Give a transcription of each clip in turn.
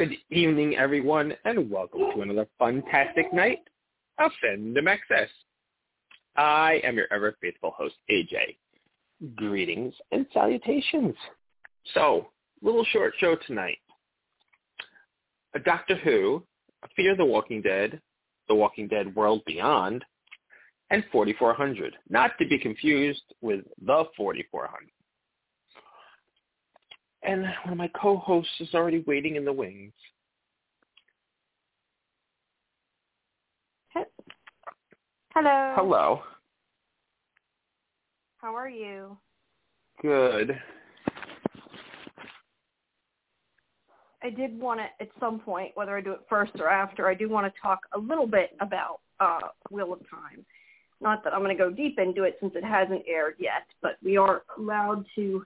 Good evening, everyone, and welcome to another fantastic night of Fandom Access. I am your ever faithful host, AJ. Greetings and salutations. So, little short show tonight. A Doctor Who, Fear the Walking Dead, The Walking Dead World Beyond, and 4400, not to be confused with The 4400. And one of my co-hosts is already waiting in the wings. Hello. Hello. How are you? Good. I did want to, at some point, whether I do it first or after, I do want to talk a little bit about uh, Wheel of Time. Not that I'm going to go deep into it since it hasn't aired yet, but we are allowed to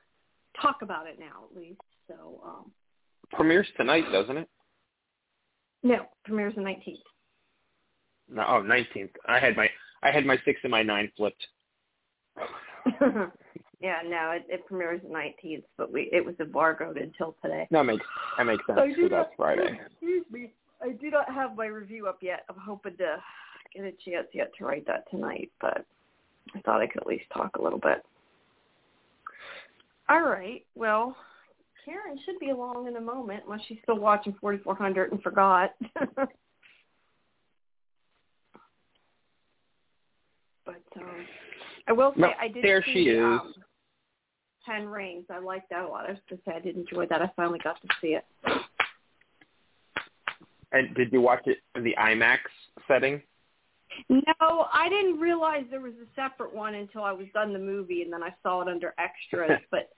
talk about it now at least. So um, Premieres tonight, doesn't it? no, premieres the 19th. No, oh, 19th. I had my I had my six and my nine flipped. yeah, no, it, it premieres the 19th, but we it was embargoed until today. That makes that makes sense I do because that's Friday. Excuse me. I do not have my review up yet. I'm hoping to get a chance yet to write that tonight, but I thought I could at least talk a little bit. All right. Well, Karen should be along in a moment unless she's still watching 4400 and forgot. but um I will say No, I did there see she is. Um, Ten Rings. I liked that a lot. I was just say I did enjoy that. I finally got to see it. And did you watch it in the IMAX setting? No, I didn't realize there was a separate one until I was done the movie, and then I saw it under extras. but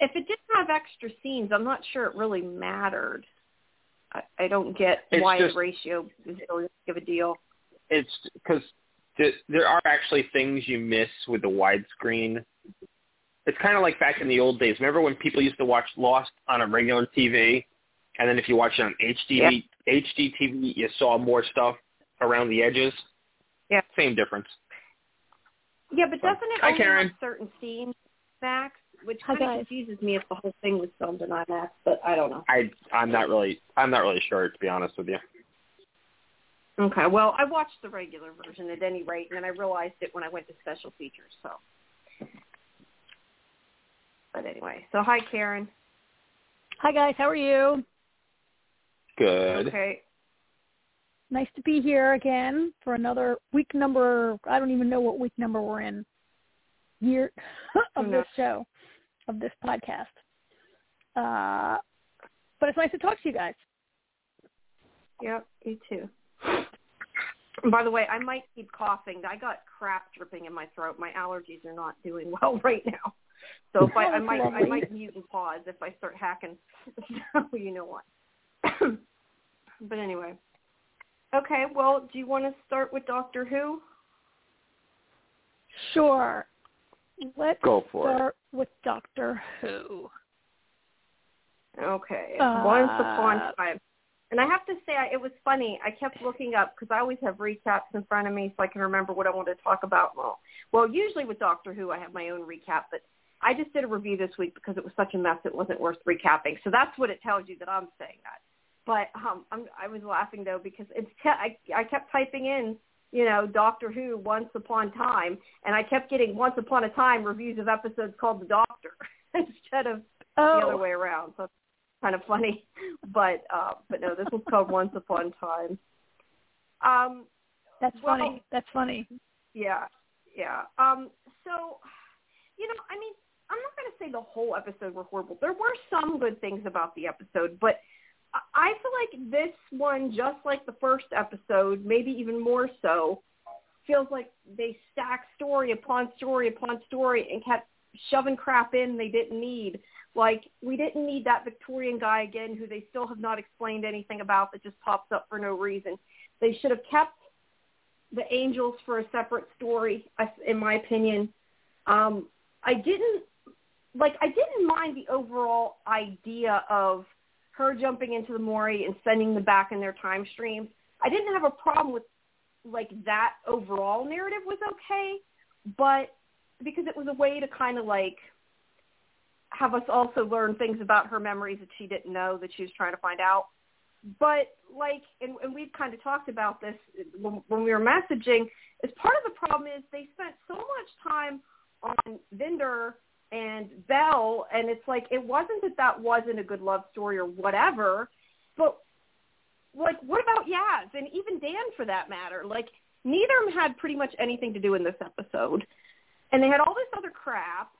if it didn't have extra scenes, I'm not sure it really mattered. I, I don't get It's why just- the ratio is really big of a deal. It's because th- there are actually things you miss with the widescreen. It's kind of like back in the old days. Remember when people used to watch Lost on a regular TV, and then if you watch it on HD HD TV, you saw more stuff around the edges. Yeah. Same difference. Yeah, but So- doesn't it Hi, only Karen. have certain scenes, Max? Which kind of guys. confuses me if the whole thing was filmed in IMAX, but I don't know. I I'm not really I'm not really sure to be honest with you. Okay, well, I watched the regular version at any rate, and then I realized it when I went to special features. So, but anyway, so hi, Karen. Hi guys, how are you? Good. Okay. Nice to be here again for another week number. I don't even know what week number we're in. Year of No. this show, of this podcast. Uh, but it's nice to talk to you guys. Yep, you too. By the way, I might keep coughing. I got crap dripping in my throat. My allergies are not doing well right now. So if I, I might I might mute and pause if I start hacking. So you know what. but anyway. Okay, well, do you want to start with Doctor Who? Sure. Let's Go for it. start with Doctor Who. Okay. Uh, Once upon a time. And I have to say, it was funny. I kept looking up because I always have recaps in front of me so I can remember what I want to talk about. Well, well, usually with Doctor Who, I have my own recap, but I just did a review this week because it was such a mess it wasn't worth recapping. So that's what it tells you that I'm saying that. But um, I'm, I was laughing though because it's te- I, I kept typing in, you know, Doctor Who Once Upon Time, and I kept getting Once Upon a Time reviews of episodes called The Doctor instead of Oh, the other way around. So it's kind of funny, but uh, but no, this was called Once Upon Time. Um, that's well- funny. That's funny. yeah, yeah. Um, so, you know, I mean, I'm not going to say the whole episode were horrible. There were some good things about the episode, but I- feel like this one, just like the first episode, maybe even more so, feels like they stacked story upon story upon story and kept shoving crap in they didn't need. Like, we didn't need that Victorian guy again who they still have not explained anything about that just pops up for no reason. They should have kept the angels for a separate story, in my opinion. Um, I didn't like. I didn't mind the overall idea of her jumping into the Mouri and sending them back in their time streams. I didn't have a problem with like that overall narrative was okay, but because it was a way to kind of like have us also learn things about her memories that she didn't know that she was trying to find out. but like, and, and we've kind of talked about this when, when we were messaging. Is part of the problem is they spent so much time on Vinder and Belle, and it's like it wasn't that that wasn't a good love story or whatever, but like what about Yaz and even Dan for that matter? Like neither of them had pretty much anything to do in this episode, and they had all this other crap,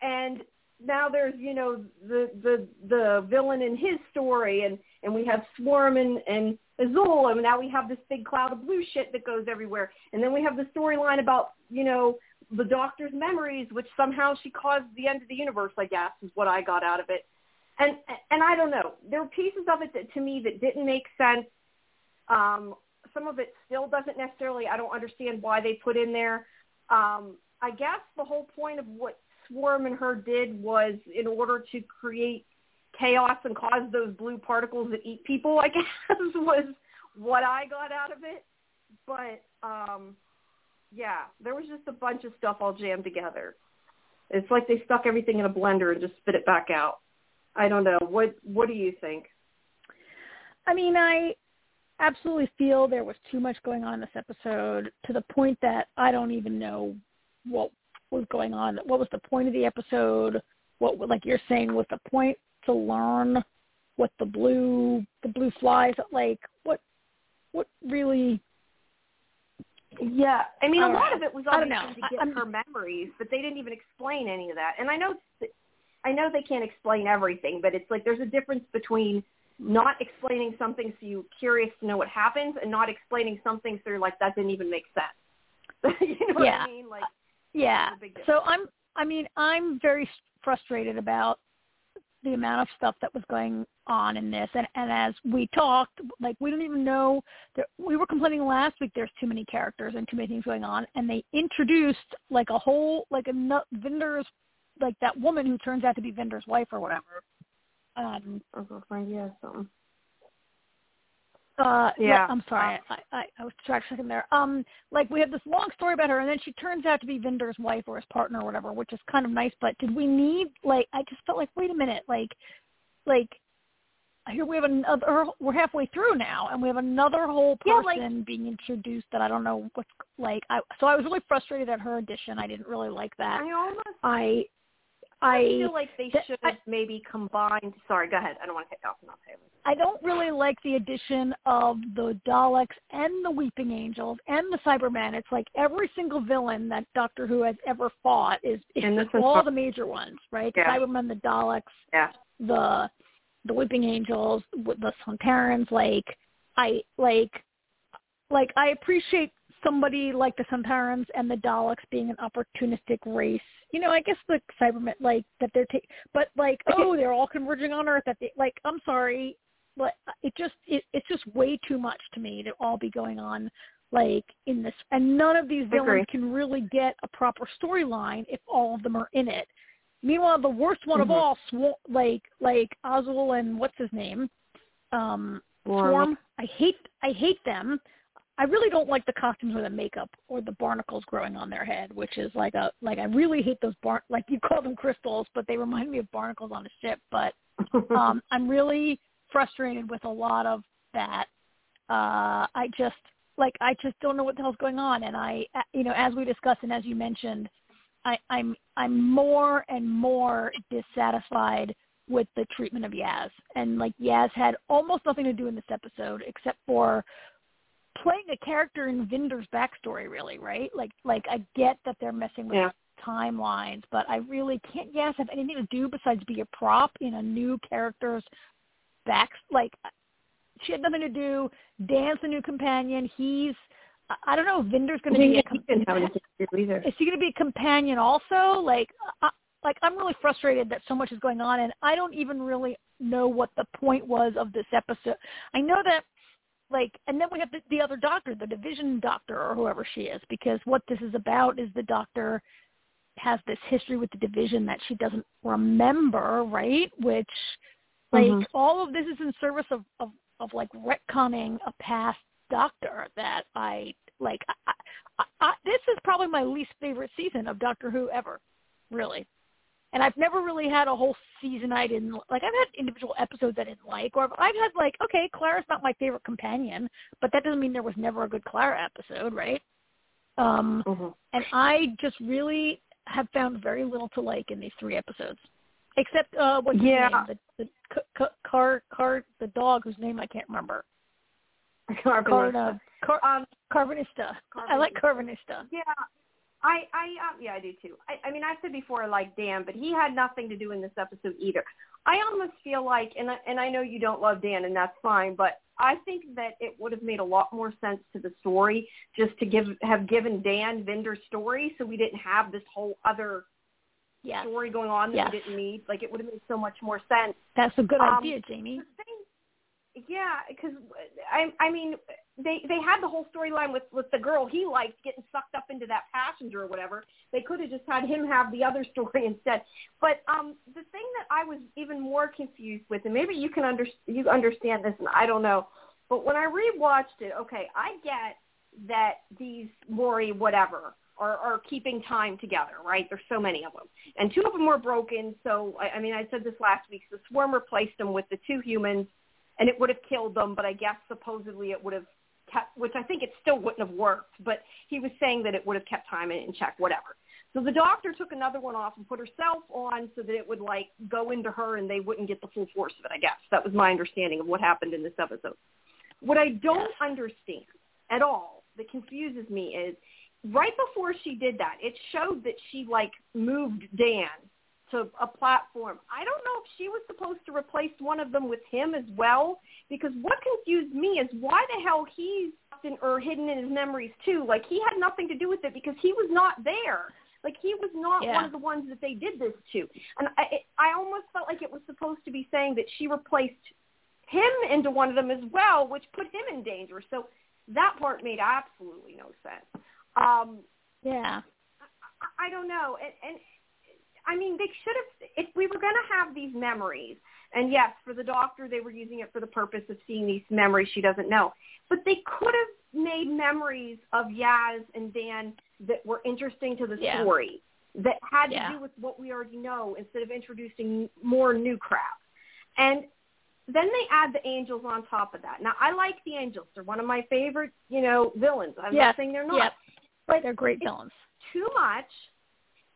and now there's you know the the the villain in his story, and and we have Swarm and and Azure, and now we have this big cloud of blue shit that goes everywhere, and then we have the storyline about you know the doctor's memories, which somehow she caused the end of the universe. I guess is what I got out of it, and and I don't know. There were pieces of it that to me that didn't make sense. Um, some of it still doesn't necessarily. I don't understand why they put in there. Um, I guess the whole point of what Swarm and her did was in order to create chaos and cause those blue particles that eat people. I guess was what I got out of it. But um, yeah, there was just a bunch of stuff all jammed together. It's like they stuck everything in a blender and just spit it back out. I don't know. What What do you think? I mean, I absolutely feel there was too much going on in this episode to the point that I don't even know what was going on. What was the point of the episode? What, like you're saying, was the point to learn what the blue the blue flies like? What what really yeah, I mean, a lot of it was obviously to get I'm- her memories, but they didn't even explain any of that. And I know, I know they can't explain everything, but it's like there's a difference between not explaining something so you're curious to know what happens, and not explaining something so you're like that didn't even make sense. you know what I mean? Like, Yeah. There's a big So I'm I mean, I'm very frustrated about the amount of stuff that was going on in this and and as we talked, like we don't even know that we were complaining last week there's too many characters and too many things going on and they introduced like a whole like a nu- Vinder's like that woman who turns out to be Vinder's wife or whatever. Um I'll yeah something. Uh Yeah. I'm sorry, I, I I was distracted for a second there. Um like we have this long story about her and then she turns out to be Vinder's wife or his partner or whatever, which is kind of nice, but did we need like I just felt like wait a minute, like like here we have another we're halfway through now and we have another whole Yeah, person like- being introduced that I don't know what's like I so I was really frustrated at her addition. I didn't really like that. I almost I I I feel like they should have maybe combined. Sorry, go ahead. I don't want to cut you off. I don't really like the addition of the Daleks and the Weeping Angels and the Cybermen. It's like every single villain that Doctor Who has ever fought is, is all the major ones, right? Yeah. The Cybermen, the Daleks, Yeah. the the Weeping Angels, the Sontarans. Like I like like I appreciate somebody like the Sontarans and the Daleks being an opportunistic race. You know, I guess the Cybermen like that they're ta- but like oh they're all converging on Earth. That they, like I'm sorry, but it just it, it's just way too much to me to all be going on like in this and none of these villains can really get a proper storyline if all of them are in it. Meanwhile, the worst one of Mhm. all, Sw- like like Oswald and what's his name, um, Swarm. Swarm. I hate I hate them. I really don't like the costumes or the makeup or the barnacles growing on their head, which is like a like I really hate those bar like you call them crystals, but they remind me of barnacles on a ship. But um, I'm really frustrated with a lot of that. Uh, I just like I just don't know what the hell's going on, and I, uh, you know, as we discussed and as you mentioned, I, I'm I'm more and more dissatisfied with the treatment of Yaz, and like Yaz had almost nothing to do in this episode except for playing a character in Vinder's backstory, really, right? Like like I get that they're messing with Yeah. timelines, but I really can't Yaz have anything to do besides be a prop in a new character's back. Like she had nothing to do. Dan's the new companion. He's I- don't know. if Vinder's going to be a he didn't have anything to do either. is he going to be a companion also? Like, I, like I'm really frustrated that so much is going on, and I don't even really know what the point was of this episode. I know that, like, and then we have the, the other doctor, the division doctor, or whoever she is, because what this is about is the doctor has this history with the division that she doesn't remember, right? Which, like, Mhm. all of this is in service of of of like retconning a past doctor that I like. I, I, I, this is probably my least favorite season of Doctor Who ever. Really, And I've never really had a whole season I didn't like. I've had individual episodes I didn't like, or I've had like, okay, Clara's not my favorite companion, but that doesn't mean there was never a good Clara episode, right? Um, mm-hmm. And I just really have found very little to like in these three episodes, except uh, what's yeah. name? The, the car, car, the dog whose name I can't remember. Karvanista. Car, um, Karvanista. I like Karvanista. Yeah, I, I, uh, yeah, I do too. I, I mean, I said before like Dan, but he had nothing to do in this episode either. I almost feel like, and I, and I know you don't love Dan, and that's fine, but I think that it would have made a lot more sense to the story just to give have given Dan Vinder's story, so we didn't have this whole other yes. story going on that yes. we didn't need. Like it would have made so much more sense. That's a good um, idea, Jamie. Thing, yeah, because I, I mean, they they had the whole storyline with with the girl he liked getting sucked up into that passenger or whatever. They could have just had him have the other story instead. But um the thing that I was even more confused with, and maybe you can under you understand this, and I don't know, but when I rewatched it, okay, I get that these Mouri whatever are, are keeping time together, right? There's so many of them, and two of them were broken. So I, I mean, I said this last week. So the swarm replaced them with the two humans and it would have killed them, but I guess supposedly it would have kept, which I think it still wouldn't have worked, but he was saying that it would have kept time in check, whatever. So the doctor took another one off and put herself on so that it would like go into her and they wouldn't get the full force of it, I guess. That was my understanding of what happened in this episode. What I don't understand at all that confuses me is right before she did that, it showed that she like moved Dan to a platform. I don't know if she was supposed to replace one of them with him as well, because what confused me is why the hell he's in, or hidden in his memories too. Like he had nothing to do with it because he was not there. Like he was not yeah. one of the ones that they did this to. And I, it, I almost felt like it was supposed to be saying that she replaced him into one of them as well, which put him in danger. So that part made absolutely no sense. Um, yeah. I, I don't know. And, and I mean, they should have, if we were going to have these memories, and yes, for the doctor, they were using it for the purpose of seeing these memories she doesn't know. But they could have made memories of Yaz and Dan that were interesting to the yeah. story, that had yeah. to do with what we already know instead of introducing more new crap. And then they add the angels on top of that. Now, I like the angels. They're one of my favorite, you know, villains. I'm not saying they're not. Yep. But they're great villains. Too much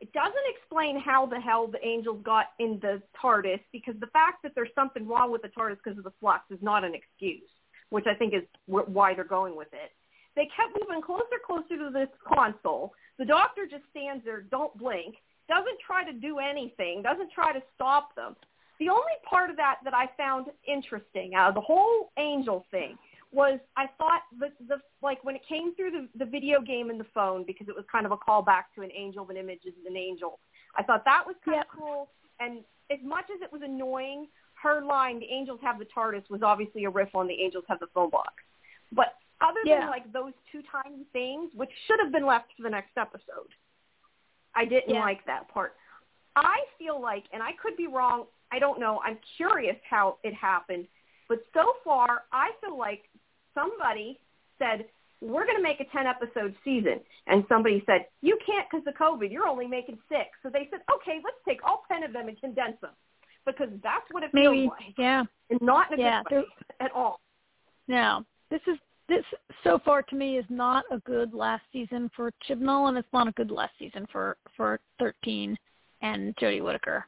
it doesn't explain how the hell the angels got in the TARDIS because the fact that there's something wrong with the TARDIS because of the flux is not an excuse, which I think is why they're going with it. They kept moving closer, closer to this console. The doctor just stands there, don't blink, doesn't try to do anything, doesn't try to stop them. The only part of that that I found interesting out of the whole angel thing was I thought the the like when it came through the the video game and the phone because it was kind of a callback to an angel, of an image is an angel. I thought that was kind yep. of cool. And as much as it was annoying, her line, "The angels have the TARDIS," was obviously a riff on "The angels have the phone box." But other yeah. than like those two tiny things, which should have been left for the next episode, I didn't yeah. like that part. I feel like, and I could be wrong. I don't know. I'm curious how it happened. But so far, I feel like somebody said, we're going to make a 10 episode season. And somebody said, you can't because of COVID. You're only making six. So they said, okay, let's take all 10 of them and condense them because that's what it Maybe, feels like. yeah. And not in a yeah, good way at all. Now, this is this so far to me is not a good last season for Chibnall, and it's not a good last season for for 13 and Jodie Whittaker.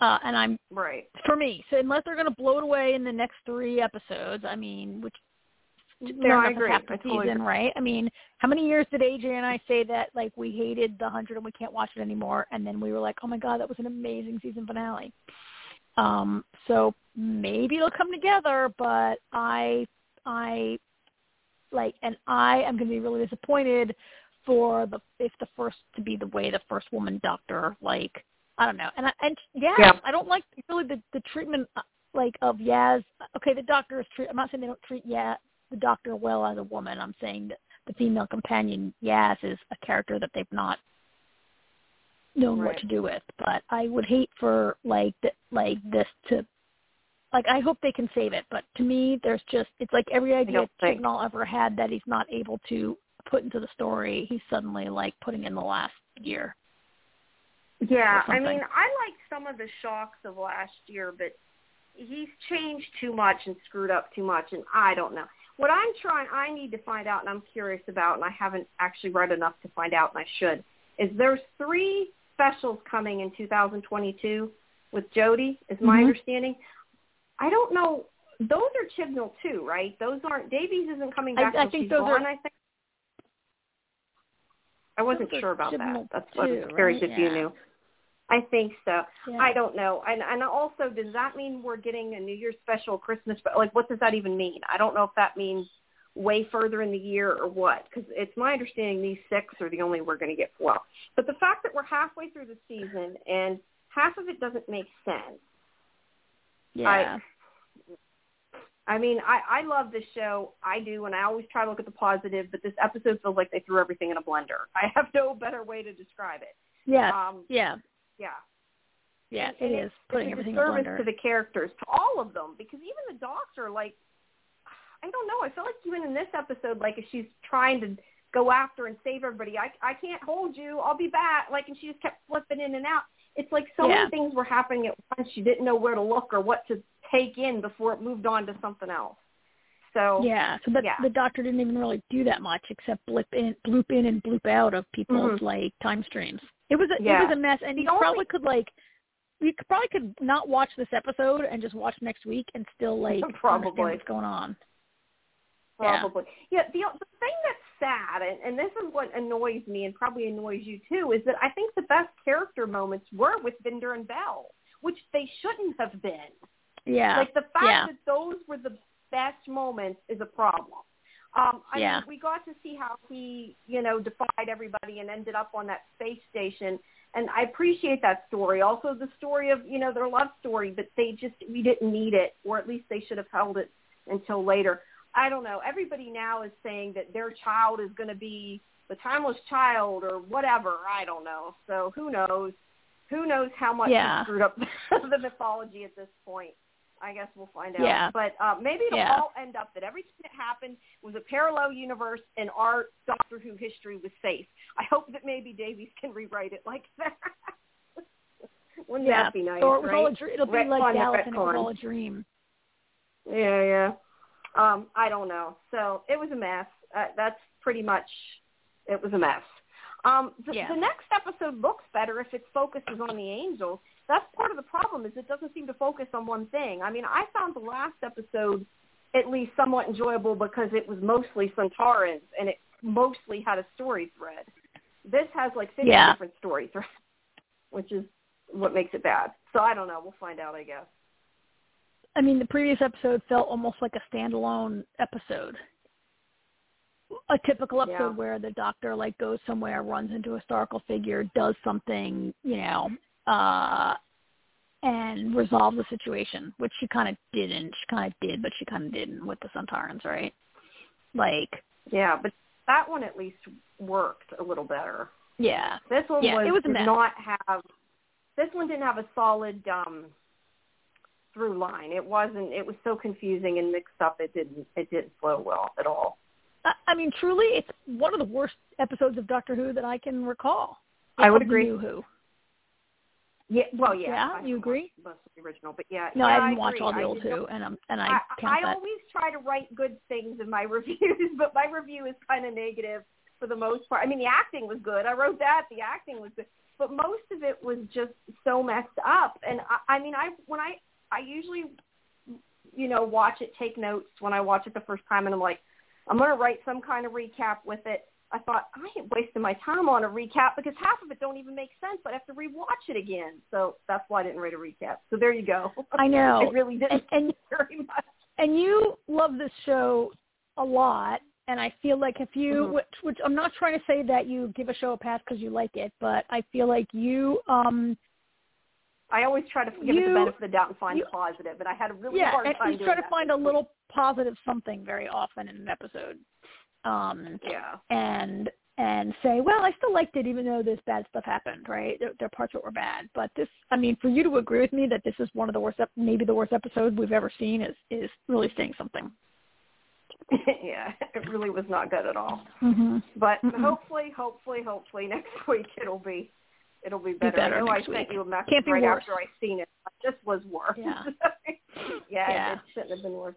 Uh, and I'm right for me. So unless they're going to blow it away in the next three episodes, I mean, which no, enough I agree. the totally season, agree. right? I mean, how many years did AJ and I say that like we hated the hundred and we can't watch it anymore, and then we were like, oh my god, that was an amazing season finale. Um, so maybe it'll come together, but I, I, like, and I am going to be really disappointed for the if the first to be the way the first woman doctor like I don't know and I, and Yaz Yeah. I don't like really the the treatment uh, like of Yaz okay the doctor is treat I'm not saying they don't treat Yaz the doctor well as a woman. I'm saying that the female companion Yaz is a character that they've not known what to do with. But I would hate for like th- like mm-hmm. this to like I hope they can save it. But to me there's just it's like every idea don't Chibnall ever had that he's not able to put into the story he's suddenly like putting in the last year. Yeah, I mean, I liked some of the shocks of last year, but he's changed too much and screwed up too much, and I don't know. What I'm trying, I need to find out, and I'm curious about, and I haven't actually read enough to find out, and I should, is there's three specials coming in 2022 with Jodie, is my Mhm. understanding. I don't know. Those are Chibnall too, right? Those aren't. Davies isn't coming back I till think those gone. are- I think. I wasn't sure about that. Chibnall That's what I was too, curious right? if you knew. I think so. Yeah. I don't know. And and also, does that mean we're getting a New Year's special, Christmas? But like, what does that even mean? I don't know if that means way further in the year or what. Because it's my understanding these six are the only we're going to get. Well, but the fact that we're halfway through the season and half of it doesn't make sense. yeah. I mean, I I love this show. I do, and I always try to look at the positive. But this episode feels like they threw everything in a blender. I have no better way to describe it. yeah. Um, yeah. Yeah. Yeah. And- It and is it's putting everything in a disservice to the characters, to all of them, because even the doctor, like, I don't know. I feel like even in this episode, like, if she's trying to go after and save everybody, I I can't hold you. I'll be back. Like, and she just kept flipping in and out. It's like so Yeah. many things were happening at once. She didn't know where to look or what to take in before it moved on to something else. So Yeah, so that yeah. the doctor didn't even really do that much except blip in, bloop in, and bloop out of people's Mhm. like time streams. It was a, it was a mess, and The you only- probably could like you could, probably could not watch this episode and just watch next week and still like Probably. understand what's going on. Yeah. Probably. Yeah. the the thing that's sad, and, and this is what annoys me, and probably annoys you too, is that I think the best character moments were with Vinder and Bell, which they shouldn't have been. Yeah, Like the fact yeah. that those were the best moments is a problem. Um, I Yeah. mean, we got to see how he, you know, defied everybody and ended up on that space station, and I appreciate that story. Also, the story of, you know, their love story, but they just we didn't need it, or at least they should have held it until later. I don't know. Everybody now is saying that their child is going to be the timeless child or whatever. I don't know. So who knows? Who knows how much Yeah. screwed up the mythology at this point? I guess we'll find out. Yeah. But uh, maybe it'll Yeah. all end up that everything that happened was a parallel universe and our Doctor Who history was safe. I hope that maybe Davies can rewrite it like that. Wouldn't yeah. that be nice? or it was right? all a dream. It'll be Retcon like Dallas, and it was all a dream. Yeah, yeah. Um, I don't know. So it was a mess. Uh, that's pretty much it was a mess. Um, the, Yeah. the next episode looks better if it focuses on the angels. That's part of the problem is it doesn't seem to focus on one thing. I mean, I found the last episode at least somewhat enjoyable because it was mostly Sontarans and it mostly had a story thread. This has like 50 Yeah. different story threads, which is what makes it bad. So I don't know. We'll find out, I guess. I mean, the previous episode felt almost like a standalone episode. A typical episode Yeah. where the doctor like goes somewhere, runs into a historical figure, does something, you know, uh and resolve the situation, which she kind of didn't. She kind of did, but she kind of didn't with the Sontarans, right? Like, Yeah, but that one at least worked a little better. yeah, This one Yeah, was it was did not have. This one didn't have a solid um through line. It wasn't. It was so confusing and mixed up. It didn't. It didn't flow well at all. I, I mean, truly, it's one of the worst episodes of Doctor Who that I can recall. I would agree. New Who. Yeah. Well, yeah. Yeah, you agree? Most of the original, but yeah. No, yeah, I didn't watch all the I old Who, and I'm and I, I, count I that. always try to write good things in my reviews, but my review is kind of negative for the most part. I mean, the acting was good. I wrote that. The acting was good, but most of it was just so messed up. And I, I mean, I when I I usually, you know, watch it, take notes when I watch it the first time, and I'm like, I'm gonna write some kind of recap with it. I thought I ain't wasting my time on a recap because half of it don't even make sense. I'd have to rewatch it again. So that's why I didn't write a recap. So there you go. I know. it really didn't and, and very much. and you love this show a lot and i feel like if you Mhm. which which i'm not trying to say that you give a show a pass because you like it but i feel like you um I always try to give it the benefit of the doubt and find you- the positive, and I had a really yeah hard time you doing try to find a little positive something very often in an episode um Yeah. and and say well i still liked it even though this bad stuff happened right there, there are parts that were bad but this i mean for you to agree with me that this is one of the worst maybe the worst episode we've ever seen is is really saying something yeah, it really was not good at all. mhm But Mm-mm. hopefully, hopefully, hopefully next week it'll be It'll be better. better I know I sent week. you a message Can't be right worse. after I seen it. This was worse. Yeah. yeah, Yeah. it shouldn't have been worse.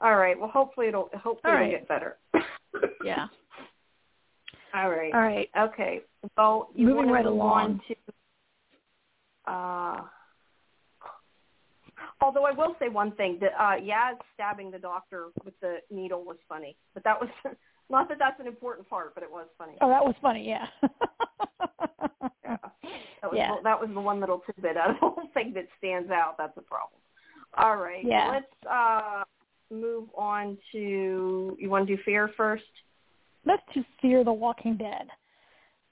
Than this one. All right. Well, hopefully it'll hopefully All it'll get better. Yeah. All right. All right. Okay. Well, you Moving right along. on to. Uh, although I will say one thing: that uh, Yaz stabbing the doctor with the needle was funny, but that was not that that's an important part, but it was funny. Oh, that was funny. Yeah. Yeah. That was Yeah. the, that was the one little tidbit out of the whole thing that stands out. That's a problem. All right. Yeah. Let's uh, move on to. You want to do fear first? Let's do Fear the Walking Dead.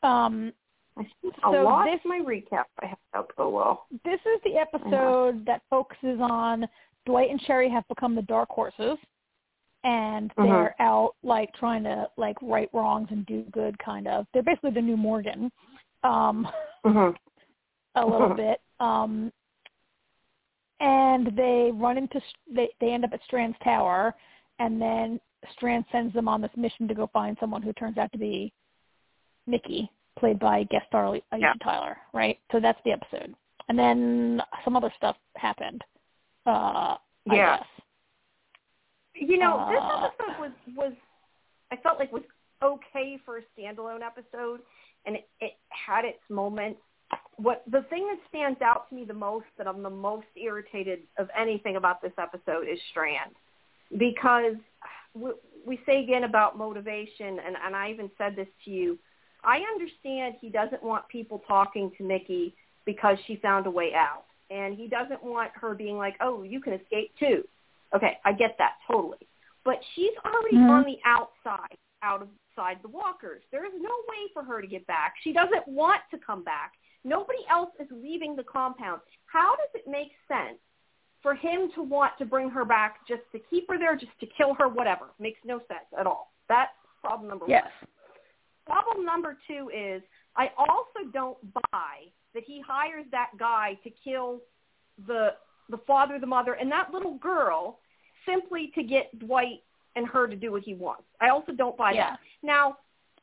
Um, I a So lot this- my recap I have up so well. this is the episode that focuses on Dwight and Sherry have become the dark horses and Mhm. they're out like trying to like right wrongs and do good kind of. They're basically the new Morgan. Um Mm-hmm. a little Mhm. bit. Um and they run into they they end up at Strand's tower and then Strand sends them on this mission to go find someone who turns out to be Nikki, played by guest star Aisha Yeah. Tyler, right? So that's the episode. And then some other stuff happened. Uh I Yeah. guess. You know, this Uh, episode was was I felt like was okay for a standalone episode, and it, it had its moments. What the thing that stands out to me the most, that I'm the most irritated of anything about this episode, is Strand, because we, we say again about motivation, and, and I even said this to you. I understand he doesn't want people talking to Nikki because she found a way out, and he doesn't want her being like, "Oh, you can escape too." Okay, I get that totally. But she's already Mhm. on the outside, out of outside the walkers. There is no way for her to get back. She doesn't want to come back. Nobody else is leaving the compound. How does it make sense for him to want to bring her back just to keep her there, just to kill her, whatever? Makes no sense at all. That's problem number Yes. one. Problem number two is I also don't buy that he hires that guy to kill the the father, the mother, and that little girl simply to get Dwight and her to do what he wants. I also don't buy Yeah. that. Now,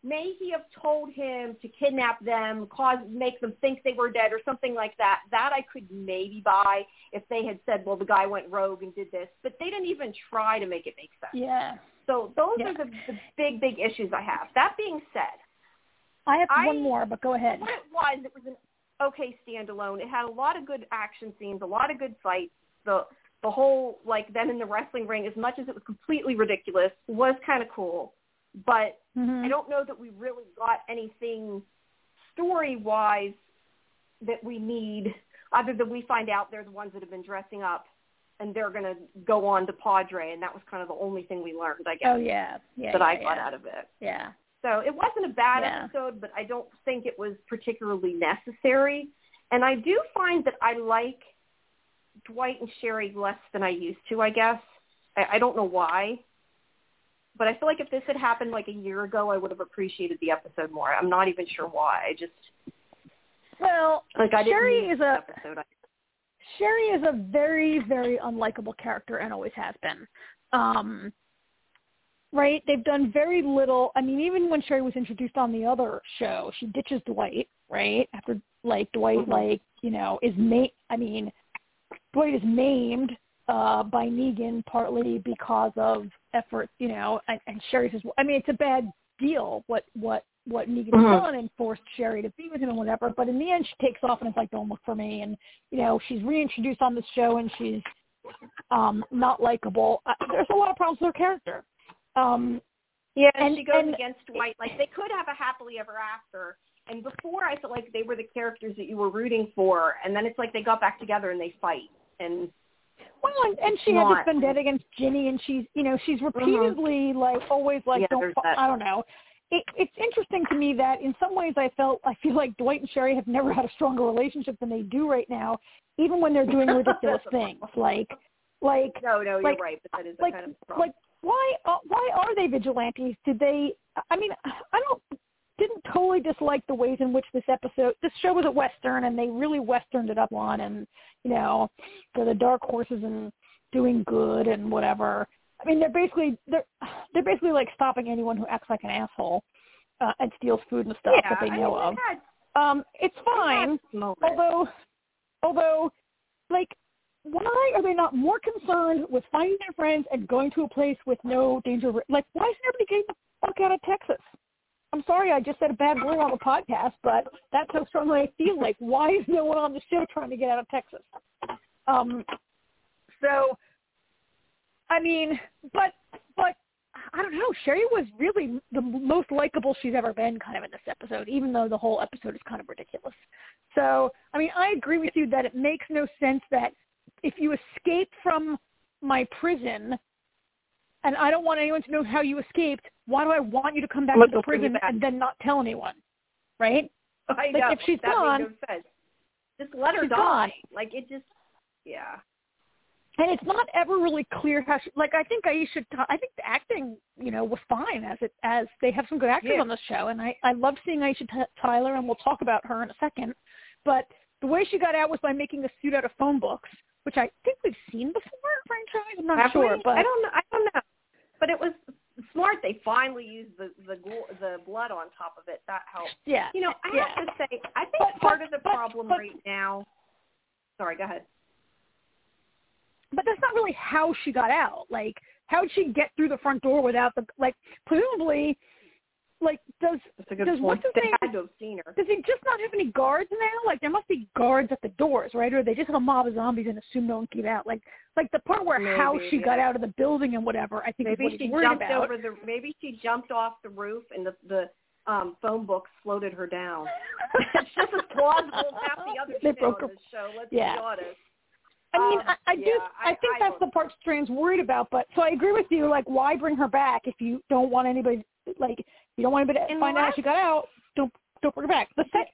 may he have told him to kidnap them, cause make them think they were dead or something like that. That I could maybe buy if they had said, well, the guy went rogue and did this, but they didn't even try to make it make sense. Yeah. So those Yeah. are the, the big, big issues I have. That being said, I have I- one more, but go ahead. what it was, it was an okay standalone. It had a lot of good action scenes, a lot of good fights. The the whole like them in the wrestling ring, as much as it was completely ridiculous, was kind of cool. But Mhm. I don't know that we really got anything story wise that we need, other than we find out they're the ones that have been dressing up and they're going to go on to Padre, and that was kind of the only thing we learned, I guess, Oh yeah. Yeah. that yeah, I got yeah. out of it. Yeah. So it wasn't a bad episode, but I don't think it was particularly necessary. And I do find that I like Dwight and Sherry less than I used to, I guess. I, I don't know why. But I feel like if this had happened like a year ago, I would have appreciated the episode more. I'm not even sure why. I just Well, like I didn't Sherry is a episode. Sherry is a very, very unlikable character and always has been. Um, right? They've done very little. I mean, even when Sherry was introduced on the other show, she ditches Dwight, right? After like Dwight, Mhm. like you know, is ma- I mean, Dwight is maimed uh by Negan partly because of efforts, you know, and, and Sherry says, well, I mean, it's a bad deal what what what Negan's Mhm. done and forced Sherry to be with him and whatever. But in the end, she takes off and it's like, "Don't look for me." And you know, she's reintroduced on this show and she's um not likable. Uh, there's a lot of problems with her character. Um, yeah, and, And- she goes and- against Dwight. Like they could have a happily ever after. And before, I felt like they were the characters that you were rooting for, and then it's like they got back together and they fight. And well, and, and she had this vendetta against Ginny, and she's you know she's repeatedly like always like Yeah, don't. I don't know. It, it's interesting to me that in some ways I felt I feel like Dwight and Sherry have never had a stronger relationship than they do right now, even when they're doing ridiculous things like like no, no, Like- you're right, but that is like a kind of problem. like why uh, why are they vigilantes? Did they? I mean, I don't didn't totally dislike the ways in which this episode this show was a western and they really westerned it up on and you know for the dark horses and doing good and whatever. I mean, they're basically they're they're basically like stopping anyone who acts like an asshole uh, and steals food and stuff yeah, that they I know mean, of. Had, Um, it's fine. Although, although, like, why are they not more concerned with finding their friends and going to a place with no danger? Like, why isn't everybody getting the fuck out of Texas? I'm sorry, I just said a bad word on the podcast, but that's how strongly I feel. Like, why is no one on the show trying to get out of Texas? Um, so, I mean, but but I don't know. Sherry was really the most likable she's ever been, kind of in this episode, even though the whole episode is kind of ridiculous. So, I mean, I agree with you that it makes no sense that if you escape from my prison and I don't want anyone to know how you escaped, why do I want you to come back Look, to the prison and then not tell anyone? Right? I like know. if she's that gone, no just let her die. gone. Like it just, yeah. and it's not ever really clear how she like i think aisha i think the acting you know was fine as it as they have some good actors Yeah. on the show and i i love seeing aisha T- tyler and we'll talk about her in a second but the way she got out was by making a suit out of phone books which i think we've seen before franchise i'm not sure but I don't know. I don't know. But it was smart. They finally used the the the blood on top of it. That helped. yeah You know, I yeah. have to say, I think But- part but- of the but- problem right now. Sorry, go ahead. but that's not really how she got out like how'd she get through the front door without the like presumably like does That's a good Does point. what's his name- had to have seen her. Does he just not have any guards now? Like there must be guards at the doors, right? Or they just have a mob of zombies and assume no one can get out. Like like the part where how she yeah. got out of the building and whatever, I think is Maybe what she he's jumped about. over the. Maybe she jumped off the roof and the the um phone books floated her down. it's just as plausible as half the other They shit broke on her- this show. Let's Yeah. be honest. I mean, Um, I, I do. yeah, I, I- think I that's don't- the part Strand's worried about. But so I agree with you. Like, why bring her back if you don't want anybody? Like, if you don't want anybody to In find out she got out. Don't don't bring her back. The sec-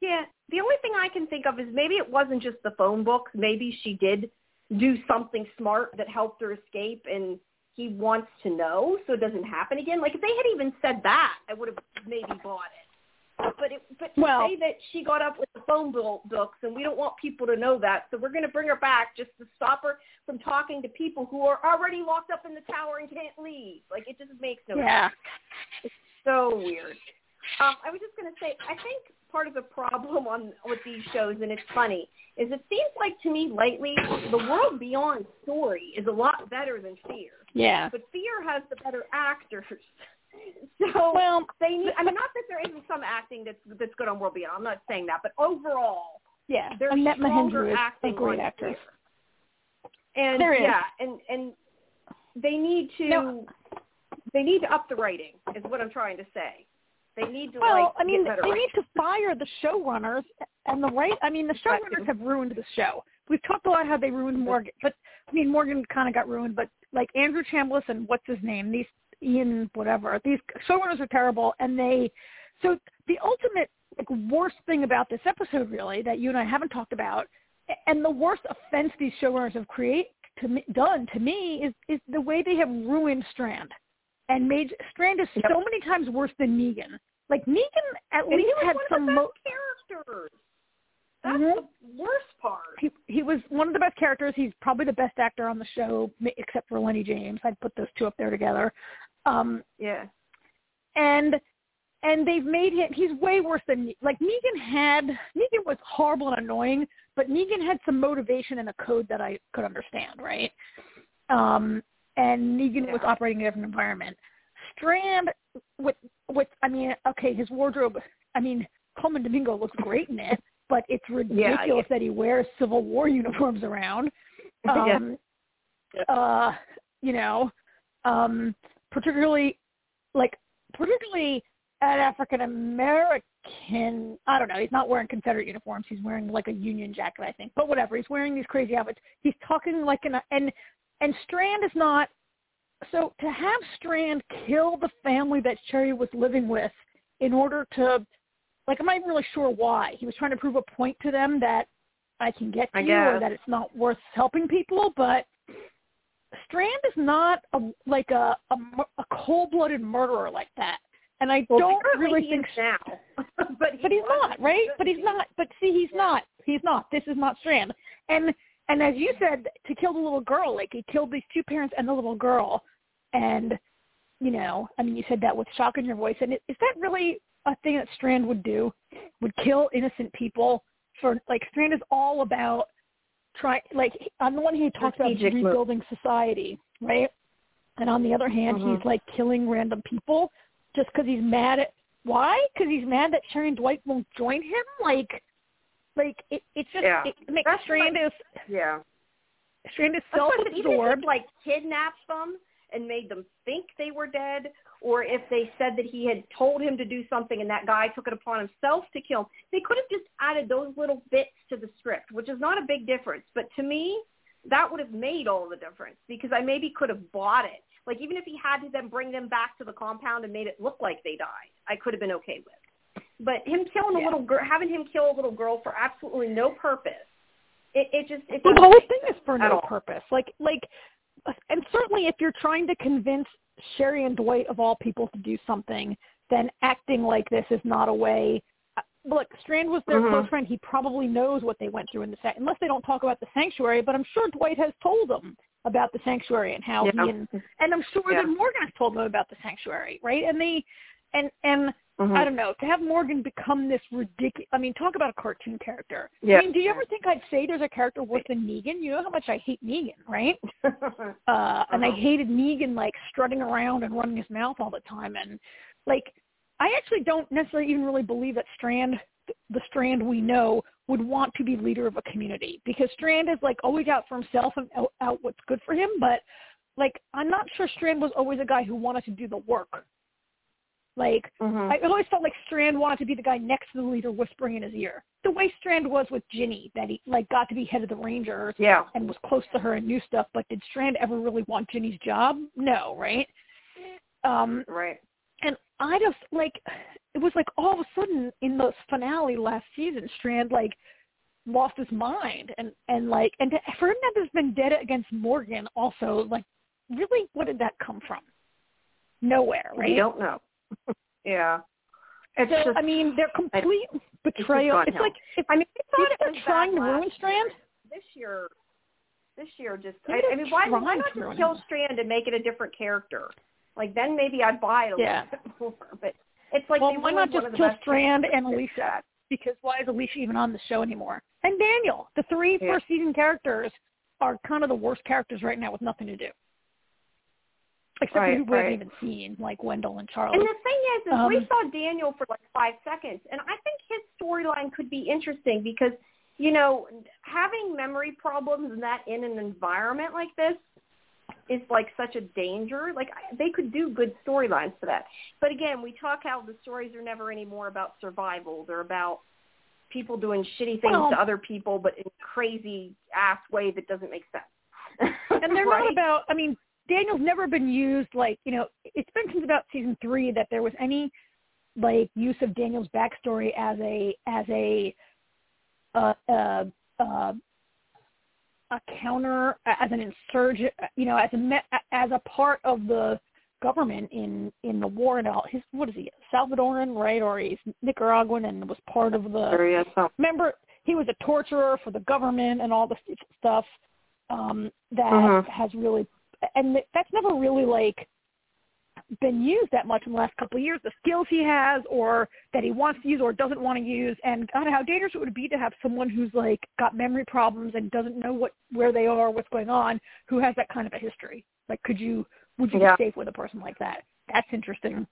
Yeah, the only thing I can think of is maybe it wasn't just the phone books. Maybe she did do something smart that helped her escape, and he wants to know so it doesn't happen again. Like if they had even said that, I would have maybe bought it. But it, but to Well- say that she got up with the phone books, and we don't want people to know that, so we're going to bring her back just to stop her from talking to people who are already locked up in the tower and can't leave. Like it just makes no sense yeah. It's so weird. Um, I was just going to say, I think part of the problem on with these shows, and it's funny, is it seems like to me lately the world beyond story is a lot better than Fear, Yeah. but Fear has the better actors. So Well, they need. I mean, not that there isn't some acting that's that's good on World Beyond. I'm not saying that, but overall, yeah. there's Annet stronger Mahendru is a acting great on actress. Fear. And There is. yeah, and and they need to No. they need to up the rating. Is what I'm trying to say. They need to Well, like I mean, they ratings. need to fire the showrunners and the right. I mean, the showrunners have ruined the show. We've talked a lot how they ruined Morgan, but I mean, Morgan kind of got ruined. But like Andrew Chambliss and what's his name, these Ian whatever, these showrunners are terrible, and they. So the ultimate like worst thing about this episode, really, that you and I haven't talked about, and the worst offense these showrunners have create to me, done to me is is the way they have ruined Strand, and made Strand is Yep. so many times worse than Negan. Like Negan at And he least was had one some of the mo- best characters. That's Mhm. the worst part. he he was one of the best characters. He's probably the best actor on the show, except for Lenny James. I'd put those two up there together. Um, Yeah. and and they've made him. He's way worse than like Negan had. Negan was horrible and annoying, but Negan had some motivation and a code that I could understand, right? Um, and Negan was operating in a different environment. Strand, with with I mean, okay, his wardrobe. I mean, Colman Domingo looks great in it, but it's ridiculous that he wears Civil War uniforms around. Yeah. Um, uh, you know, um, particularly like particularly an African American. I don't know. He's not wearing Confederate uniforms. He's wearing like a Union jacket, I think. But whatever. He's wearing these crazy outfits. He's talking like an and and Strand is not. So to have Strand kill the family that Sherry was living with in order to, like, I'm not even really sure why. He was trying to prove a point to them that I can get you or that it's not worth helping people, but Strand is not a like a a, a cold-blooded murderer like that. And I Well, don't really think now. but he but he's wasn't. right? But he's not. But see, he's Yeah. not. He's not. This is not Strand. And and as you said, to kill the little girl, like he killed these two parents and the little girl, and you know, I mean, you said that with shock in your voice, and is that really a thing that Strand would do, would kill innocent people for like Strand is all about try like on the one hand he talks about move. rebuilding society, right? And on the other hand, he's mm-hmm. like killing random people just because he's mad at why? Because he's mad that and Dwight won't join him. Like, like it, it's just Yeah. it makes That's Strand is Yeah. Strand is Especially even if self-absorbed. like kidnapped them and made them think they were dead, or if they said that he had told him to do something and that guy took it upon himself to kill him, they could have just added those little bits to the script, which is not a big difference. But to me, that would have made all the difference because I maybe could have bought it. Like even if he had to then bring them back to the compound and made it look like they died, I could have been okay with. But him killing a little girl, having him kill a little girl for absolutely no purpose, it, it just it Well, the whole thing is for no all. purpose. Like, like, and certainly if you're trying to convince Sherry and Dwight of all people to do something, then acting like this is not a way. uh, Look, Strand was their Mhm. close friend. He probably knows what they went through in the sa- unless they don't talk about the sanctuary. But I'm sure Dwight has told them about the sanctuary and how Yeah. he and and I'm sure Yeah. that Morgan has told them about the sanctuary, right? And they and and Mhm. I don't know, to have Morgan become this ridiculous, I mean, talk about a cartoon character. Yeah. I mean, do you ever think I'd say there's a character worse than Negan? You know how much I hate Negan, right? Uh, and I Uh-huh. hated Negan, like, strutting around and running his mouth all the time. And, like, I actually don't necessarily even really believe that Strand, the Strand we know, would want to be leader of a community. Because Strand is, like, always out for himself and out, out what's good for him. But, like, I'm not sure Strand was always a guy who wanted to do the work. Like, Mhm. I always felt like Strand wanted to be the guy next to the leader whispering in his ear. The way Strand was with Ginny, that he like got to be head of the Rangers yeah. and was close to her and knew stuff, but did Strand ever really want Ginny's job? No, right? Um Right. And I just like it was like all of a sudden in the finale last season, Strand like lost his mind and and like and to, for him to have this vendetta against Morgan also like really what did that come from? Nowhere, right? We don't know. yeah. It's so just, I mean, their complete betrayal. gone It's, like if I mean, I thought it was trying to ruin Strand. This year, this year just. I, I mean, why, why not just kill. Strand and make it a different character? Like then maybe I'd buy it a Yeah. little bit more. But it's like well, they why not just kill Strand and. Alicia? Because why is Alicia even on the show anymore? And Daniel, the three Yeah. first season characters are kind of the worst characters right now with nothing to do. Except for Right, who we haven't even seen, like Wendell and Charlie. And the thing is, is we Um, saw Daniel for like five seconds, and I think his storyline could be interesting because, you know, having memory problems and that in an environment like this is like such a danger. Like I- they could do good storylines for that. But again, we talk how the stories are never anymore about survival. They're about people doing shitty things Well- to other people, but in a crazy ass way that doesn't make sense. and they're right? not about i mean daniel's never been used like you know it's been since about season three that there was any like use of daniel's backstory as a as a uh uh uh a counter as an insurgent you know as a as a part of the government in in the war and all. His what is he salvadoran right? Or he's nicaraguan and was part of the is. Some- remember he was a torturer for the government and all this stuff um that Mhm. has really and th- that's never really like been used that much in the last couple of years the skills he has or that he wants to use or doesn't want to use and god how dangerous it would be to have someone who's like got memory problems and doesn't know what where they are what's going on who has that kind of a history like could you would you Yeah. be safe with a person like that that's interesting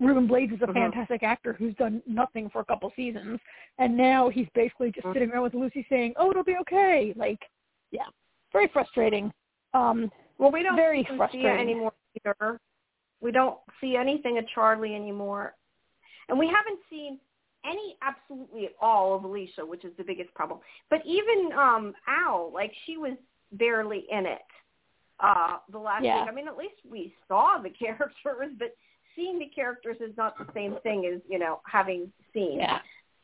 Ruben Blades is a Mhm. fantastic actor who's done nothing for a couple seasons, and now he's basically just Mhm. sitting around with Lucy saying, "Oh, it'll be okay." Like, yeah, very frustrating. Um, Well, we don't Very frustrating. anymore either. We don't see anything of Charlie anymore, and we haven't seen any absolutely at all of Alicia, which is the biggest problem. But even um Al, like she was barely in it. Uh the last Yeah. week. I mean, at least we saw the characters, but seeing the characters is not the same thing as you know having seen. yeah,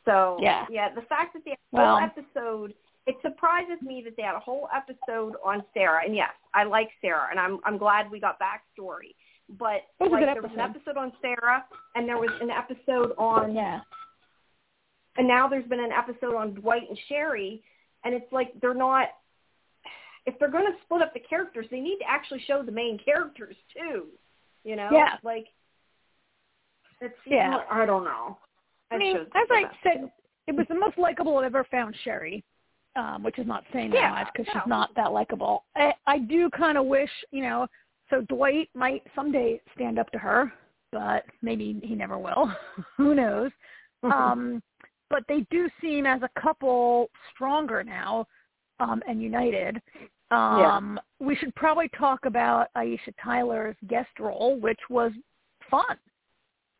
So Yeah. yeah, the fact that the Well- whole episode it surprises me that they had a whole episode on Sarah. And yes, I like Sarah, and I'm I'm glad we got backstory. But like there was an episode. on Sarah, and there was an episode on, yeah, and now there's been an episode on Dwight and Sherry, and it's like they're not. If they're going to split up the characters, they need to actually show the main characters too. You know, Yeah. like It's Yeah. I don't know. I mean, as I said, it was the most likable I've ever found Sherry, um, which is not saying that Yeah, much because no. she's not that likable. I, I do kind of wish, you know, so Dwight might someday stand up to her, but maybe he never will. Who knows? Um, but they do seem as a couple stronger now um, and united. Um, We should probably talk about Aisha Tyler's guest role, which was fun.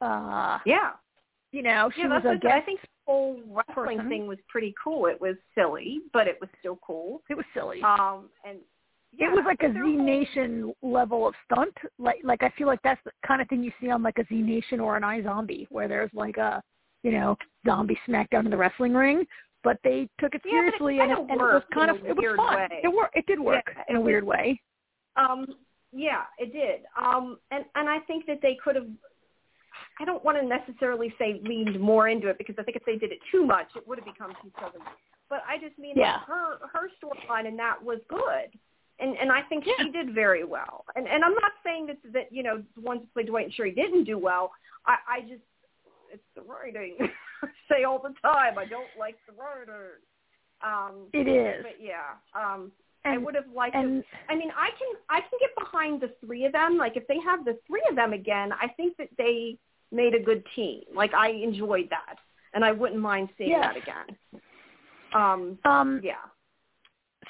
Uh, yeah. you know, she yeah, was a guest I think the whole wrestling person. thing was pretty cool. It was silly, but it was still cool. It was silly. Um, and yeah, it was like a Z whole- Nation level of stunt. Like like I feel like that's the kind of thing you see on like a Z Nation or an iZombie, where there's like a you know zombie smackdown in the wrestling ring. But they took it Yeah, but it seriously, and, it, and it was kind of it was fun. way. It worked. It did work Yeah, in a weird way. Um, yeah, it did. Um, and and I think that they could have. I don't want to necessarily say leaned more into it because I think if they did it too much, it would have become too silly. But I just mean Yeah. like her her storyline and that was good, and and I think Yeah. she did very well. And and I'm not saying that that you know the ones who played Dwight and Sherry didn't do well. I I just it's the writing. I say all the time I don't like the writers. Um, It is. but yeah, um, I would have liked to I mean, I can I can get behind the three of them. Like if they have the three of them again, I think that they made a good team. Like I enjoyed that, and I wouldn't mind seeing that again. Um, um, yeah.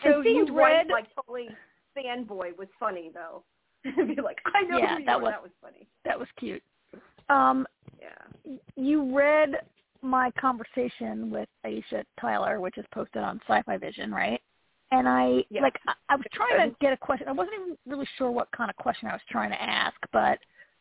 So you read like totally fanboy was funny though. Be like, I know Yeah, that was- that was funny. that was cute. Um, Yeah. you read my conversation with Aisha Tyler, which is posted on Sci-Fi Vision, right? And I Yes. like I, I was trying to get a question. I wasn't even really sure what kind of question I was trying to ask, but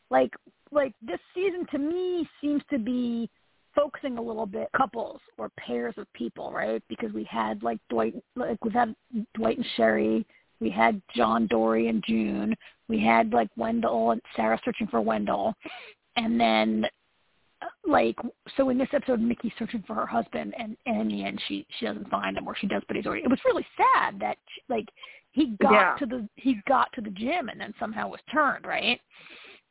like like this season to me seems to be focusing a little bit couples or pairs of people, right? Because we had like Dwight like we've had Dwight and Sherry, we had John Dorie and June, we had like Wendell and Sarah searching for Wendell, and then uh, like so in this episode Mickey's searching for her husband and, and in the end she she doesn't find him or she does but he's already it was really sad that she, like he got Yeah. to the he got to the gym and then somehow was turned right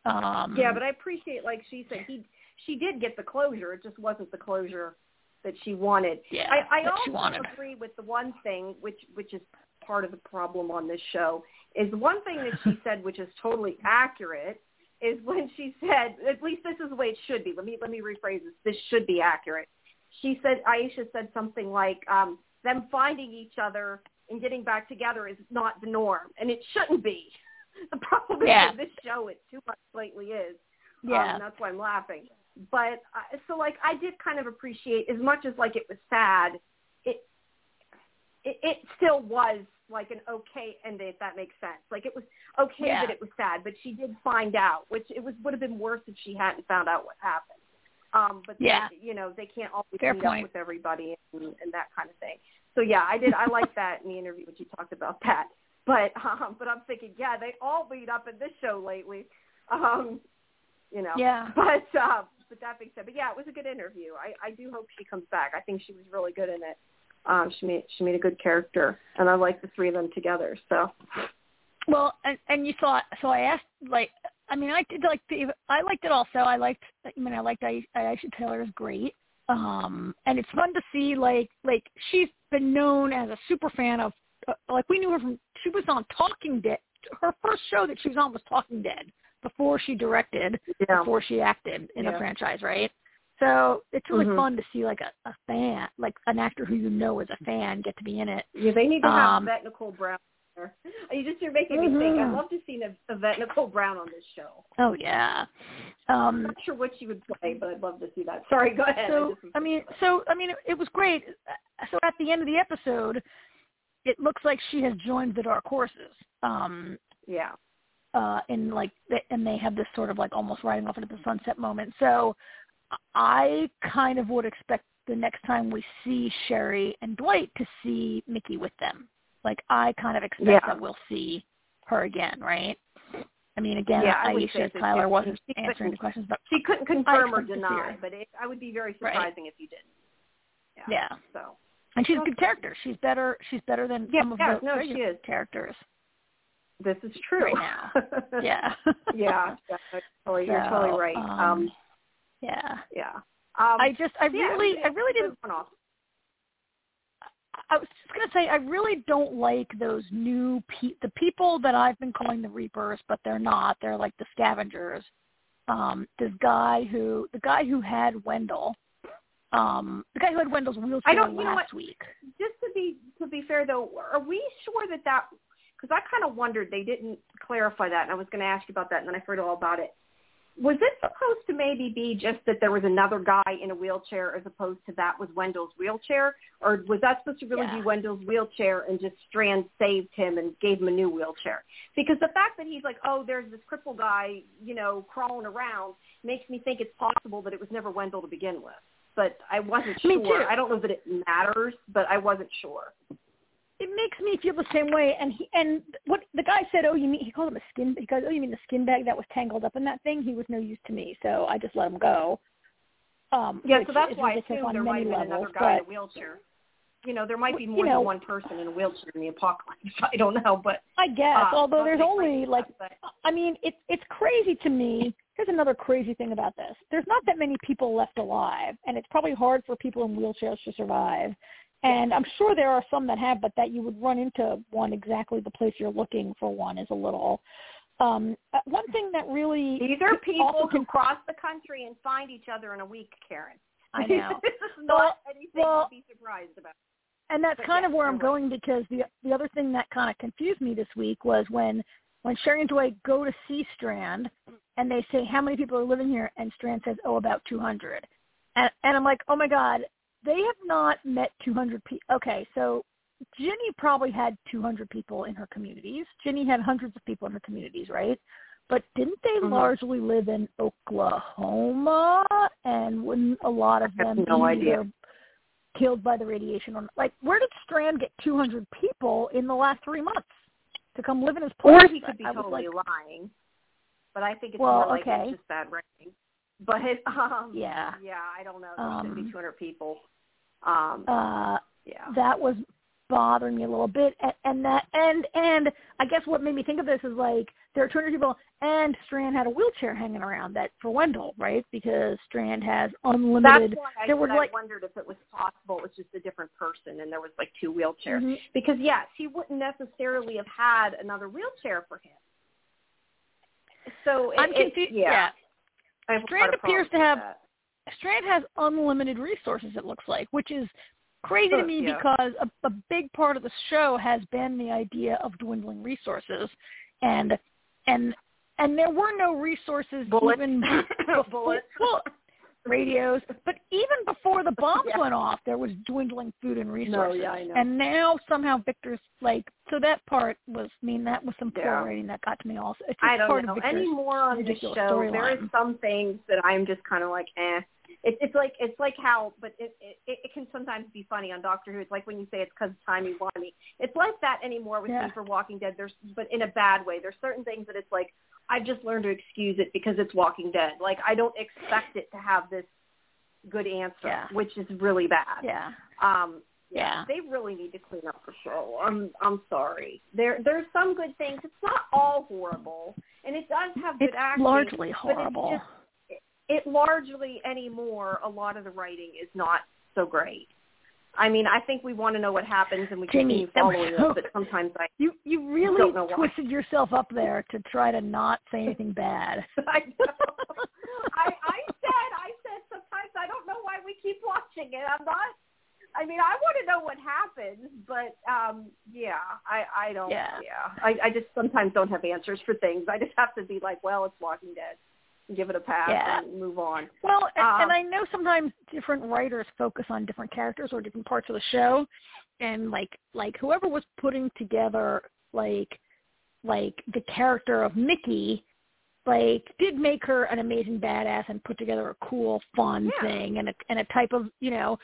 um Yeah, but I appreciate like she said he she did get the closure. It just wasn't the closure that she wanted. yeah I, I also wanted agree with the one thing, which which is part of the problem on this show, is one thing that she said, which is totally accurate, is when she said, at least this is the way it should be. Let me let me rephrase this. This should be accurate. She said, Aisha said something like, um, them finding each other and getting back together is not the norm, and it shouldn't be. The problem Yeah. with this show, it too much lately is. yeah Um, that's why I'm laughing. But uh, so like I did kind of appreciate as much as like it was sad, it it, it still was like an okay ending if that makes sense. Like it was okay Yeah. that it was sad, but she did find out, which it was would have been worse if she hadn't found out what happened. Um, but they- Yeah. you know they can't always Fair meet point. up with everybody and, and that kind of thing. So yeah, I did. I like that in the interview when she talked about that. But um, but I'm thinking, yeah, they all meet up in this show lately. Um, you know. yeah But uh, but that being said, but yeah, it was a good interview. I I do hope she comes back. I think she was really good in it. Um, she made she made a good character, and I like the three of them together. So Well, and and you saw so I asked like I mean I did like the I liked it also. I liked I mean I liked Aisha, Aisha Tyler is great. Um and it's fun to see like like she's been known as a super fan of uh, like we knew her from she was on Talking Dead. Her first show that she was on was Talking Dead before she directed, yeah, before she acted in Yeah. the franchise, right? So it's really Mhm. fun to see like a, a fan, like an actor who you know is a fan, get to be in it. yeah, they need to have Um, Yvette Nicole Brown. there. You just you're making me think. I'd Mhm. love to see Yvette Nicole Brown on this show. Oh yeah. Um, I'm not sure what she would play, but I'd love to see that. Sorry, go ahead. so was I mean, so I mean, it, it was great. So at the end of the episode, it looks like she has joined the Dark Horses. Um, yeah, uh, in like, and they have this sort of like almost riding off into the sunset moment. So I kind of would expect the next time we see Sherry and Dwight to see Mickey with them. Like I kind of expect Yeah. that we'll see her again, right? I mean, again, Yeah, I Aisha so, Tyler too. wasn't She answering the questions, but she couldn't confirm or expect to see deny, but it, I would be very Right. surprising if you didn't. Yeah. yeah. So And she's a good character. She's better. She's better than Yeah, some of yeah, the no, she is. characters. This is true Right now. Yeah. yeah, totally, you're totally right. um, Um, Yeah. Yeah. Um, I just, I yeah, really, I really didn't. Off. I was just gonna say, I really don't like those new pe- the people that I've been calling the Reapers, but they're not. They're like the scavengers. Um, this guy who, the guy who had Wendell, um, the guy who had Wendell's wheelchair I don't, you know last what? week. Just to be to be fair though, are we sure that that? Because I kind of wondered they didn't clarify that, and I was going to ask you about that, and then I heard all about it. Was it supposed to maybe be just that there was another guy in a wheelchair as opposed to that was Wendell's wheelchair? Or was that supposed to really Yeah. be Wendell's wheelchair and just Strand saved him and gave him a new wheelchair? Because the fact that he's like, oh, there's this cripple guy, you know, crawling around makes me think it's possible that it was never Wendell to begin with. But I wasn't Me sure. too. I don't know that it matters, but I wasn't sure. It makes me feel the same way. And he and what the guy said, oh, you mean he called him a skin? He goes, oh, you mean the skin bag that was tangled up in that thing? He was no use to me, so I just let him go. Um, Yeah, so that's why I on there might have been another guy in a wheelchair. You know, there might be You more know- than one person in a wheelchair in the apocalypse. I don't know, but I guess, uh, although there's only like, that, I mean, it's it's crazy to me. Here's another crazy thing about this: there's not that many people left alive, and it's probably hard for people in wheelchairs to survive. And I'm sure there are some that have, but that you would run into one exactly the place you're looking for one is a little. Um, uh, one thing that really These are people who can- cross the country and find each other in a week, Karen. I know. this is Well- not anything well- to be surprised about. and that's But kind yeah, of where I'm you're going because the the other thing that kind of confused me this week was when when Sherry and Dwight go to see Strand and they say how many people are living here and Strand says oh about 200 and and I'm like oh my god they have not met 200 people okay so Ginny probably had 200 people in her communities Ginny had hundreds of people in her communities right but didn't they Mhm. largely live in Oklahoma and wouldn't a lot of them no be idea. killed by the radiation or like where did Strand get 200 people in the last 3 months to come live in his place Or he could be I totally like, lying. But I think it's Well, more like okay. it's just bad writing. But um Yeah. yeah, I don't know. There Um, be 200 people. Um, uh yeah. that was bothering me a little bit and, and that and and I guess what made me think of this is like there are 200 people and Strand had a wheelchair hanging around that for Wendell right because Strand has That's unlimited why I, there were I like wondered if it was possible it was just a different person and there was like two wheelchairs. Mhm. Because yes, he wouldn't necessarily have had another wheelchair for him. So it, I'm it- confused yeah, yeah. A Strand appears to have that. Strand has unlimited resources. It looks like, which is crazy to me yeah. because a, a big part of the show has been the idea of dwindling resources, and and and there were no resources Bullets. even before well, radios, but even before the bombs Yeah. went off, there was dwindling food and resources. No, yeah, I know. And now somehow Victor's like so that part was I mean that was some poor Yeah. writing that got to me also. It's I don't know of Victor's anymore on this ridiculous show. There is storyline. some things that I'm just kind of like, eh. It's it's like it's like how, but it, it it can sometimes be funny on Doctor Who. It's like when you say it's because timey wimey. It's like that anymore with Yeah. me for Walking Dead. There's but in a bad way. There's certain things that it's like I've just learned to excuse it because it's Walking Dead. Like I don't expect it to have this good answer, Yeah. which is really bad. Yeah. Um, Yeah. they really need to clean up the show. I'm I'm sorry. There there's some good things. It's not all horrible, and it does have good It's acting. largely but it's horrible. just- It largely anymore, a lot of the writing is not so great. I mean, I think we want to know what happens, and we Jamie, continue following so- it. But sometimes I, You you really Don't know why. twisted yourself up there to try to not say anything bad. I know. I I said I said sometimes I don't know why we keep watching it. I'm not. I mean, I want to know what happens, but um yeah, I I don't. Yeah. I I just sometimes don't have answers for things. I just have to be like, well, it's Walking Dead, give it a pass Yeah. and move on. Well, and, Um, and I know sometimes different writers focus on different characters or different parts of the show, and like like whoever was putting together like like the character of Mickey, like did make her an amazing badass and put together a cool, fun Yeah. thing and a and a type of you know,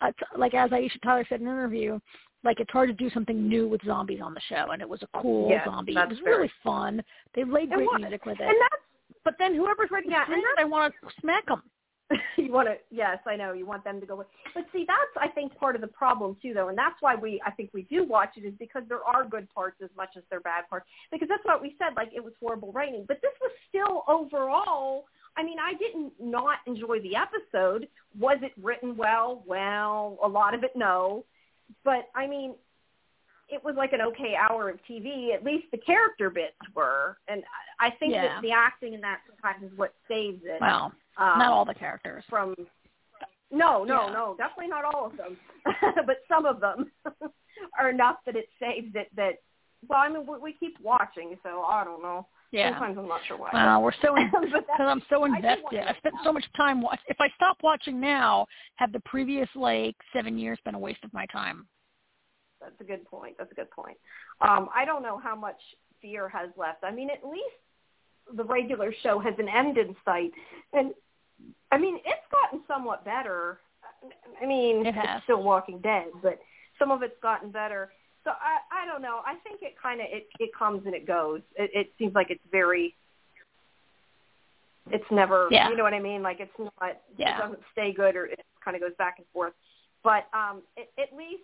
a like as Aisha Tyler said in an interview. Like it's hard to do something new with zombies on the show, and it was a cool zombie. It was very really fun. They laid It great was. music with it. And that's But then whoever's writing the and script, I want to smack them. you want to yes i know you want them to go with but see that's i think part of the problem too though and that's why we i think we do watch it is because there are good parts as much as there are bad parts because that's what we said like it was horrible writing but this was still overall I mean, I didn't not enjoy the episode. Was it written well? Well, a lot of it, no. But I mean, it was like an okay hour of TV. At least the character bits were, and I think Yeah. that the acting in that sometimes is what saves it. Well, um, not all the characters. from. No, no, Yeah. no, definitely not all of them, but some of them are enough that it saves it. That well, I mean, we, we keep watching, so I don't know. Yeah. Sometimes I'm not sure why. Well, we're so because I'm so invested. wonder I spent so much time watching. If I stop watching now, have the previous like seven years been a waste of my time? That's a good point. That's a good point. Um, I don't know how much fear has left. I mean, at least the regular show has an end in sight, and I mean, it's gotten somewhat better. I mean, It it's still Walking Dead, but some of it's gotten better. So I, I don't know. I think it kind of it, it comes and it goes. It, it seems like it's very. It's never, Yeah. you know what I mean. Like it's not, Yeah. it doesn't stay good, or it kind of goes back and forth. But um, it, at least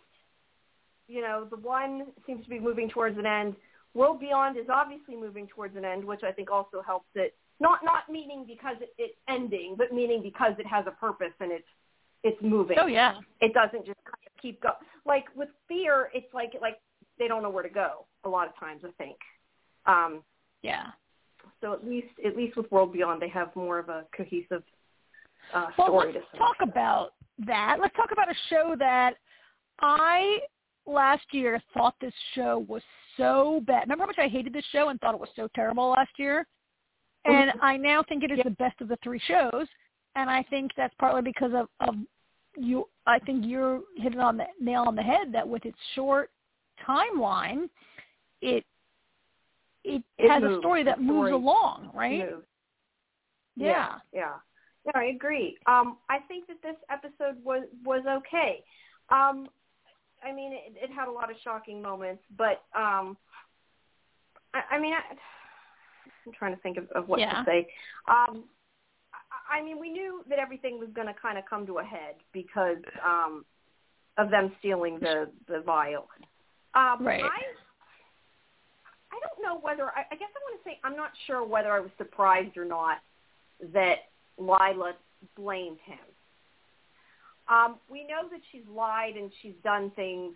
you know, the one seems to be moving towards an end. World Beyond is obviously moving towards an end, which I think also helps it. Not not meaning because it, it's ending, but meaning because it has a purpose and it's it's moving. Oh yeah, It doesn't just kind of keep going. Like with Fear, it's like like they don't know where to go a lot of times. I think. Um, yeah. so at least at least with World Beyond, they have more of a cohesive uh, Well, story let's to talk about that. Let's talk about a show that I last year thought this show was so bad. Remember how much I hated this show and thought it was so terrible last year? And I now think it is Yeah. the best of the three shows, and I think that's partly because of, of you. I think you're hitting on the nail on the head that with its short timeline, it it, It has a story that moves story along, right? move. Yeah. yeah, yeah. I agree. Um, I think that this episode was was okay. Um, I mean, it, it had a lot of shocking moments, but um, I, I mean, I, I'm trying to think of, of what Yeah. to say. Um, I, I mean, we knew that everything was going to kind of come to a head because um, of them stealing the the vial. Um, Right. I I don't know whether I, I guess I want to say I'm not sure whether I was surprised or not that Lyla blamed him. Um, we know that she's lied and she's done things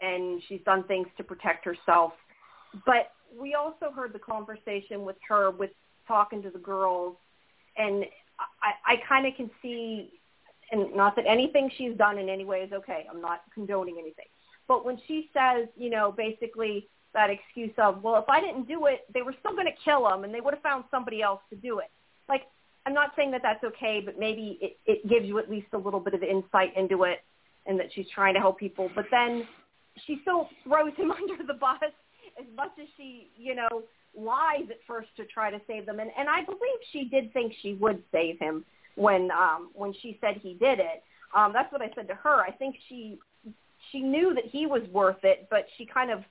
and she's done things to protect herself. But we also heard the conversation with her with talking to the girls and I, I kind of can see and not that anything she's done in any way is okay. I'm not condoning anything. But when she says, you know, basically that excuse of, well, if I didn't do it, they were still going to kill him and they would have found somebody else to do it. Like, I'm not saying that that's okay, but maybe it, it gives you at least a little bit of insight into it and that she's trying to help people. But then she still throws him under the bus as much as she, you know, lies at first to try to save them. And, and I believe she did think she would save him when um, when she said he did it. Um, that's what I said to her. I think she she knew that he was worth it, but she kind of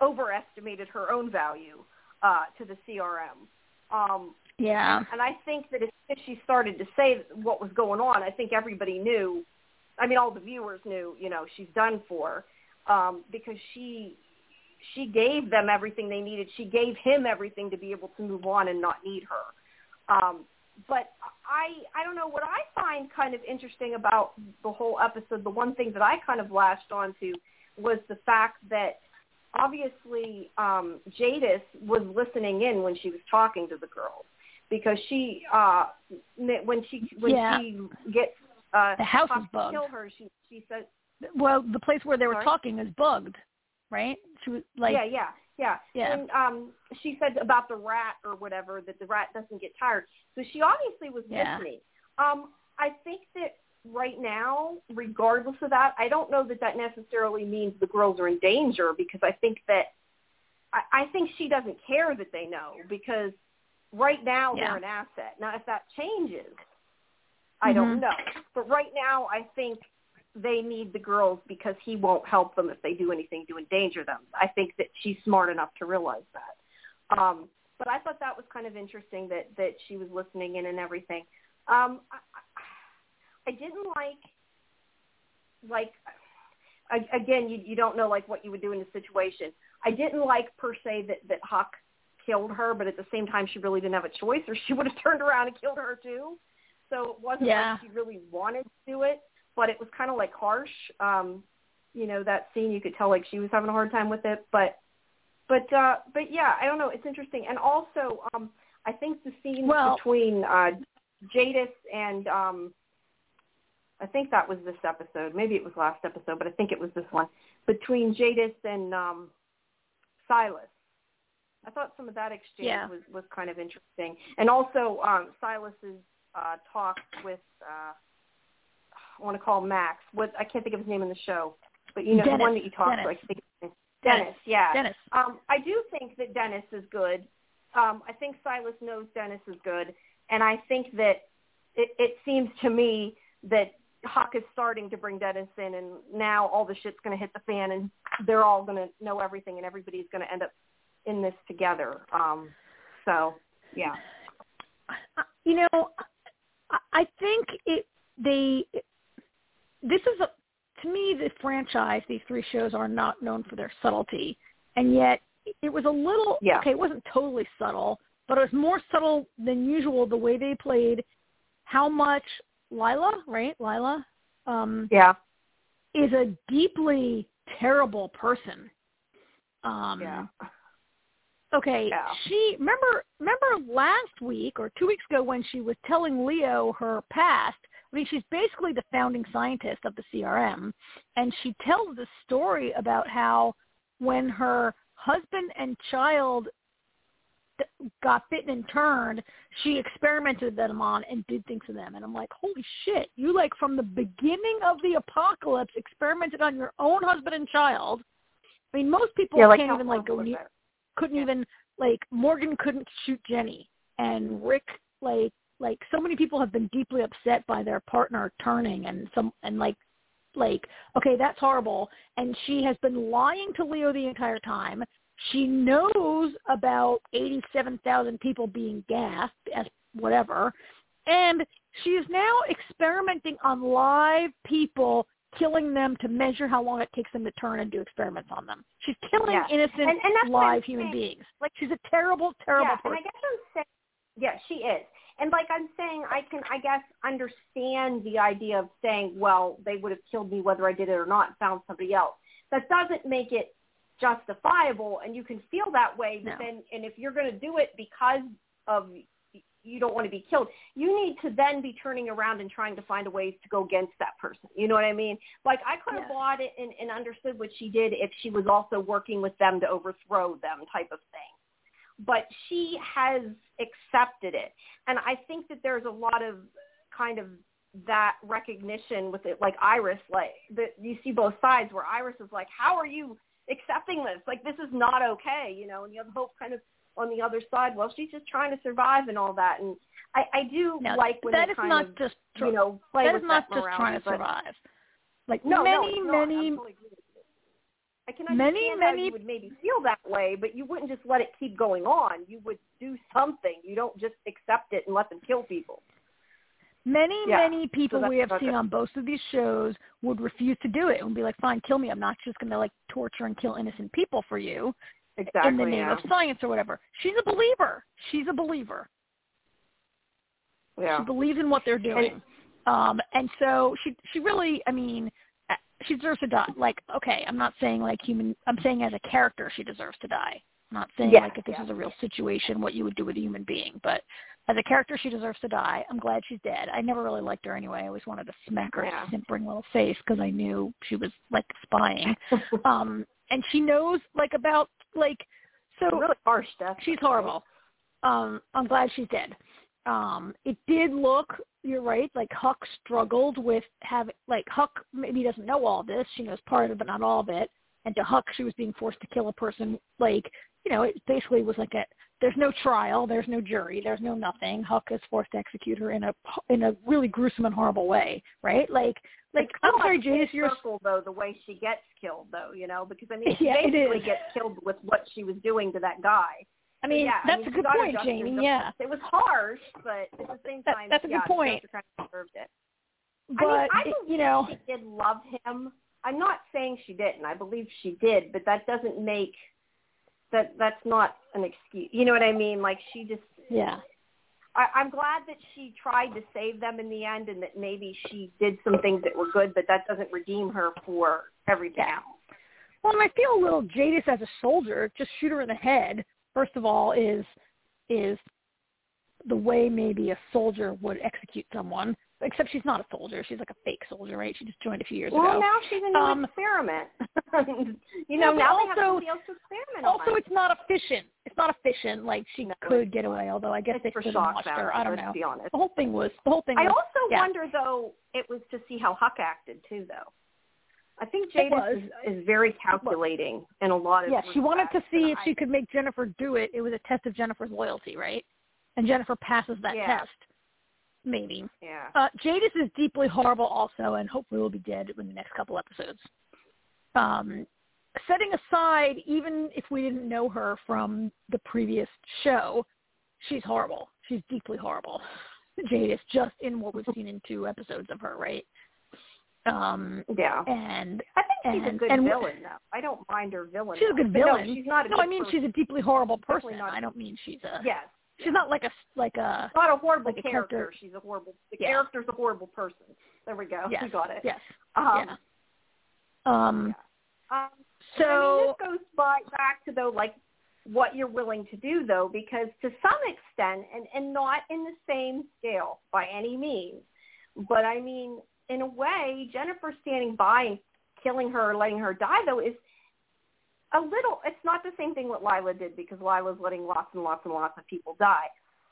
overestimated her own value uh, to the CRM. Um, Yeah. and I think that if she started to say what was going on, I think everybody knew. I mean, all the viewers knew. You know, she's done for um, because she she gave them everything they needed. She gave him everything to be able to move on and not need her. Um, but I I don't know what I find kind of interesting about the whole episode. The one thing that I kind of latched onto was the fact that obviously um, Jadis was listening in when she was talking to the girls because she uh when she when Yeah. she gets uh The house is to bugged. kill her she she says Well, the place where they were Sorry? talking is bugged, right? She was like, yeah yeah yeah Yeah. and um she said about the rat or whatever that the rat doesn't get tired so she obviously was Yeah. listening um I think that right now regardless of that I don't know that that necessarily means the girls are in danger because I think that I, I think she doesn't care that they know because right now Yeah. they're an asset. Now, if that changes, I don't Mhm. know. But right now, I think they need the girls because he won't help them if they do anything to endanger them. I think that she's smart enough to realize that. Um, but I thought that was kind of interesting that that she was listening in and everything. Um, I, I- I didn't like like a- again you you don't know like what you would do in a situation. I didn't like per se that that Huck killed her, but at the same time she really didn't have a choice, or she would have turned around and killed her too. So it wasn't Yeah. like she really wanted to do it, but it was kind of like harsh. Um, you know, that scene you could tell like she was having a hard time with it, but but uh but yeah, I don't know, it's interesting. And also um I think the scene Well- between uh Jadis and um I think that was this episode. Maybe it was last episode, but I think it was this one. Between Jadis and um Silas. I thought some of that exchange Yeah. was was kind of interesting. And also um Silas's uh talk with uh I want to call Max. What I can't think of his name in the show. But you know Dennis. the one that you talked Dennis. to, I think Dennis. Dennis, yeah. Dennis. Um, I do think that Dennis is good. Um, I think Silas knows Dennis is good, and I think that it, it seems to me that Huck is starting to bring Dennis in, and now all the shit's going to hit the fan, and they're all going to know everything, and everybody's going to end up in this together. Um, so, yeah, you know, I- I think it they this is a to me the franchise these three shows are not known for their subtlety. And yet it was a little Yeah. okay it wasn't totally subtle but it was more subtle than usual the way they played how much Lyla right? Lyla um yeah, is a deeply terrible person. Um yeah, Okay, Yeah. she remember remember last week or two weeks ago when she was telling Leo her past. I mean, she's basically the founding scientist of the CRM, and she tells the story about how when her husband and child got bitten and turned, she experimented them on and did things to them. And I'm like, holy shit! You like from the beginning of the apocalypse experimented on your own husband and child. I mean, most people yeah. Like can't even like go near that? Couldn't even like Morgan couldn't shoot Jenny. And Rick like like so many people have been deeply upset by their partner turning and some and like like okay that's horrible. And she has been lying to Leo the entire time. She knows about 87,000 people being gassed as whatever. And she is now experimenting on live people killing them to measure how long it takes them to turn and do experiments on them. She's killing Yeah. innocent And- and that's what I'm live human saying. beings. Like she's a terrible, terrible yeah, person. and I guess I'm saying, yeah, she is. And like I'm saying, I can, I guess, understand the idea of saying, well, they would have killed me whether I did it or not found somebody else. That doesn't make it justifiable, and you can feel that way. But No. then, and if you're going to do it because of you don't want to be killed, you need to then be turning around and trying to find a ways to go against that person. You know what I mean? Like I could have Yeah. bought it and, and understood what she did if she was also working with them to overthrow them, type of thing but she has accepted it. And I think that there's a lot of kind of that recognition with it, like Iris, like that you see both sides where Iris is like, how are you accepting this? Like, this is not okay, you know, and you have Hope kind of on the other side. Well, she's just trying to survive and all that. And I, I do Now, like when that they kind not of, just you know, play that with is not that just morality, trying to survive. Like no, many, no, not. many, I'm totally agree with you. I many, how many- you would maybe feel that way, but you wouldn't just let it keep going on. You would do something. You don't just accept it and let them kill people. many, Yeah. many people that's we have seen it. on both of these shows would refuse to do it and be like, "Fine, kill me. I'm not just going to like torture and kill innocent people for you Exactly. in the name yeah. of science or whatever." She's a believer. She's a believer. yeah. She believes in what they're doing. um, and so she she really, I mean, uh, she deserves to die. Like, okay, I'm not saying like human. I'm saying as a character, she deserves to die. I'm not saying Yeah, like if this yeah. is a real situation, what you would do with a human being. But as a character, she deserves to die. I'm glad she's dead. I never really liked her anyway. I always wanted to smack her Yeah. simpering little face because I knew she was like spying. um, and she knows like about like so really harsh death. she's horrible. Um, I'm glad she's dead. Um, it did look, you're right, like Huck struggled with having, like Huck maybe doesn't know all this. She knows part of it, but not all of it. And to Huck, she was being forced to kill a person. Like, you know, it basically was like a, there's no trial, there's no jury, there's no nothing. Huck is forced to execute her in a, in a really gruesome and horrible way, right? Like, like, I'm sorry, full you're, circle though the way she gets killed though, you know, because I mean she Yeah, basically gets killed with what she was doing to that guy. I mean, yeah, I that's mean, a good point, deserved Yeah. It was harsh, but at the same That- time, that's a good yeah, point. She kind of deserved it. But, I mean, I it- you know, she did love him. I'm not saying she didn't. I believe she did, but that doesn't make that that's not an excuse. You know what I mean? Like she just Yeah. I, I'm glad that she tried to save them in the end, and that maybe she did some things that were good, but that doesn't redeem her for everything Yeah. else. Well, and I feel a little Jadis as a soldier. Just shoot her in the head. First of all, is is the way maybe a soldier would execute someone. Except she's not a soldier. She's like a fake soldier, right? She just joined a few years Well, ago. Well, now she's a new Um, experiment. you know, now they have somebody else to experiment also, on. Also, it's not efficient. It's not efficient. Like she No, could get away, although I guess they for should have watched her. I don't know. be honest. The whole thing was the whole thing. I was, also yeah. wonder though it was to see how Huck acted too, though. I think Jadis is, is very calculating in a lot of. Yeah, she wanted to see if I- she could make Jennifer do it. It was a test of Jennifer's loyalty, right? And Jennifer passes that Yeah. test. Maybe. Yeah. Uh, Jadis is deeply horrible also, and hopefully will be dead in the next couple episodes. Um, setting aside, even if we didn't know her from the previous show, she's horrible. She's deeply horrible. Jadis, just in what we've seen in two episodes of her, right? Um, Yeah. and I think she's and- a good and- villain, though. I don't mind her villain. she's a good But no, villain. she's not a no, I mean person. she's a deeply horrible person. I don't mean she's a. Yes. She's not like a like a. Not a horrible Like a character. character. She's a horrible. The Yeah. character's a horrible person. There we go. Yes. We got it. Yes. Um, yeah. Um. Um, So. I mean, this goes by, back to though, like what you're willing to do, though, because to some extent, and and not in the same scale by any means, but I mean, in a way, Jennifer standing by and killing her, or letting her die, though, is a little. It's not the same thing what Lyla did because Lyla's letting lots and lots and lots of people die.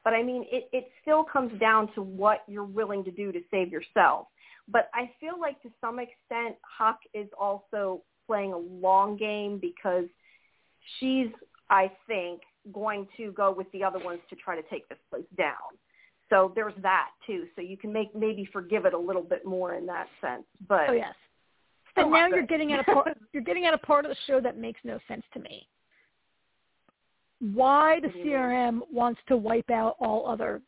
But I mean, it it still comes down to what you're willing to do to save yourself. But I feel like to some extent, Huck is also playing a long game because she's, I think, going to go with the other ones to try to take this place down. So there's that too. So you can make maybe forgive it a little bit more in that sense. But Oh yes. And now you're getting at a part. you're getting at a part of the show that makes no sense to me. Why the What do you mean? CRM wants to wipe out all other?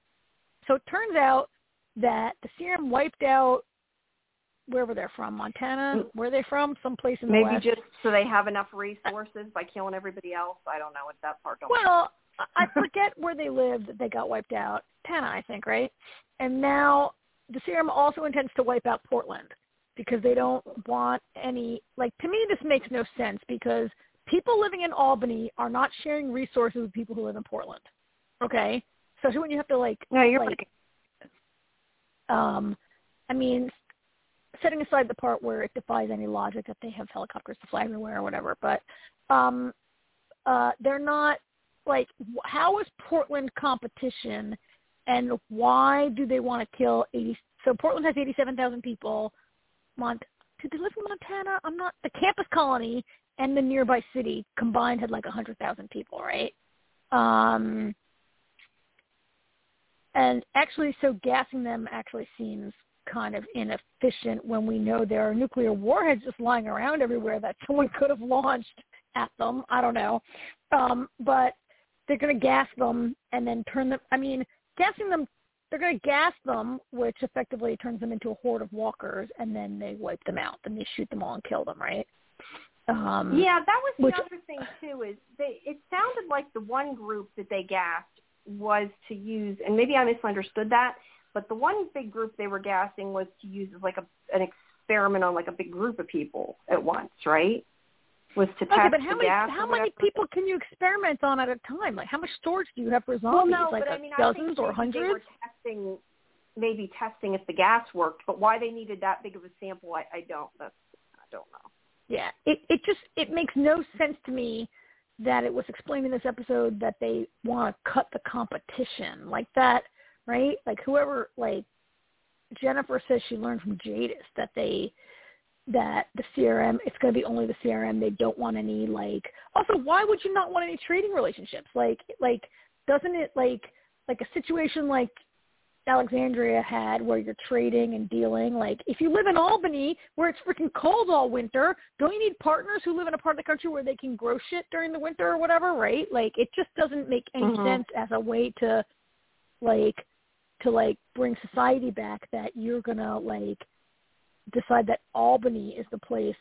So it turns out that the CRM wiped out wherever they're from, Montana. Mm. Where are they from? Someplace in the West. maybe west. just so they have enough resources by killing everybody else. I don't know what that part. Don't Well, I forget where they lived they got wiped out. Montana, I think, right? And now the CRM also intends to wipe out Portland because they don't want any. Like to me, this makes no sense because people living in Albany are not sharing resources with people who live in Portland. Okay, especially when you have to like no, you're like, um, I mean, setting aside the part where it defies any logic that they have helicopters to fly everywhere or whatever, but um, uh, they're not like how is Portland competition, and why do they want to kill eighty? So Portland has eighty-seven thousand people. Mont, do they live in Montana? I'm not. The campus colony and the nearby city combined had like a hundred thousand people, right? Um, and actually, so gassing them actually seems kind of inefficient when we know there are nuclear warheads just lying around everywhere that someone could have launched at them. I don't know. Um, but they're going to gas them and then turn them, I mean, gassing them, they're going to gas them, which effectively turns them into a horde of walkers, and then they wipe them out. Then they shoot them all and kill them, right? Um, Yeah, that was the Which- other thing too. Is they? It sounded like the one group that they gassed was to use, and maybe I misunderstood that. But the one big group they were gassing was to use as like a an experiment on like a big group of people at once, right? Was to Okay, but how the many gas. how many people can you experiment on at a time? Like how much storage do you have for zombies? Well, no, like but I mean, I dozens think or maybe They were hundreds? testing, maybe testing if the gas worked, but why they needed that big of a sample, I, I don't. That's I don't know. Yeah, it it just it makes no sense to me that it was explained in this episode that they want to cut the competition like that, right? Like whoever like Jennifer says she learned from Jadis that they that the CRM it's going to be only the CRM. They don't want any like. Also, why would you not want any trading relationships? Like like doesn't it like like a situation like Alexandria had where you're trading and dealing. Like if you live in Albany where it's freaking cold all winter, don't you need partners who live in a part of the country where they can grow shit during the winter or whatever, right? Like it just doesn't make any Mhm. sense as a way to like to like bring society back that you're gonna like decide that Albany is the place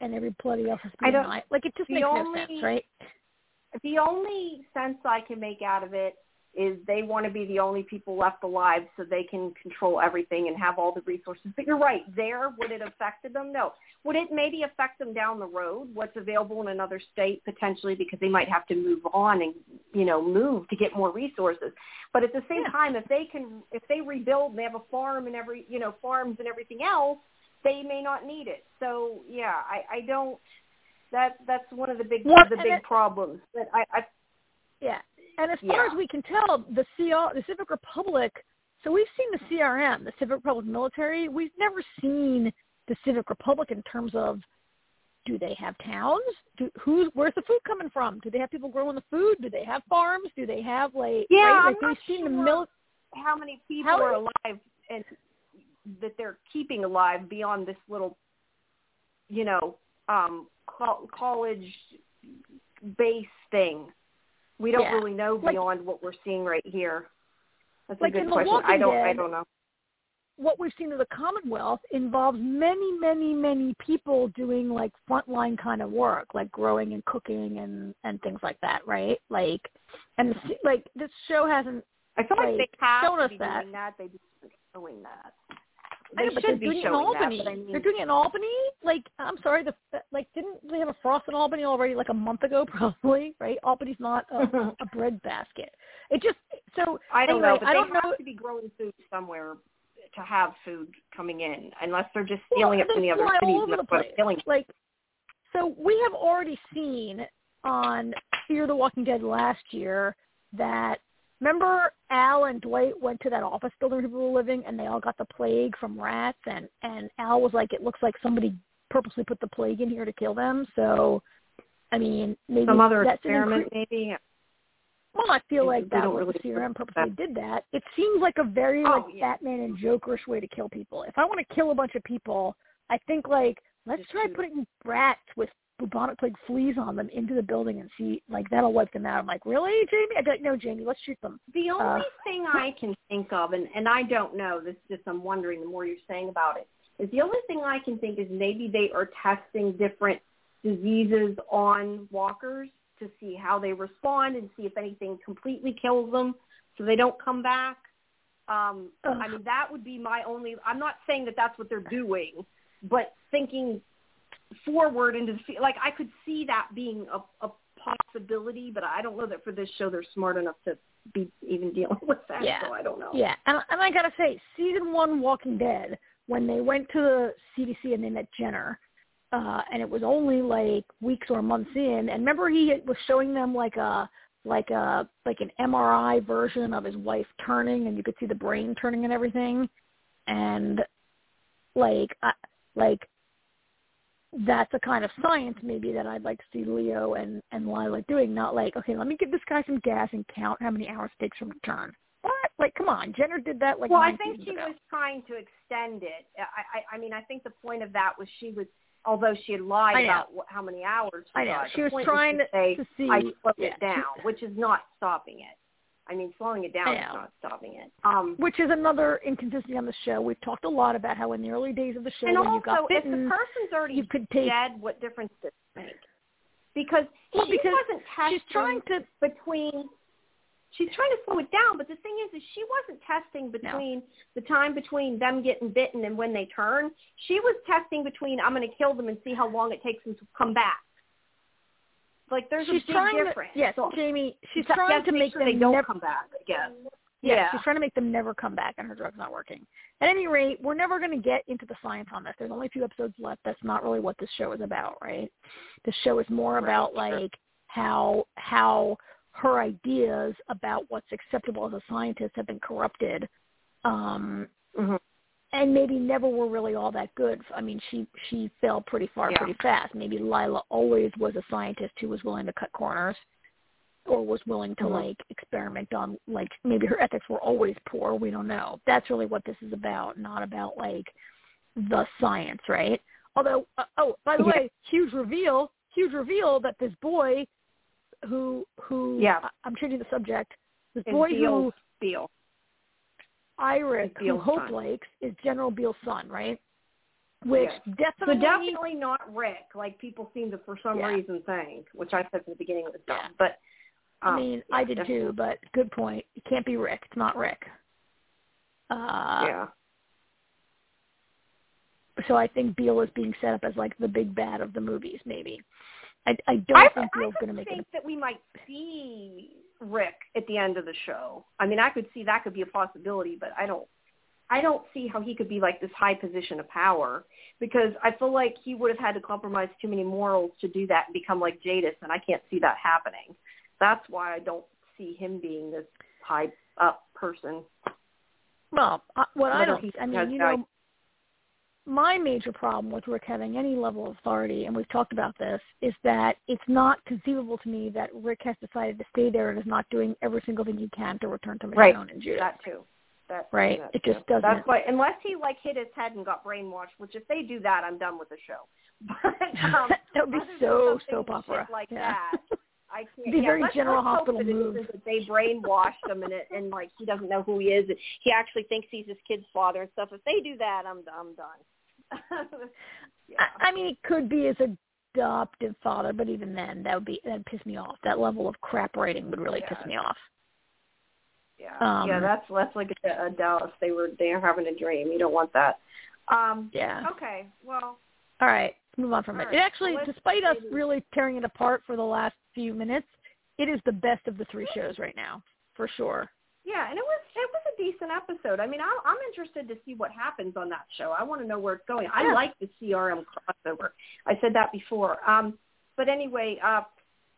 and everybody else has to be I don't- Like it just makes no sense, right? the only sense I can make out of it is they want to be the only people left alive so they can control everything and have all the resources. But you're right. There, would it affected them? No. Would it maybe affect them down the road? What's available in another state potentially because they might have to move on and you know move to get more resources. But at the same Yeah. time, if they can, if they rebuild, and they have a farm and every you know farms and everything else, they may not need it. So yeah, I, I don't. That that's one of the big Well, the big it- problems that I, I Yeah. And as far Yeah. as we can tell, the CR, the Civic Republic. So we've seen the CRM, the Civic Republic military. We've never seen the Civic Republic in terms of do they have towns? Do, who's where's the food coming from? Do they have people growing the food? Do they have farms? Do they have like Yeah, right? I'm not we've seen the sure. mil- how many people How- are alive and that they're keeping alive beyond this little, you know, um, co- college base thing. We don't Yeah. really know Like- beyond what we're seeing right here. That's Like a good question. I don't. I don't know. what we've seen of the Commonwealth involves many, many, many people doing like frontline kind of work, like growing and cooking and and things like that, right? Like, and like this show hasn't. I feel like, like, they have shown us be that. doing that. They aren't showing that. I They know, but they're should be doing it in Albany. that. I mean, They're doing it in Albany. Like, I'm sorry, the like didn't they have a frost in Albany already like a month ago, probably, right? Albany's not a, a bread basket. It just so I don't anyway, know, but I don't have know. to be growing food somewhere to have food coming in, unless they're just Well, stealing it from the other all cities over and the that's why place. they're it. Like, so we have already seen on Fear the Walking Dead last year that remember Al and Dwight went to that office building where people were living and they all got the plague from rats and and Al was like, it looks like somebody purposely put the plague in here to kill them. So, I mean, maybe Some other that's experiment, incre- maybe. well, I feel like that don't was really the CRM purposely that- did that. It seems like a very Oh, like yeah. Batman and Jokerish way to kill people. If I want to kill a bunch of people, I think like let's Just try putting rats with bubonic plague fleas on them into the building and see like that'll wipe them out. I'm like, really, Jamie? I don't know, Jamie. Let's shoot them. The only Uh, thing I can think of, and, and I don't know, this is just I'm wondering the more you're saying about it, is the only thing I can think is maybe they are testing different diseases on walkers to see how they respond and see if anything completely kills them so they don't come back. Um, I mean, that would be my only, I'm not saying that that's what they're doing, but thinking forward into the, like I could see that being a, a possibility, but I don't know that for this show they're smart enough to be even dealing with that. Yeah. So I don't know. Yeah, and and I gotta say, season one Walking Dead, when they went to the CDC and they met Jenner, uh, and it was only like weeks or months in, and remember he was showing them like a like a like an MRI version of his wife turning, and you could see the brain turning and everything, and like I, like that's a kind of science maybe that I'd like to see Leo and and Lyla doing. Not like okay, let me give this guy some gas and count how many hours it takes him to turn. What? Like, come on, Jenner did that like well, I think she ago. was trying to extend it. Uh, I, I, I mean, I think the point of that was she was, although she had lied about how many hours she I know. got, She was trying to to, say, to see. I slowed yeah, it she- down, which is not stopping it. I mean, slowing it down is not stopping it. Um, which is another inconsistency on the show. We've talked a lot about how in the early days of the show, and when you also, got if the person's already you could take. dead, what difference does it make? Because Well, she because wasn't testing She's trying to. between she's trying to slow it down, but the thing is is she wasn't testing between the time between them getting bitten and when they turn. She was testing between I'm going to kill them and see how long it takes them to come back. Like there's She's a big trying difference. to. Yes, So, Jamie. She's you trying to make sure them they don't never. come back. I guess. Yeah, Yeah. she's trying to make them never come back, and her drug's not working. At any rate, we're never going to get into the science on this. There's only a few episodes left. That's not really what this show is about, right? The show is more Right, about sure. like how how her ideas about what's acceptable as a scientist have been corrupted, um, hmm and maybe never were really all that good. I mean, she she fell pretty far Yeah. pretty fast. Maybe Lyla always was a scientist who was willing to cut corners or was willing to Mhm. like experiment on like maybe her ethics were always poor we don't know that's really what this is about not about like the science right although uh, oh by the Yeah. way huge reveal huge reveal that this boy who who Yeah. I- i'm changing the subject this And boy who Beale's Beale. Iris Is who hope son. likes is general beale's son right which Yeah. definitely, So definitely not Rick, like people seem to for some Yeah. reason think, which I said in the beginning was dumb. Yeah. But um, I mean, yeah, I did definitely. too, but good point. It can't be Rick. It's not Rick. Uh, yeah. So I think Beale is being set up as like the big bad of the movies, maybe. I, I don't I, think I could going to make think it. that we might see Rick at the end of the show. I mean, I could see that could be a possibility, but I don't. I don't see how he could be like this high position of power because I feel like he would have had to compromise too many morals to do that and become like Jadis, and I can't see that happening. That's why I don't see him being this high up person. Well, uh, what I don't. I mean, you know, my major problem with Rick having any level of authority, and we've talked about this, is that it's not conceivable to me that Rick has decided to stay there and is not doing every single thing he can to return to Michonne Right. and Judith. That too. That Right. that It just doesn't- That's why unless he like hit his head and got brainwashed, which if they do that, I'm done with the show. But um, that would be other so something soap opera. like yeah. that. I can't. Be yeah, very let's, General let's Hospital that move. that they brainwashed him and it, and like he doesn't know who he is. and He actually thinks he's his kid's father and stuff. If they do that, I'm I'm done. yeah. I, I mean, it could be his adoptive father, but even then, that would be that'd piss me off. That level of crap writing would really piss me off. Yeah, Um, yeah, that's that's like a, a Dallas. They were they are having a dream. You don't want that. Um, Yeah. okay, well, All right, move on from it. right, It actually, let's despite us really tearing it apart for the last few minutes, it is the best of the three shows right now, for sure. yeah, and it was it was a decent episode. I mean, I, I'm interested to see what happens on that show. I want to know where it's going. I Yeah. like the CRM crossover. I said that before. Um, but anyway, uh,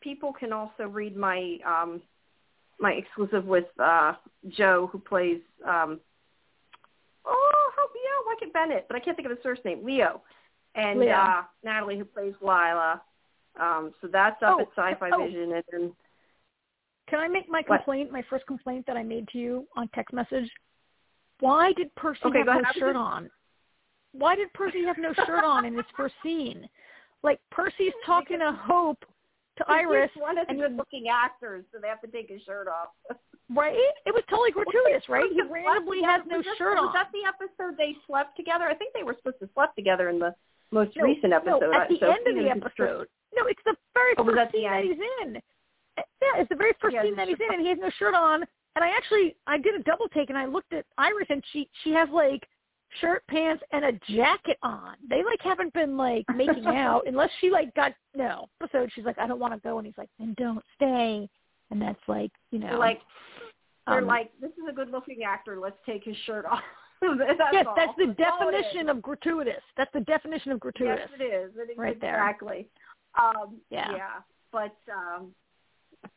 people can also read my um, my exclusive with uh, Joe, who plays um, oh help me out, like it Bennett, but I can't think of his first name, Leo, and Leo. uh, Natalie, who plays Lyla. Um, so that's up Oh, at Sci-Fi oh. Vision, and then Can I make my What? complaint, my first complaint that I made to you on text message? Why did Percy Okay, have no shirt on? Why did Percy have no shirt on in his first scene? Like Percy's talking to Hope, to Iris, He's one of the good-looking actors, so they have to take his shirt off. right? It was totally gratuitous, right? He randomly has no Was that- shirt was on. that the episode they slept together? I think they were supposed to slept together in the most No, recent episode. No, at the so end of the episode. No, it's the very Oh, was first that the scene that he's in. Yeah, it's the very first scene that he's in, and he has no shirt on. And I actually, I did a double take, and I looked at Iris, and she she has like shirt, pants, and a jacket on. They like haven't been like making out unless she like got no episode. She's like, I don't want to go, and he's like, then don't stay. And that's like, you know, like they're um, like, this is a good-looking actor. Let's take his shirt off. that's yes, all. that's the That's all it is. definition of gratuitous. That's the definition of gratuitous. Yes, it is. It is Right there. exactly. Um, Yeah. Yeah. But um,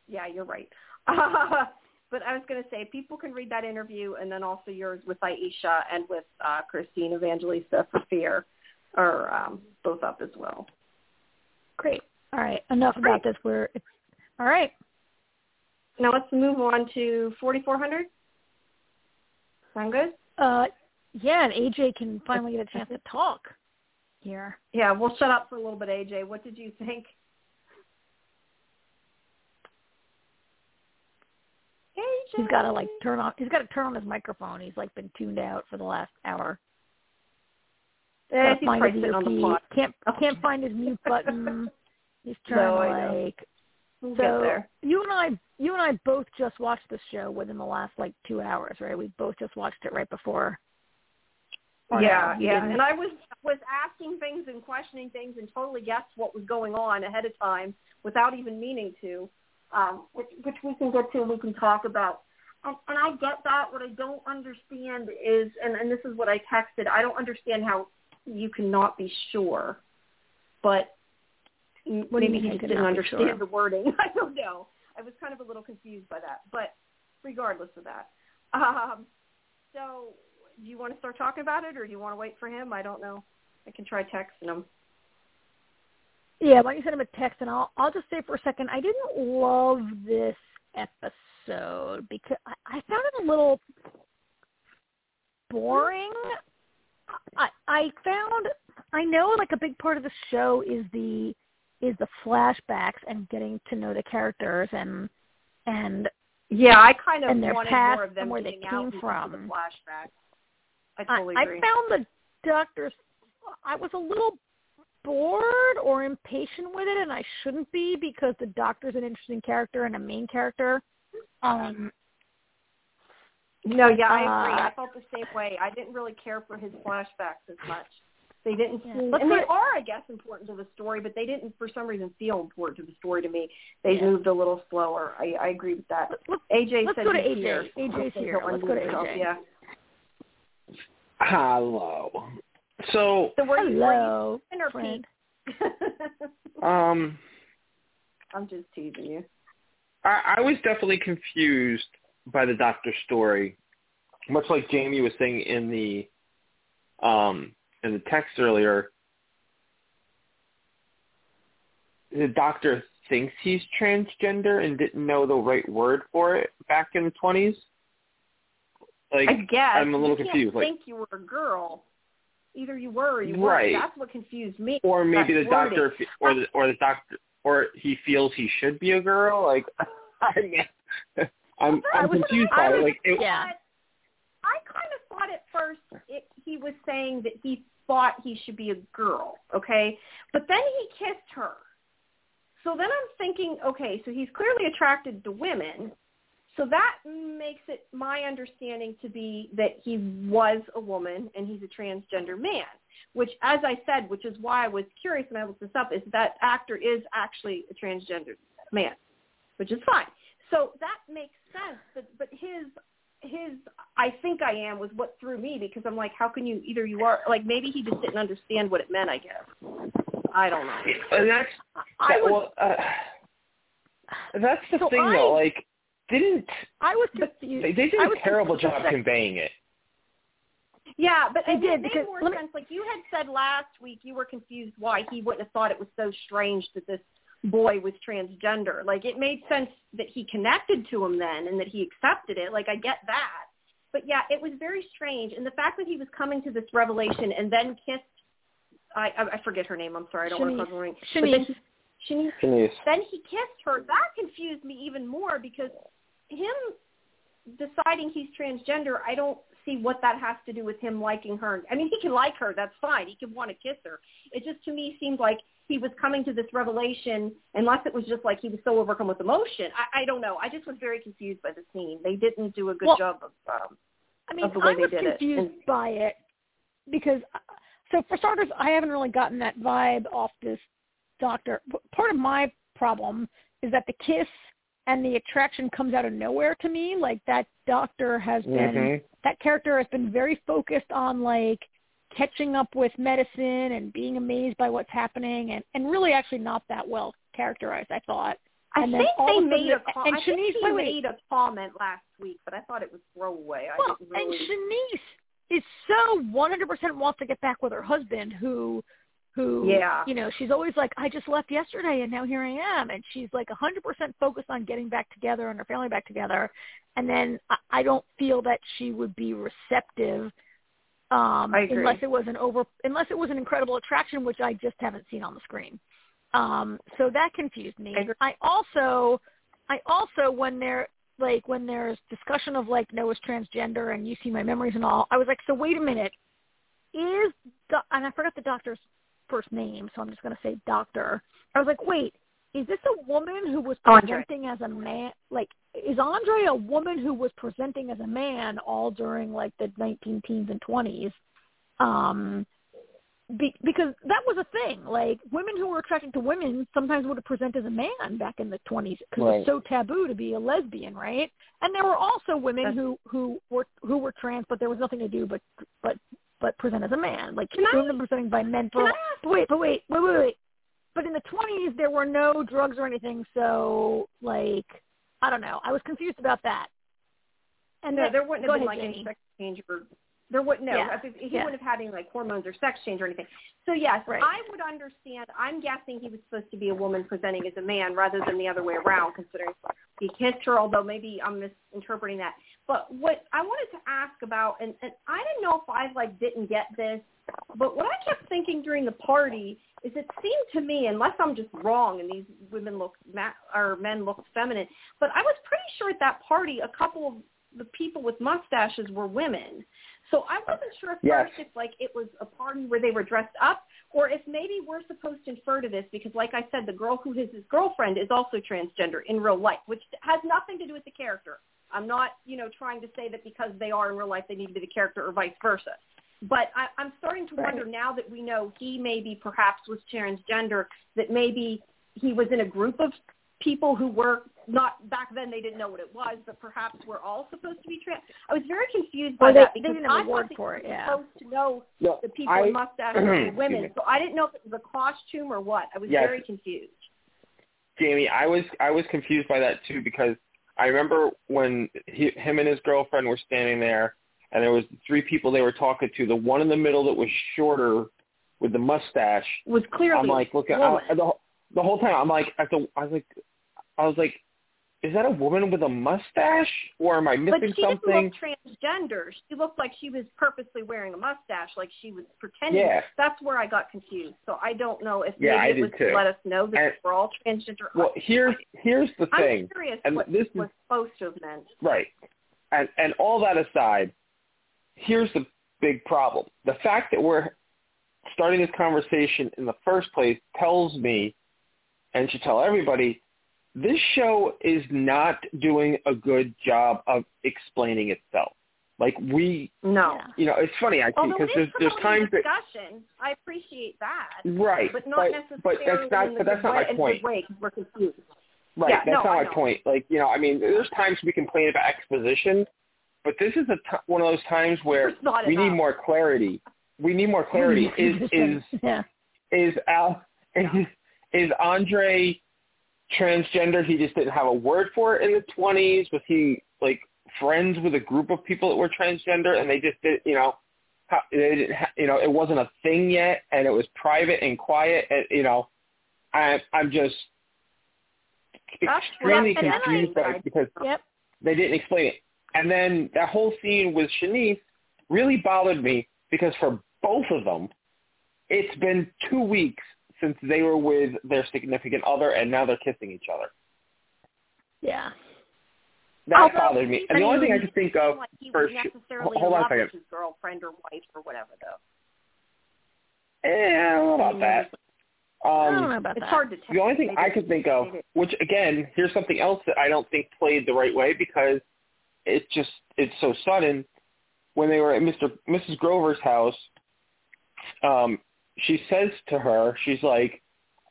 yeah, you're right. but I was going to say people can read that interview and then also yours with Aisha and with uh, Christine Evangelista for Fear are um, both up as well. Great. All right, enough about this. We're all right. Now let's move on to 4400. Sound good? Uh, yeah, and AJ can finally get a chance to talk here. Yeah, we'll shut up for a little bit, AJ. What did you think? AJ. He's got to like turn on. He's got to turn on his microphone. He's like been tuned out for the last hour. Eh, he's find probably his sitting on the plot. Can't can't find his mute button. He's trying No, like. We'll So you and I, you and I both just watched this show within the last like two hours, right? We both just watched it right before. Or no, yeah, you yeah. And I was was asking things and questioning things and totally guessed what was going on ahead of time without even meaning to, um, which which we can get to and we can talk about. And, and I get that. What I don't understand is, and, and this is what I texted. I don't understand how you cannot be sure, but What maybe he just didn't understand sure? the wording. I don't know. I was kind of a little confused by that, but regardless of that, um, so do you want to start talking about it, or do you want to wait for him? I don't know. I can try texting him. Yeah, why don't you send him a text and I'll I'll just say for a second, I didn't love this episode because I, I found it a little boring. I I found I know like a big part of the show is the is the flashbacks and getting to know the characters and and Yeah, I kind of And their wanted past more of them and where they came from. the flashback. I I, totally I agree. found the doctor's I was a little bored or impatient with it, and I shouldn't be because the Doctor's an interesting character and a main character. Um, no, yeah, I agree. Uh, I felt the same way. I didn't really care for his flashbacks as much. They didn't Yeah. seem, Let's and they are, I guess, important to the story, but they didn't, for some reason, feel important to the story to me. They Yeah. moved a little slower. I, I agree with that. let's, let's, AJ let's said go to AJ. here. AJ's here. Let's go to AJ. Yeah. Hello. So, So were you, were Hello, you or friend. Um, I'm just teasing you. I, I was definitely confused by the doctor story, much like Jamie was saying in the um in the text earlier. The doctor thinks he's transgender and didn't know the right word for it back in the twenties. Like I guess I'm a little you confused. Can't Like, think you were a girl. Either you were or you Right. weren't. That's what confused me. or maybe the wording. doctor or the or the doctor or he feels he should be a girl. Like, I mean, I'm I I'm was- confused I by it. was- Like, it, Yeah. I kind of thought at first it, he was saying that he thought he should be a girl, okay? But then he kissed her. So then I'm thinking, okay, so he's clearly attracted to women. So that makes it my understanding to be that he was a woman and he's a transgender man, which as I said, which is why I was curious when I looked this up, is that actor is actually a transgender man, which is fine. So that makes sense, but but his his I think I am was what threw me because I'm like, how can you either you are like maybe he just didn't understand what it meant, I guess. I don't know. and that's I was well, uh, that's the So thing I- though. Like, didn't I was but confused. they, they did a terrible confused. job conveying it. Yeah, but They it did, made because- more let me- sense. Like you had said last week, you were confused why he wouldn't have thought it was so strange that this boy was transgender. Like it made sense that he connected to him then and that he accepted it. Like I get that. But yeah, it was very strange. And the fact that he was coming to this revelation and then kissed I I, I forget her name, I'm sorry, I don't want to Shanice. cause her ring. But then Shanice. Shanice then he kissed her. That confused me even more because him deciding he's transgender, I don't see what that has to do with him liking her. I mean, he can like her, that's fine. He can want to kiss her. It just to me seemed like he was coming to this revelation, unless it was just like he was so overcome with emotion. I, I don't know. I just was very confused by the scene. They didn't do a good Well, job of. Um, I mean, of the way I they was did it. confused And- by it because, so for starters, I haven't really gotten that vibe off this doctor. Part of my problem is that the kiss and the attraction comes out of nowhere to me. Like that doctor has been, Mhm. that character has been very focused on like catching up with medicine and being amazed by what's happening and, and really actually not that well characterized, I thought. I And then think they of a made a com- and I think Shanice- he wait, wait. made a comment last week, but I thought it was throwaway. I Well, really. and Shanice is so 100% wants to get back with her husband who who Yeah. you know she's always like i just left yesterday and now here i am. And she's like a 100% focused on getting back together and her family back together. And then i, I don't feel that she would be receptive um unless it was an over unless it was an incredible attraction which i just haven't seen on the screen. Um so that confused me. I i also i also when there like when there's discussion of like Noah's transgender and you see my memories and all, I was like, so wait a minute, is do- and I forgot the doctor's first name, so I'm just gonna say doctor. I was like, wait, is this a woman who was Andre. presenting as a man? Like, is Andre a woman who was presenting as a man all during like the 19 teens and 20s? Um, be, because that was a thing. Like women who were attracted to women sometimes would have presented as a man back in the 20s because it Right. was so taboo to be a lesbian, right? And there were also women That's- who who were who were trans, but there was nothing to do but but but present as a man. Like Can I- women presenting by men for. Can I ask- But wait, but wait, wait, wait, wait. But in the 20s, there were no drugs or anything, so like I don't know. I was confused about that. And no, then- there wouldn't have been ahead, like Jamie. any sex change or there wouldn't no. Yeah, He yeah. wouldn't have had any like hormones or sex change or anything. So yes, Right. I would understand. I'm guessing he was supposed to be a woman presenting as a man rather than the other way around, considering he kissed her. Although maybe I'm misinterpreting that. But what I wanted to ask about, and, and I didn't know if I like didn't get this, but what I kept thinking during the party is it seemed to me, unless I'm just wrong and these women look ma- or men looked feminine, but I was pretty sure at that party a couple of the people with mustaches were women. So I wasn't sure at Yes. first if like it was a party where they were dressed up, or if like it was a party where they were dressed up, or if maybe we're supposed to infer to this because, like I said, the girl who is his girlfriend is also transgender in real life, which has nothing to do with the character. I'm not, you know, trying to say that because they are in real life they need to be the character or vice versa. But I, I'm starting to Right. wonder now that we know he maybe perhaps was transgender, that maybe he was in a group of people who were not back then they didn't know what it was, but perhaps we're all supposed to be trans. I was very confused by Or they- that they because didn't I have a thought that for it, yeah. supposed to know No, the people I, in mustaches were women. So I didn't know if it was a costume or what. I was Yes. very confused. Jamie, I was I was confused by that too because I remember when he, him and his girlfriend were standing there, and there was three people they were talking to. The one in the middle that was shorter with the mustache. Was clearly I'm like a looking woman. I, the whole- the whole time. I'm like at the I was like I was like, is that a woman with a mustache or am I missing but she something? didn't look transgender. She looked like she was purposely wearing a mustache, like she was pretending. Yeah. That's where I got confused. So I don't know if Yeah, I maybe it was too. to let us know that And- we're all transgender. Well, here's here's the thing. I'm curious and what this is- was supposed to have meant. Right. And and all that aside, here's the big problem. The fact that we're starting this conversation in the first place tells me and should tell everybody this show is not doing a good job of explaining itself. Like we, No. You know, it's funny I think because there's there's times that discussion, I appreciate that, right, but not but, necessarily but that's not but that's not my point. the way 'cause we're confused. Right. Yeah, That's no, not I my know. point. Like, you know, I mean, there's times we complain about exposition, but this is a t- one of those times where we need more clarity. We need more clarity. Is is yeah. is Al is, is Andre transgender? He just didn't have a word for it in the twenties. Was he like friends with a group of people that were transgender, and they just did, you know, how, they didn't, ha- you know, it wasn't a thing yet, and it was private and quiet, and you know, I I'm just extremely what I- and then I- confused by it because Yep. they didn't explain it. And then that whole scene with Shanice really bothered me because for both of them, it's been two weeks since they were with their significant other, and now they're kissing each other. Yeah. That Although bothered me. he And the only thing I could think of, like he for was sh- necessarily hold in on a second. his girlfriend or wife or whatever, though. eh, I don't know about that. I don't Um, know about It's that. hard to tell. the only thing I could think of, which again, here's something else that I don't think played the right way because it's just it's so sudden. When they were at Mr. Mrs. Grover's house, um, she says to her, she's like,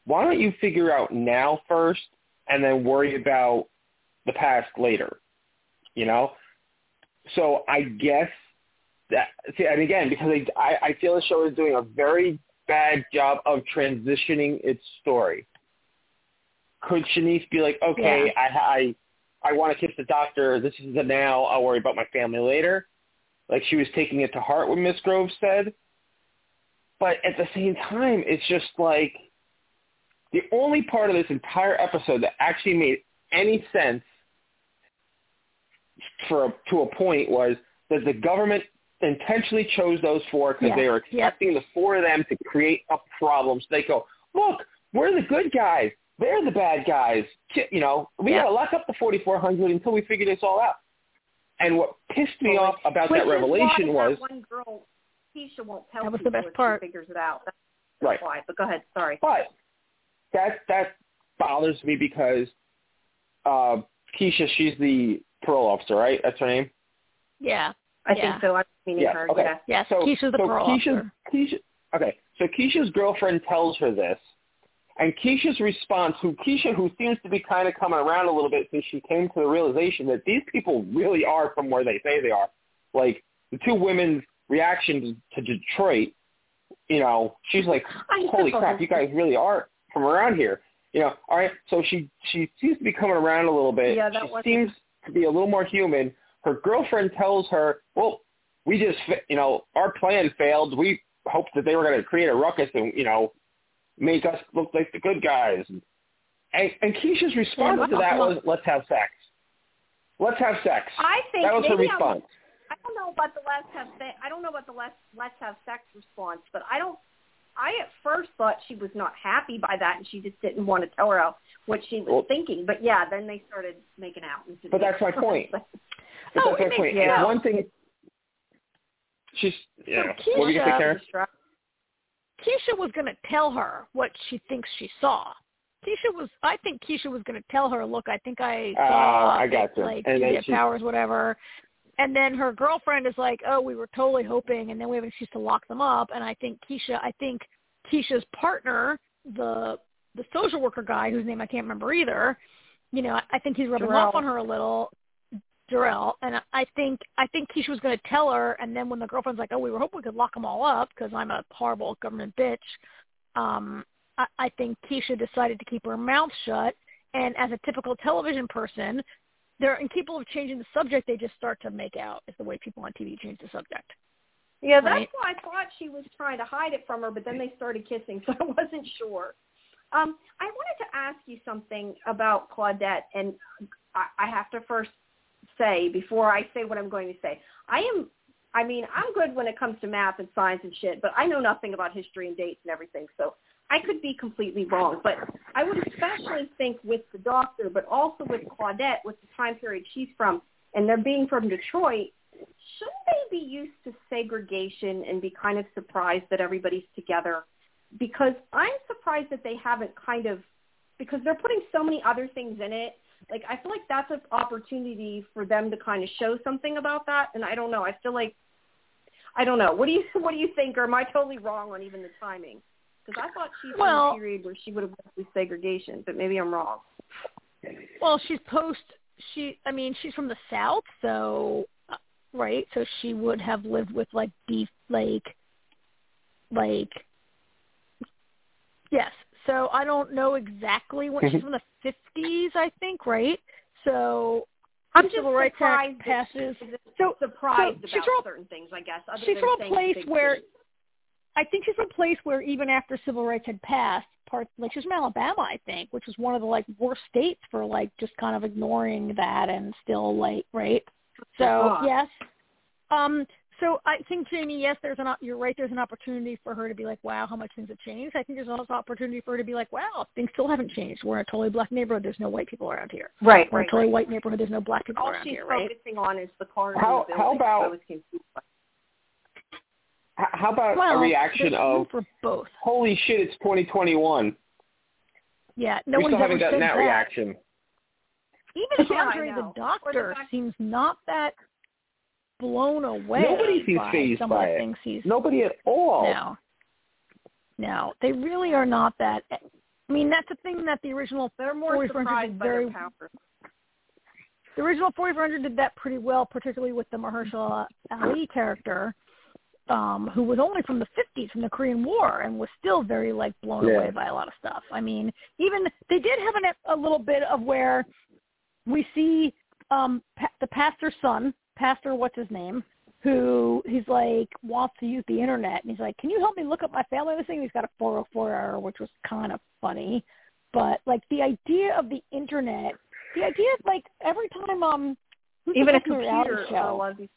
"Why don't you figure out now first, and then worry about the past later?" You know. So I guess that, see, and again, because I, I, I feel the show is doing a very bad job of transitioning its story. Could Shanice be like, okay, I, I, I want to kiss the doctor. This is the now. I'll worry about my family later. Like she was taking it to heart what Miss Grove said. But at the same time, it's just like the only part of this entire episode that actually made any sense for a, to a point was that the government intentionally chose those four because Yeah. they were expecting the four of them to create a problem. So they go, look, we're the good guys. They're the bad guys. You know, we Yep. got to lock up the 4400 until we figure this all out. And what pissed me Well, off about that revelation was one girl, Keisha won't tell That was the best part. she figures it out. That's right. why. But go ahead. Sorry. But that that bothers me because uh, Keisha, she's the parole officer, right? That's her name. Yeah. I Yeah. think so. I'm meaning Yes, her. okay. Yeah. Yes. So, Keisha's the so parole Keisha's, officer. Keisha, okay, so Keisha's girlfriend tells her this, and Keisha's response, who Keisha, who seems to be kind of coming around a little bit since she came to the realization that these people really are from where they say they are. Like the two women's reaction to, Detroit, you know, she's like, holy crap, you guys really are from around here. You know, all right. So she she seems to be coming around a little bit. Yeah, that she wasn't- seems to be a little more human. Her girlfriend tells her, "Well, we just you know our plan failed. We hoped that they were going to create a ruckus and you know make us look like the good guys." And and Keisha's response Yeah, to that was, "Let's have sex. Let's have sex." I think that was her maybe I'm- response. I don't know about the let's have sex. I don't know about the let's let's have sex response, but I don't. I at first thought she was not happy by that, and she just didn't want to tell her what she was Well- thinking. But yeah, then they started making out. and But that's my point. But Oh, that's my it point. makes one thing. she's yeah. So what were you gonna say, Karen? Keisha was going to tell her what she thinks she saw. Keisha was, I think Keisha was going to tell her, look, I think I saw, uh, I got you. like, and you get she, powers, whatever. And then her girlfriend is like, oh, we were totally hoping, and then we have an excuse to lock them up. And I think Keisha, I think Keisha's partner, the the social worker guy whose name I can't remember either, you know, I think he's rubbing Jarrell. off on her a little. Jarrell, and I think I think Keisha was going to tell her, and then when the girlfriend's like, "Oh, we were hoping we could lock them all up because I'm a horrible government bitch," um, I, I think Keisha decided to keep her mouth shut, and as a typical television person, they're incapable of changing the subject. They just start to make out. Is the way people on TV change the subject. Yeah, that's Right. why I thought she was trying to hide it from her, but then they started kissing, so I wasn't sure. Um, I wanted to ask you something about Claudette, and I, I have to first say before I say what I'm going to say, I am. I mean, I'm good when it comes to math and science and shit, but I know nothing about history and dates and everything, so I could be completely wrong. But I would especially think with the doctor, but also with Claudette, with the time period she's from, and they're being from Detroit, shouldn't they be used to segregation and be kind of surprised that everybody's together? Because I'm surprised that they haven't kind of, because they're putting so many other things in it. Like I feel like that's an opportunity for them to kind of show something about that. And I don't know. I feel like, I don't know. What do you What do you think? Or am I totally wrong on even the timing? Because I thought she's Well- in a period where she would have went through segregation, but maybe I'm wrong. Well, she's post. She, I mean, she's from the south, so uh, right. So she would have lived with like beef, like, like. Yes. So I don't know exactly when she's from the fifties, I think, right? So I'm just Civil Rights surprised that passes. she's So surprised so she's about from- certain things, I guess. Other she's than from a place where city. I think she's from a place where even after civil rights had passed, part like she's from Alabama, I think, which was one of the like worst states for like just kind of ignoring that and still like right. So God. yes, um, so I think Jamie, yes, there's an op- you're right. There's an opportunity for her to be like, wow, how much things have changed. I think there's also an opportunity for her to be like, wow, things still haven't changed. We're in a totally black neighborhood. There's no white people around here. Right, We're in right, a totally right. white neighborhood. There's no black people All around she's here, right? focusing on is the cars. How- in the how building. about- I was confused. H- How about Well, a reaction of for both. holy shit, it's 2021? Yeah, no we one's still haven't gotten that that. reaction. Even Yeah, I Andre the Or the doctor seems not that blown away Nobody seems by fazed some by of the it. things he's Nobody at all. no. No, they really are not that. I mean, that's the thing that the original They're more 4400 surprised did by very their power. the original 4400 did that pretty well, particularly with the Mahershala Ali character, um, who was only from the 50s, from the Korean War, and was still very like blown Yeah. away by a lot of stuff. I mean, even they did have an, a little bit of where we see um, pa- the pastor's son, Pastor what's his name, who he's like wants to use the internet, and he's like, "Can you help me look up my family?" This thing he's got a 404 error, which was kind of funny, but like the idea of the internet, the idea of like every time um Even a host of the reality computer. uh, show? a lot of these-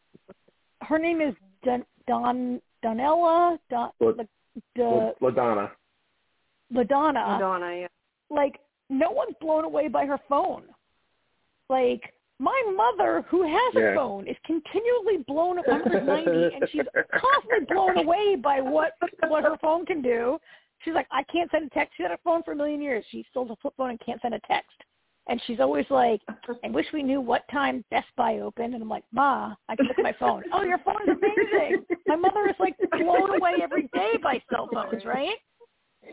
her name is Don Don Donella Don What? like the LaDonna. Ladonna. Madonna, yeah. Like no one's blown away by her phone. Like my mother, who has a Yeah. phone, is continually blown. My mother's ninety, and she's constantly blown away by what what her phone can do. She's like, I can't send a text. She had a phone for a million years. She still has a flip phone and can't send a text. And she's always like, I wish we knew what time Best Buy opened. And I'm like, Ma, I can look at my phone. oh, your phone is amazing. My mother is like blown away every day by cell phones, right?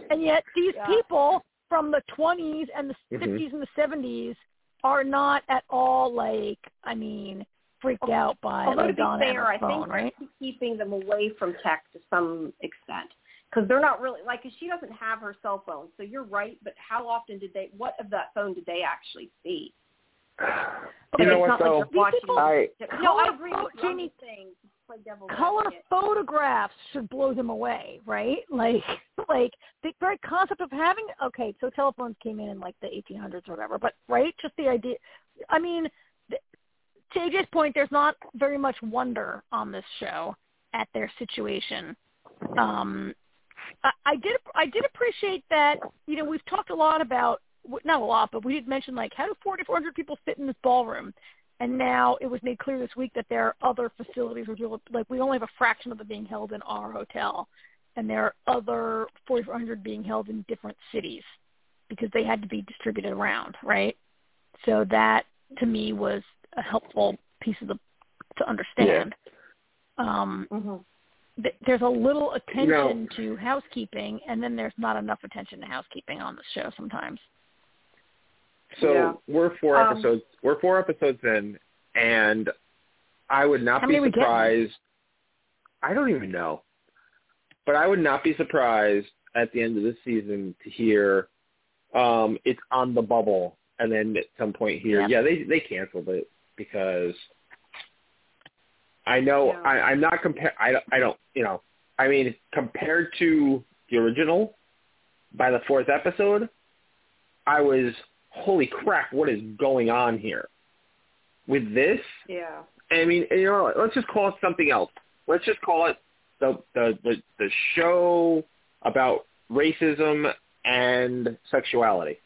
And yet these Yeah. people from the 20s and the Mhm. 50s and the 70s are not at all like, I mean, freaked out by Although to be Madonna and fair, her I phone, think right? keeping them away from tech to some extent because they're not really like 'cause she doesn't have her cell phone. So you're right, but how often did they? What of that phone did they actually see? You Like, know it's what not though? like they're watching. I no, I Color agree with you. I'm Jamie, just saying, to play color photographs should blow them away, right? Like, like the very concept of having okay, so telephones came in in like the 1800s or whatever, but right, just the idea. I mean, th- to AJ's point, there's not very much wonder on this show at their situation. Um, I, I did I did appreciate that. You know, we've talked a lot about not a lot, but we did mention like how do 4,400 people fit in this ballroom? and now it was made clear this week that there are other facilities where people like we only have a fraction of them being held in our hotel, and there are other 4,400 being held in different cities because they had to be distributed around, right? So that to me was a helpful piece of the to understand. Yeah. Um, mm-hmm. Th- there's a little attention you know, to housekeeping, and then there's not enough attention to housekeeping on the show sometimes. So yeah. we're four um, episodes. We're four episodes in, and I would not be surprised. I don't even know, but I would not be surprised at the end of this season to hear um, it's on the bubble, and then at some point here, yeah, yeah they they canceled it because I know yeah. I, I'm not compare. I don't, I don't you know I mean compared to the original by the fourth episode, I was holy crap, what is going on here? With this, yeah. I mean, you know, let's just call it something else. Let's just call it the the the, the show about racism and sexuality.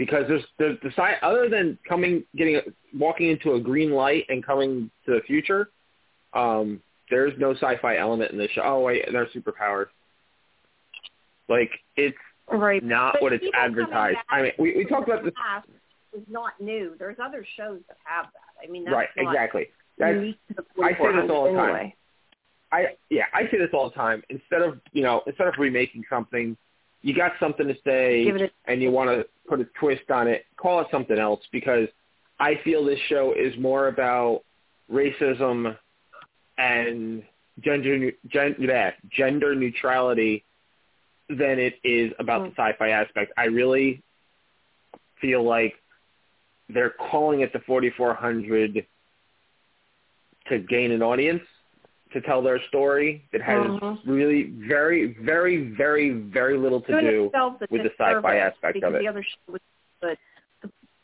Because there's the the side other than coming getting walking into a green light and coming to the future, um, there's no sci-fi element in this show. Oh wait, they're superpowers. Like it's right. not but what it's advertised. I mean, we we talked about this. Is not new. There's other shows that have that. I mean, that's right, exactly. That's, I say this all the time. Anyway. I yeah, I say this all the time. Instead of you know, instead of remaking something, you got something to say and you want to put a twist on it. Call it something else because I feel this show is more about racism and gender gen, yeah, gender neutrality than it is about mm. the sci-fi aspect. I really feel like they're calling it the 4400 to gain an audience to tell their story that has mm-hmm. really very, very, very, very little to do with the sci-fi aspect of it. The other show was good.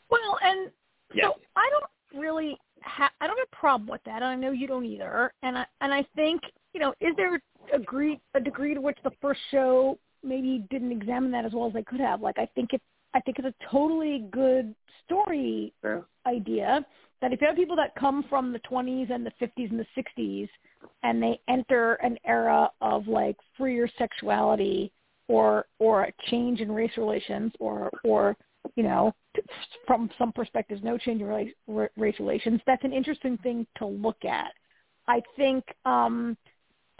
Well, and yes. so I don't really ha- I don't have a problem with that. And I know you don't either. And I and I think you know, is there a degree a degree to which the first show maybe didn't examine that as well as they could have? Like I think it I think it's a totally good story sure. idea that if you have people that come from the 20s and the 50s and the 60s and they enter an era of like freer sexuality or or a change in race relations or or you know from some perspectives no change in race, relations that's an interesting thing to look at. I think um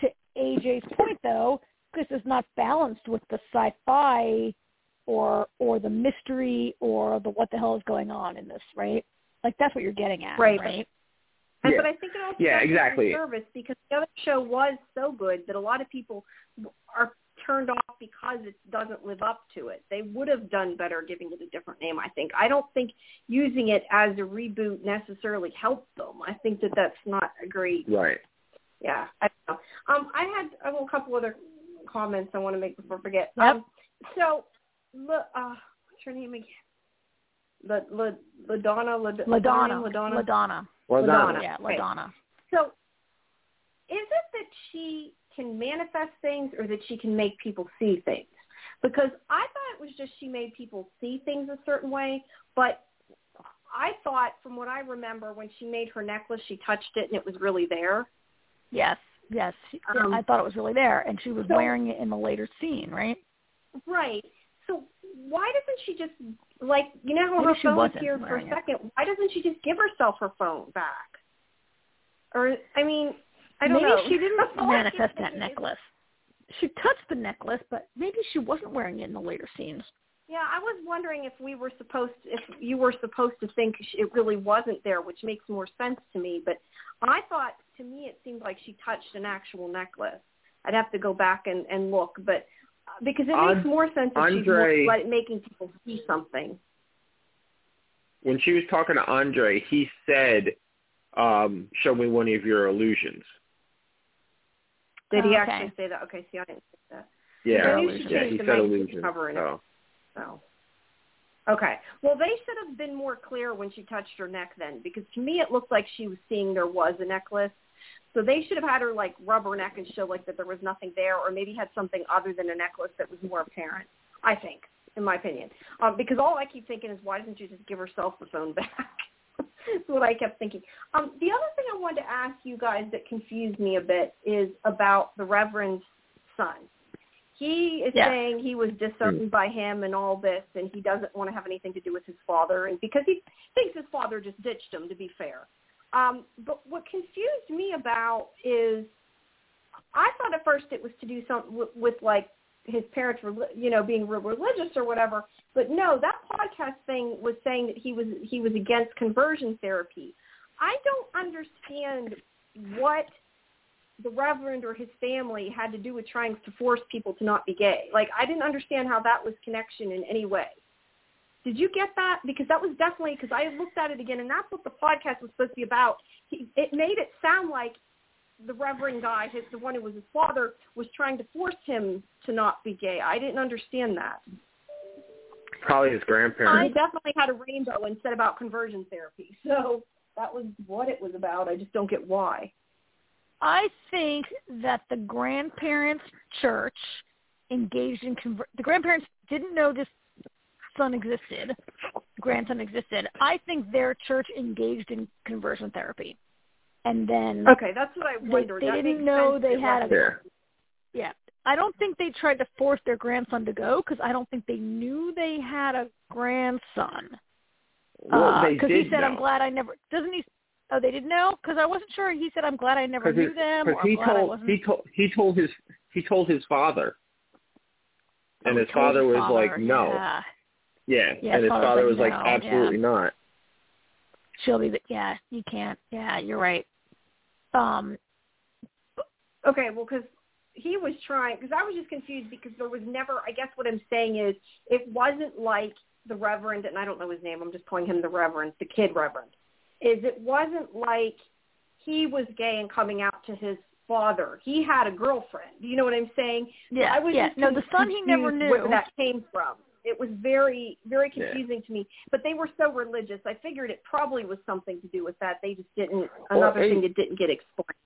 to aj's point though this is not balanced with the sci-fi or or the mystery or the what the hell is going on in this right like that's what you're getting at right right and, yeah. But I think it also yeah, exactly. service because the other show was so good that a lot of people are turned off because it doesn't live up to it. They would have done better giving it a different name, I think. I don't think using it as a reboot necessarily helped them. I think that that's not a great. Right. Yeah, I don't know. Um, I had a couple other comments I want to make before I forget. Yep. Um, so, uh, what's her name again? La, La, LaDonna, La, LaDonna, LaDonna, LaDonna. LaDonna. Yeah, LaDonna. So is it that she can manifest things or that she can make people see things? Because I thought it was just she made people see things a certain way, but I thought from what I remember when she made her necklace, she touched it and it was really there. Yes, yes. Um, I thought it was really there, and she was so, wearing it in the later scene, right? Right. So why doesn't she just like you know how her phone's here for a second? Why doesn't she just give herself her phone back? Or I mean, I don't maybe know. she didn't manifest that necklace. She touched the necklace, but maybe she wasn't wearing it in the later scenes. Yeah, I was wondering if we were supposed, to, if you were supposed to think it really wasn't there, which makes more sense to me. But I thought, to me, it seemed like she touched an actual necklace. I'd have to go back and, and look, but because it makes more sense if Andre, she's like making people see something. When she was talking to Andre, he said, um, "Show me one of your illusions." Did he oh, actually say that? Okay, see, I didn't see that. Yeah, I yeah, he said illusion. Cover in so. it. So. Okay. Well, they should have been more clear when she touched her neck then, because to me it looked like she was seeing there was a necklace, so they should have had her like rub her neck and show like that there was nothing there, or maybe had something other than a necklace that was more apparent. I think, in my opinion, um, because all I keep thinking is why didn't she just give herself the phone back? That's what I kept thinking. Um, the other thing I wanted to ask you guys that confused me a bit is about the Reverend's son. He is Yeah. saying he was disowned by him and all this, and he doesn't want to have anything to do with his father, and because he thinks his father just ditched him. To be fair, um, but what confused me about is, I thought at first it was to do something with, with like his parents, reli- you know, being real religious or whatever. But no, that podcast thing was saying that he was he was against conversion therapy. I don't understand what the reverend or his family had to do with trying to force people to not be gay. Like I didn't understand how that was connection in any way. Did you get that? Because that was definitely because I looked at it again, and that's what the podcast was supposed to be about. He, it made it sound like the reverend guy, his, the one who was his father, was trying to force him to not be gay. I didn't understand that. Probably his grandparents. I definitely had a rainbow and said about conversion therapy. So that was what it was about. I just don't get why. I think that the grandparents' church engaged in conver- the grandparents didn't know this son existed, grandson existed. I think their church engaged in conversion therapy, and then Okay, that's what I wondered. they That didn't know they had a Yeah. yeah. I don't think they tried to force their grandson to go because I don't think they knew they had a grandson. Well, uh, they Because did he said, know. "I'm glad I never." Doesn't he? Oh, they didn't know because I wasn't sure. He said, "I'm glad I never Because knew them." Or Because he I'm glad I told he told he told his he told his father, and Oh, his told father was father, like, no, Yeah. Yeah, Yeah, and his father was like, no, yeah. absolutely not. She'll be. The, yeah, you can't. Yeah, you're right. Um. Okay, well, because he was trying, because I was just confused because there was never, I guess what I'm saying is it wasn't like the Reverend, and I don't know his name, I'm just calling him the Reverend, the kid Reverend, is it wasn't like he was gay and coming out to his father. He had a girlfriend. Do you know what I'm saying? So Yeah. I was yeah. just No, the son he never knew. where that came from. It was very, very Yeah. confusing to me. But they were so religious. I figured it probably was something to do with that. They just didn't. Another thing that didn't get explained.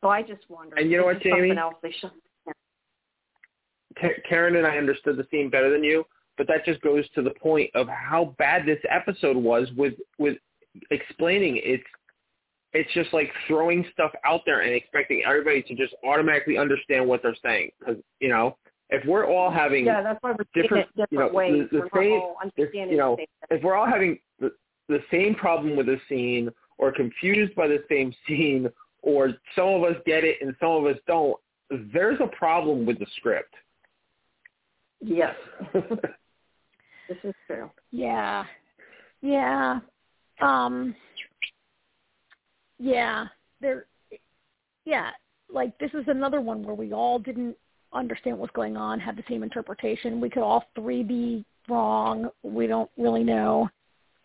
So I just wondered. And you know what, Jamie? Something else they should. Karen and I understood the theme better than you, but that just goes to the point of how bad this episode was with with explaining it's it's just like throwing stuff out there and expecting everybody to just automatically understand what they're saying because you know if we're all having Yeah, that's why we're different- it different you know, ways. the- the we're same- not all understanding you know, the same if we're all having the, the same problem with a scene or confused by the same scene or some of us get it and some of us don't, there's a problem with the script. Yes, this is true. Yeah. Yeah. Um Yeah. There yeah, like this is another one where we all didn't understand what's going on, have the same interpretation. We could all three be wrong. We don't really know.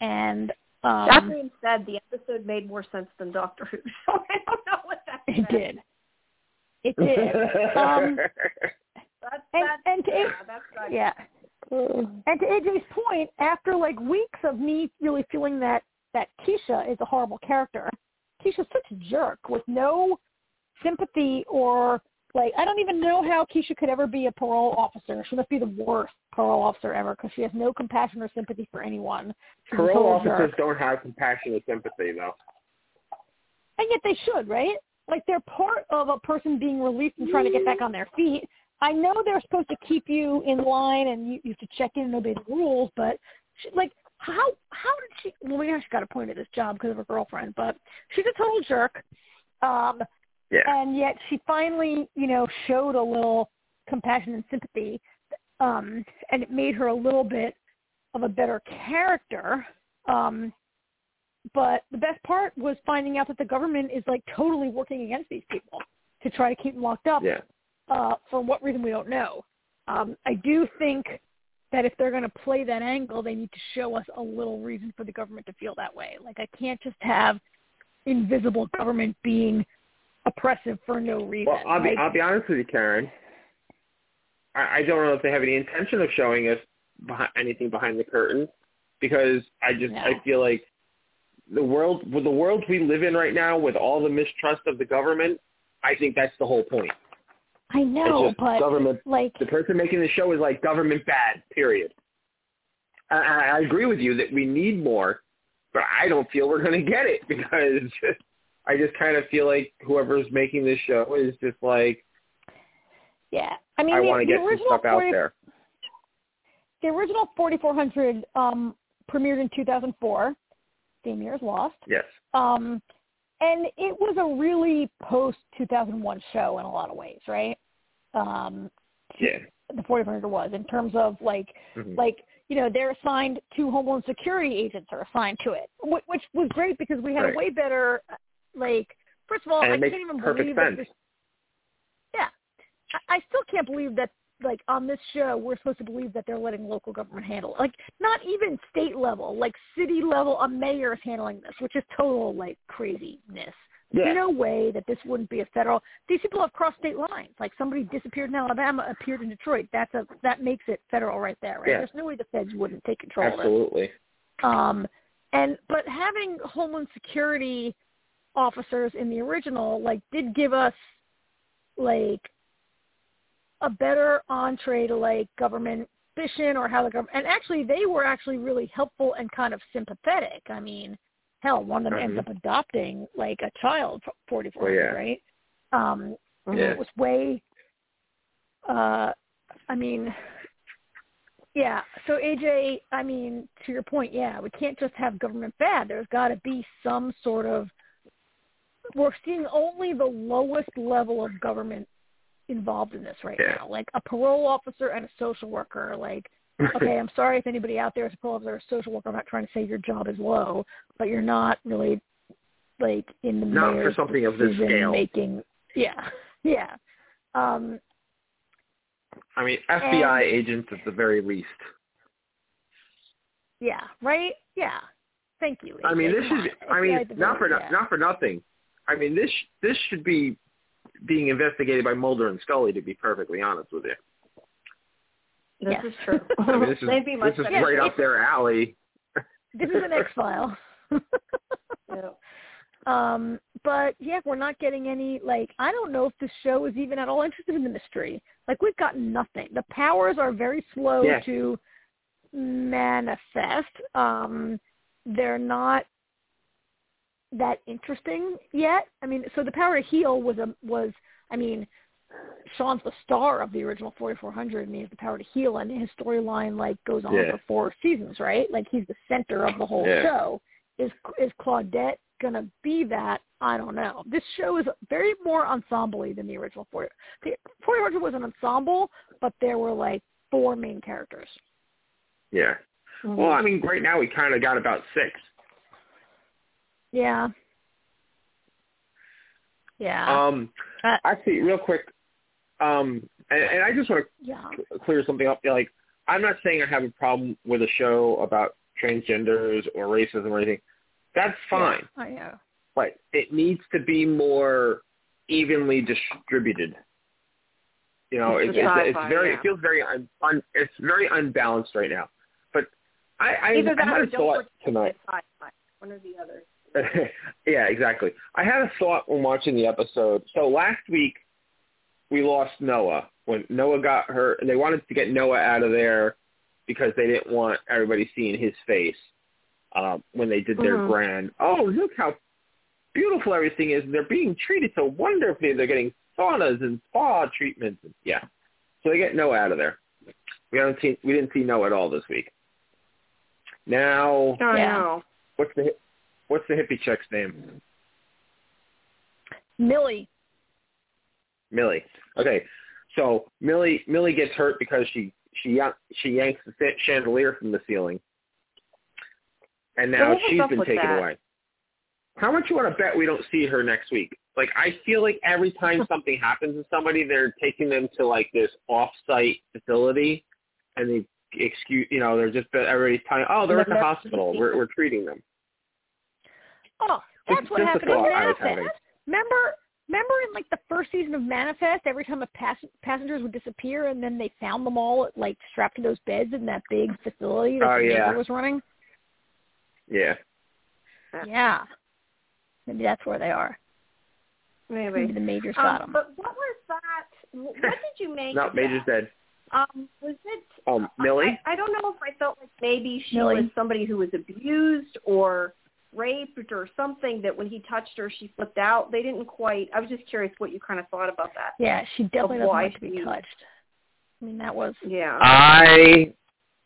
And um that being said, the episode made more sense than Doctor Who, so I don't know what that it meant. did. It did. Um That's, And- that's, and to- yeah, that's right. yeah. And to AJ's point, after like weeks of me really feeling that that Keisha is a horrible character, Keisha's such a jerk with no sympathy or like I don't even know how Keisha could ever be a parole officer. She must be the worst parole officer ever because she has no compassion or sympathy for anyone. She's Parole officers jerk. don't have compassion or sympathy, though. and yet they should, right? Like they're part of a person being released and trying to get back on their feet. I know they're supposed to keep you in line and you, you have to check in and obey the rules, but she, like how how did she? Well, we know she got appointed this job because of her girlfriend, but she's a total jerk. Um, Yeah. and yet she finally, you know, showed a little compassion and sympathy, um, and it made her a little bit of a better character. Um, but the best part was finding out that the government is like totally working against these people to try to keep them locked up. Yeah. Uh, for what reason we don't know. Um, I do think that if they're going to play that angle, they need to show us a little reason for the government to feel that way. Like I can't just have invisible government being oppressive for no reason. Well, I'll be, Like, I'll be honest with you, Karen. I, I don't know if they have any intention of showing us behind, anything behind the curtain because I just No. I feel like the world with the world we live in right now with all the mistrust of the government, I think that's the whole point. I know, it's just but government. like The person making the show is like government bad. Period. I, I I agree with you that we need more but I don't feel we're going to get it because I just kind of feel like whoever's making this show is just like, yeah. I mean, I want to get some stuff out there. The original 4400 um, premiered in 2004. Same year as Lost. Yes. Um, and it was a really post 2001 show in a lot of ways, right? Um, Yeah. the 4400 was in terms of like Mhm. like you know they're assigned two homeland security agents are assigned to it which was great because we had Right. a way better like first of all And i can't even believe that sense. this yeah I, I still can't believe that like on this show we're supposed to believe that they're letting local government handle it. like not even state level like city level a mayor is handling this which is total like craziness Yeah. there's no way that this wouldn't be a federal. These people have crossed state lines. Like somebody disappeared in Alabama, appeared in Detroit. That's a that makes it federal right there, right? Yeah. There's no way the feds wouldn't take control of Absolutely. it. Um, and but having Homeland Security officers in the original like did give us like a better entree to like government suspicion or how the government and actually they were actually really helpful and kind of sympathetic. I mean, hell, one of them ends Mhm. up adopting like a child forty four, Oh, yeah. right? Um Yeah. it was way uh I mean yeah, so AJ, I mean, to your point, yeah, we can't just have government bad. There's got to be some sort of we're seeing only the lowest level of government involved in this right Yeah. now, like a parole officer and a social worker. Like, okay, I'm sorry if anybody out there is a parole officer or a social worker. I'm not trying to say your job is low, but you're not really like in the Not for something of this scale. Making, yeah, yeah. Um, I mean, FBI agents at the very least. Yeah, right? Yeah. Thank you. I mean, this Come is. on. I mean, not for yeah. not for nothing. I mean, this this should be being investigated by Mulder and Scully. To be perfectly honest with you, This Yes. is true. I mean, this is They'd be much this is better. right up their alley. This is an X file. Yeah. um, but yeah, we're not getting any. Like, I don't know if the show is even at all interested in the mystery. Like, we've gotten nothing. The powers are very slow Yeah. to manifest. Um, they're not that interesting yet. I mean, so the power to heal was a was. I mean, Sean's the star of the original 4400 and he has the power to heal and his storyline like goes on Yeah. for four seasons, right? Like he's the center of the whole Yeah. show. Is is Claudette going to be that? I don't know. This show is very more ensemble than the original 40. The 4400 was an ensemble, but there were like four main characters. Yeah. Mm-hmm. Well, I mean, right now we kind of got about six. Yeah. Yeah. Um, Uh, actually, real quick, um, and, and I just want yeah. to clear something up. Like, I'm not saying I have a problem with a show about transgenders or racism or anything. That's fine, I know. but it needs to be more evenly distributed. You know, It's it, it's, it's very, yeah. it feels very, un, un, it's very unbalanced right now. But I, I, Either I had a thought tonight. One or the other. yeah, exactly. I had a thought when watching the episode. So last week we lost Noah when Noah got hurt, and they wanted to get Noah out of there because they didn't want everybody seeing his face um, when they did their Mhm. grand. Oh, look how beautiful everything is! They're being treated so wonderfully. They're getting saunas and spa treatments. And, yeah, so they get Noah out of there. We haven't seen we didn't see Noah at all this week. Now, I Yeah. what's the what's the hippie chick's name? Millie. Millie. Okay, so Millie Millie gets hurt because she she she yanks the chandelier from the ceiling, and now she's been taken that? away. How much you want to bet we don't see her next week? Like I feel like every time something happens to somebody, they're taking them to like this off-site facility, and they excuse you know they're just everybody's telling oh they're at the hospital we're we're treating them. Oh, that's Just- what happened in thought I was having. Manifest. Remember, remember in like the first season of Manifest, every time a pass- passengers would disappear, and then they found them all like strapped to those beds in that big facility that Oh, the yeah. was running. Yeah. Yeah. Yeah, maybe that's where they are. Maybe Maybe. the majors got Um, them. but what was that? What did you make? No, of Major's dead. Um, was it? Um, Millie. I, I don't know if I felt like maybe she Millie. was somebody who was abused or raped or something that when he touched her she flipped out. They didn't quite. I was just curious what you kind of thought about that. Yeah, she definitely doesn't like to be she- touched. I mean, that was Yeah. I,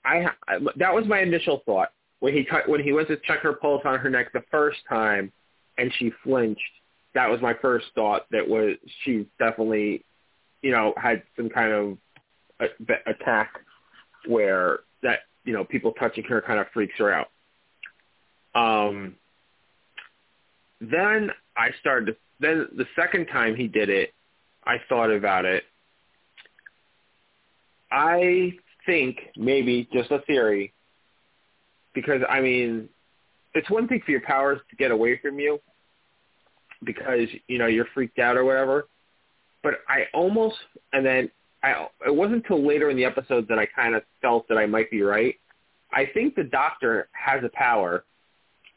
I, I that was my initial thought when he cut when he went to check her pulse on her neck the first time, and she flinched. That was my first thought. That was she definitely, you know, had some kind of a, attack where that you know people touching her kind of freaks her out. Um. Then I started. Then the second time he did it, I thought about it. I think maybe just a theory, because I mean, it's one thing for your powers to get away from you because you know you're freaked out or whatever. But I almost and then I it wasn't until later in the episode that I kind of felt that I might be right. I think the doctor has a power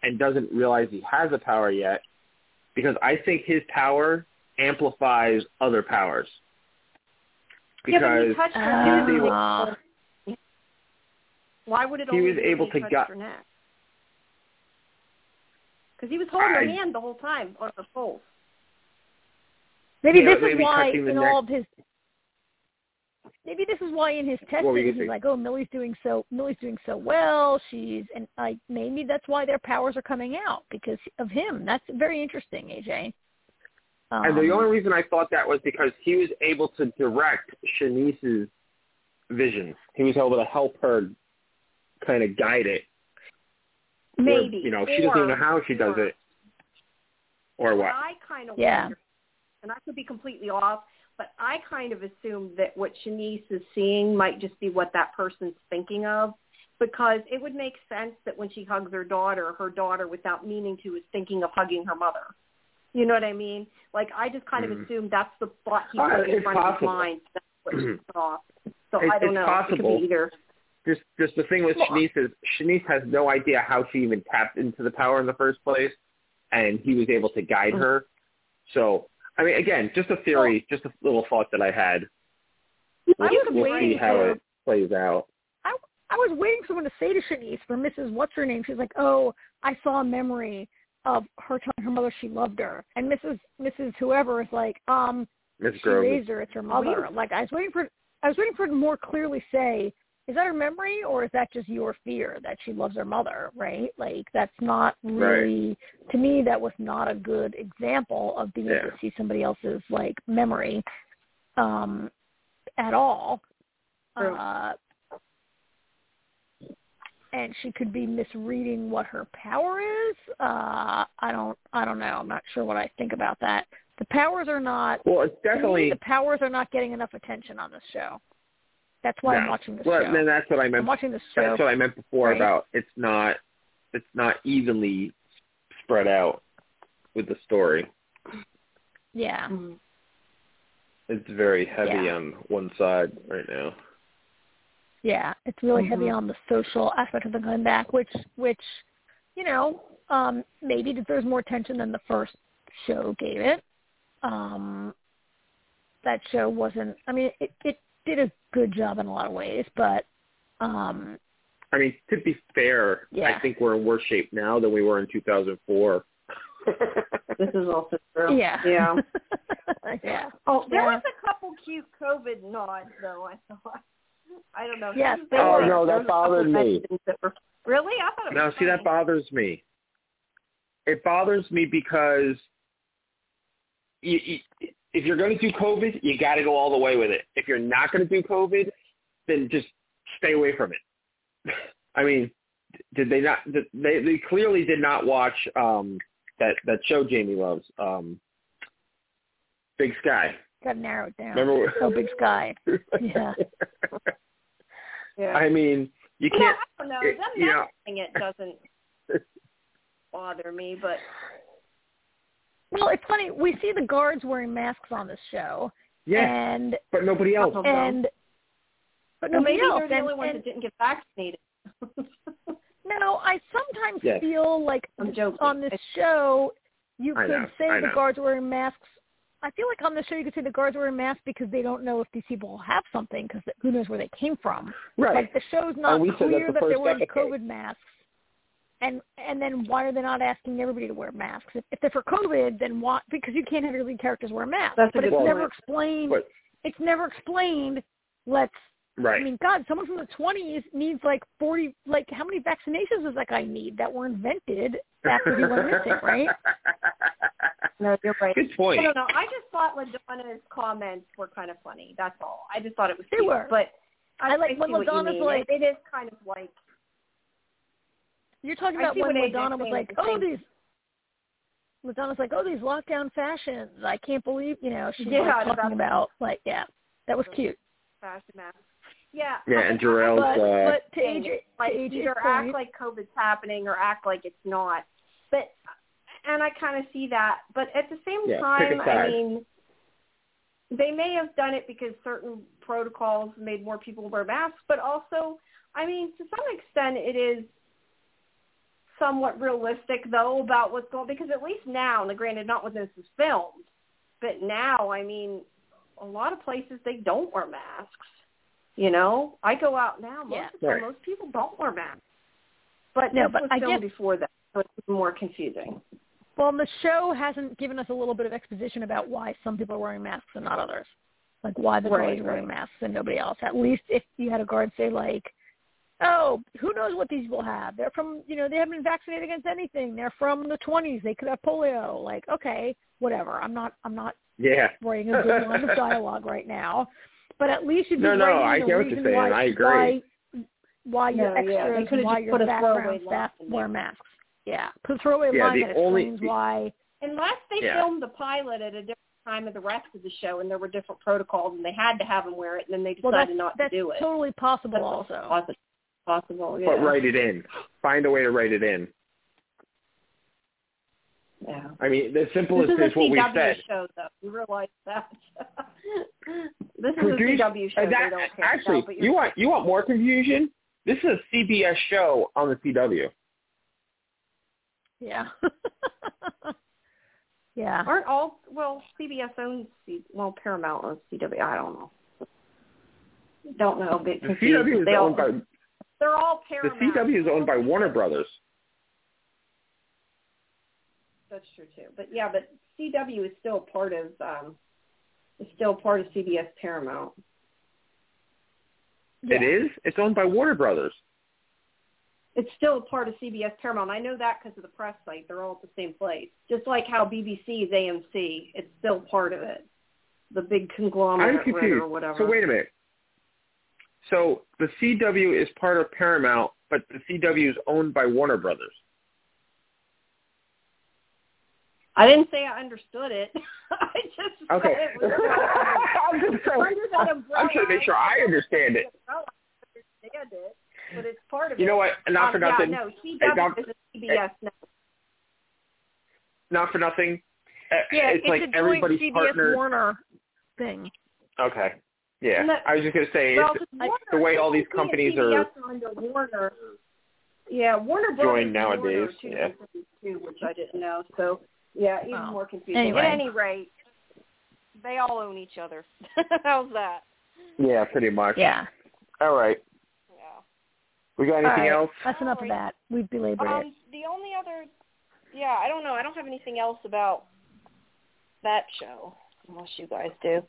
and doesn't realize he has a power yet because I think his power amplifies other powers. yeah, but he Because touched her. He was able- Ah. Why would it he was able he to touched gut- her neck? Because he was holding her hand the whole time on the pulse. Maybe Yeah, this maybe is why in all of his maybe this is why in his What were you testing gonna he's like, oh, Millie's doing so Millie's doing so well. She's and like maybe that's why their powers are coming out because of him. That's very interesting, AJ. Um, And the only reason I thought that was because he was able to direct Shanice's vision. He was able to help her kind of guide it. where, Maybe. you know, she doesn't even know how she does or- it. Or what? I kind of Yeah. wonder, and I could be completely off, but I kind of assume that what Shanice is seeing might just be what that person's thinking of, because it would make sense that when she hugs her daughter, her daughter, without meaning to, is thinking of hugging her mother. You know what I mean? Like I just kind of Mhm. assume that's the thought he Uh, put in it's front of his mind. That's what she saw. So It's- I don't it's know. It possible. could be either. Just, just the thing with Shanice is Shanice has no idea how she even tapped into the power in the first place, and he was able to guide Mm-hmm. her. So, I mean, again, just a theory, just a little thought that I had. I We'll, was we'll see waiting how for it plays out. I I was waiting for someone to say to Shanice for Mrs. What's her name. She's like, "Oh, I saw a memory of her telling her mother she loved her," and Mrs. Mrs. Whoever is like, "Um, Miss she Grover. raised her. It's her mother." Like I was waiting for, I was waiting for her to more clearly say, "Is that her memory, or is that just your fear that she loves her mother?" Right? Like that's not really, to me, that was not a good example of being able to see somebody else's like memory, um, at all. Uh, and she could be misreading what her power is. Uh, I don't, I don't know. I'm not sure what I think about that. The powers are not. Well, it's to me, definitely the powers are not getting enough attention on this show. That's why I'm watching this well, show. then that's what I meant. I'm meant. watching this show. That's what I meant before right? about it's not it's not evenly spread out with the story. Yeah, Mhm. It's very heavy Yeah. on one side right now. yeah. It's really heavy Mhm. on the social aspect of the coming back, which, which, you know, um, maybe deserves more attention than the first show gave it. Um, that show wasn't. I mean, it, it did a good job in a lot of ways, but um, I mean, to be fair, Yeah. I think we're in worse shape now than we were in 2004. This is also true. yeah, Yeah. yeah. Oh, there Yeah. was a couple cute COVID nods though. I thought. I don't know. Yes, Some- Oh, were. no, that there was bothered me. that were- Really? I thought it was now, see, that bothers me. It bothers me because you, you, if you're going to do COVID, you got to go all the way with it. If you're not going to do COVID, then just stay away from it. I mean, did they not? did- They they clearly did not watch um, that that show Jamie loves, um, Big Sky. Got to narrow it down. Remember? Oh, Big Sky. Yeah. Yeah. I mean, you can't. I don't know. it- Them you know- it doesn't bother me, but Well, it's funny. We see the guards wearing masks on this show, Yeah, and but nobody else. And but nobody well, nobody maybe else. they're the and, only ones and, that didn't get vaccinated. no, I sometimes Yes. feel like I'm joking. on this show you I could know, say I the know. guards wearing masks. I feel like on the show you could say the guards wearing masks because they don't know if these people have something because who knows where they came from. Right. Like the show's oh, not we said that clear the that they're first wearing episode. COVID masks. And and then why are they not asking everybody to wear masks? If, if they're for COVID, then why? Because you can't have your lead characters wear masks. That's a but good it's point. never explained. But- It's never explained. Let's. Right. I mean, God, someone from the twenties needs like forty. Like, how many vaccinations does that guy need that were invented after he went missing? Right? No, you're right. Good point. I don't know. I just thought LaDonna's comments were kind of funny. That's all. I just thought it was They cute. were. But I, I like I when see what LaDonna's like- it, it is kind of like You're talking about see when what LaDonna was like, the "Oh, same- these." LaDonna's like, "Oh, these lockdown fashions. I can't believe." You know, she's Yeah, like talking about like, yeah, that was cute. fashion mask. Yeah. Yeah, and I- Jharrel's, But, uh, but to saying like to AJ's either point, act like COVID's happening or act like it's not. But and I kind of see that, but at the same Yeah, time, I mean, they may have done it because certain protocols made more people wear masks, but also, I mean, to some extent, it is somewhat realistic though about what's going because at least now, and granted, not when this is filmed, but now, I mean, a lot of places they don't wear masks. You know, I go out now. Most Yeah. of Right. most people don't wear masks. But No, but was I filmed guess- before that, so it's more confusing. well, and the show hasn't given us a little bit of exposition about why some people are wearing masks and not others. Like why the Right, guards are wearing right. masks and nobody else. At least if you had a guard say like, "Oh, who knows what these people have? They're from, you know, they haven't been vaccinated against anything. They're from the 20s. They could have polio." Like, okay, whatever. I'm not, I'm not yeah. writing a good line of dialogue right now, but at least you'd be No, no, I the get what you're saying. why, I agree. Why, why your No, yeah, they extras, could've why just your put a throwaway background staff wear masks. Yeah, put a throwaway Yeah, line the that only- explains why. Unless they Yeah. filmed the pilot at a different time of the rest of the show, and there were different protocols, and they had to have them wear it, and then they decided that's, not to do it. That's totally possible. That's also, possible. Possible, yeah. But write it in. Find a way to write it in. Yeah. I mean, the simplest This is is a what we CW said. show, though. You realize that. this is Produce- a CW show. that- they don't care actually, about, but you're you want you want more confusion? This is a CBS show on the CW. yeah, yeah. Aren't all well CBS owns C, well Paramount owns CW. I don't know. Don't know. A bit The confused. CW is they all, owned by they're all the CW is owned by Warner Brothers. That's true too. But yeah, but CW is still part of um is still part of CBS Paramount. It is. It's owned by Warner Brothers. It's still part of CBS Paramount. I know that because of the press site. They're all at the same place. Just like how BBC is AMC, it's still part of it. The big conglomerate I'm confused. or whatever. So wait a minute. So the CW is part of Paramount, but the CW is owned by Warner Brothers. I didn't say I understood it. I just Okay. said it was I'm just trying, I'm trying to make sure I understand it. Understand it, but it's part of You it. know what? Not for um, nothing. Yeah, no, CW Doc- is a CBS now. Not for nothing. Uh, Yeah, it's, like a joint everybody's CBS partner. Warner thing. Okay. Yeah. No. I was just gonna say Well, it's Warner, the way all these companies are under Warner. Yeah, Warner Brothers joined nowadays, Warner, too, yeah. too, which I didn't know. So yeah, even Well, more confusing. anyway. At any rate, they all own each other. How's that? Yeah, pretty much. Yeah. All right. Yeah. We got anything All right. else? That's enough of that. We've belabored it. Um, the only other, yeah, I don't know. I don't have anything else about that show, unless you guys do.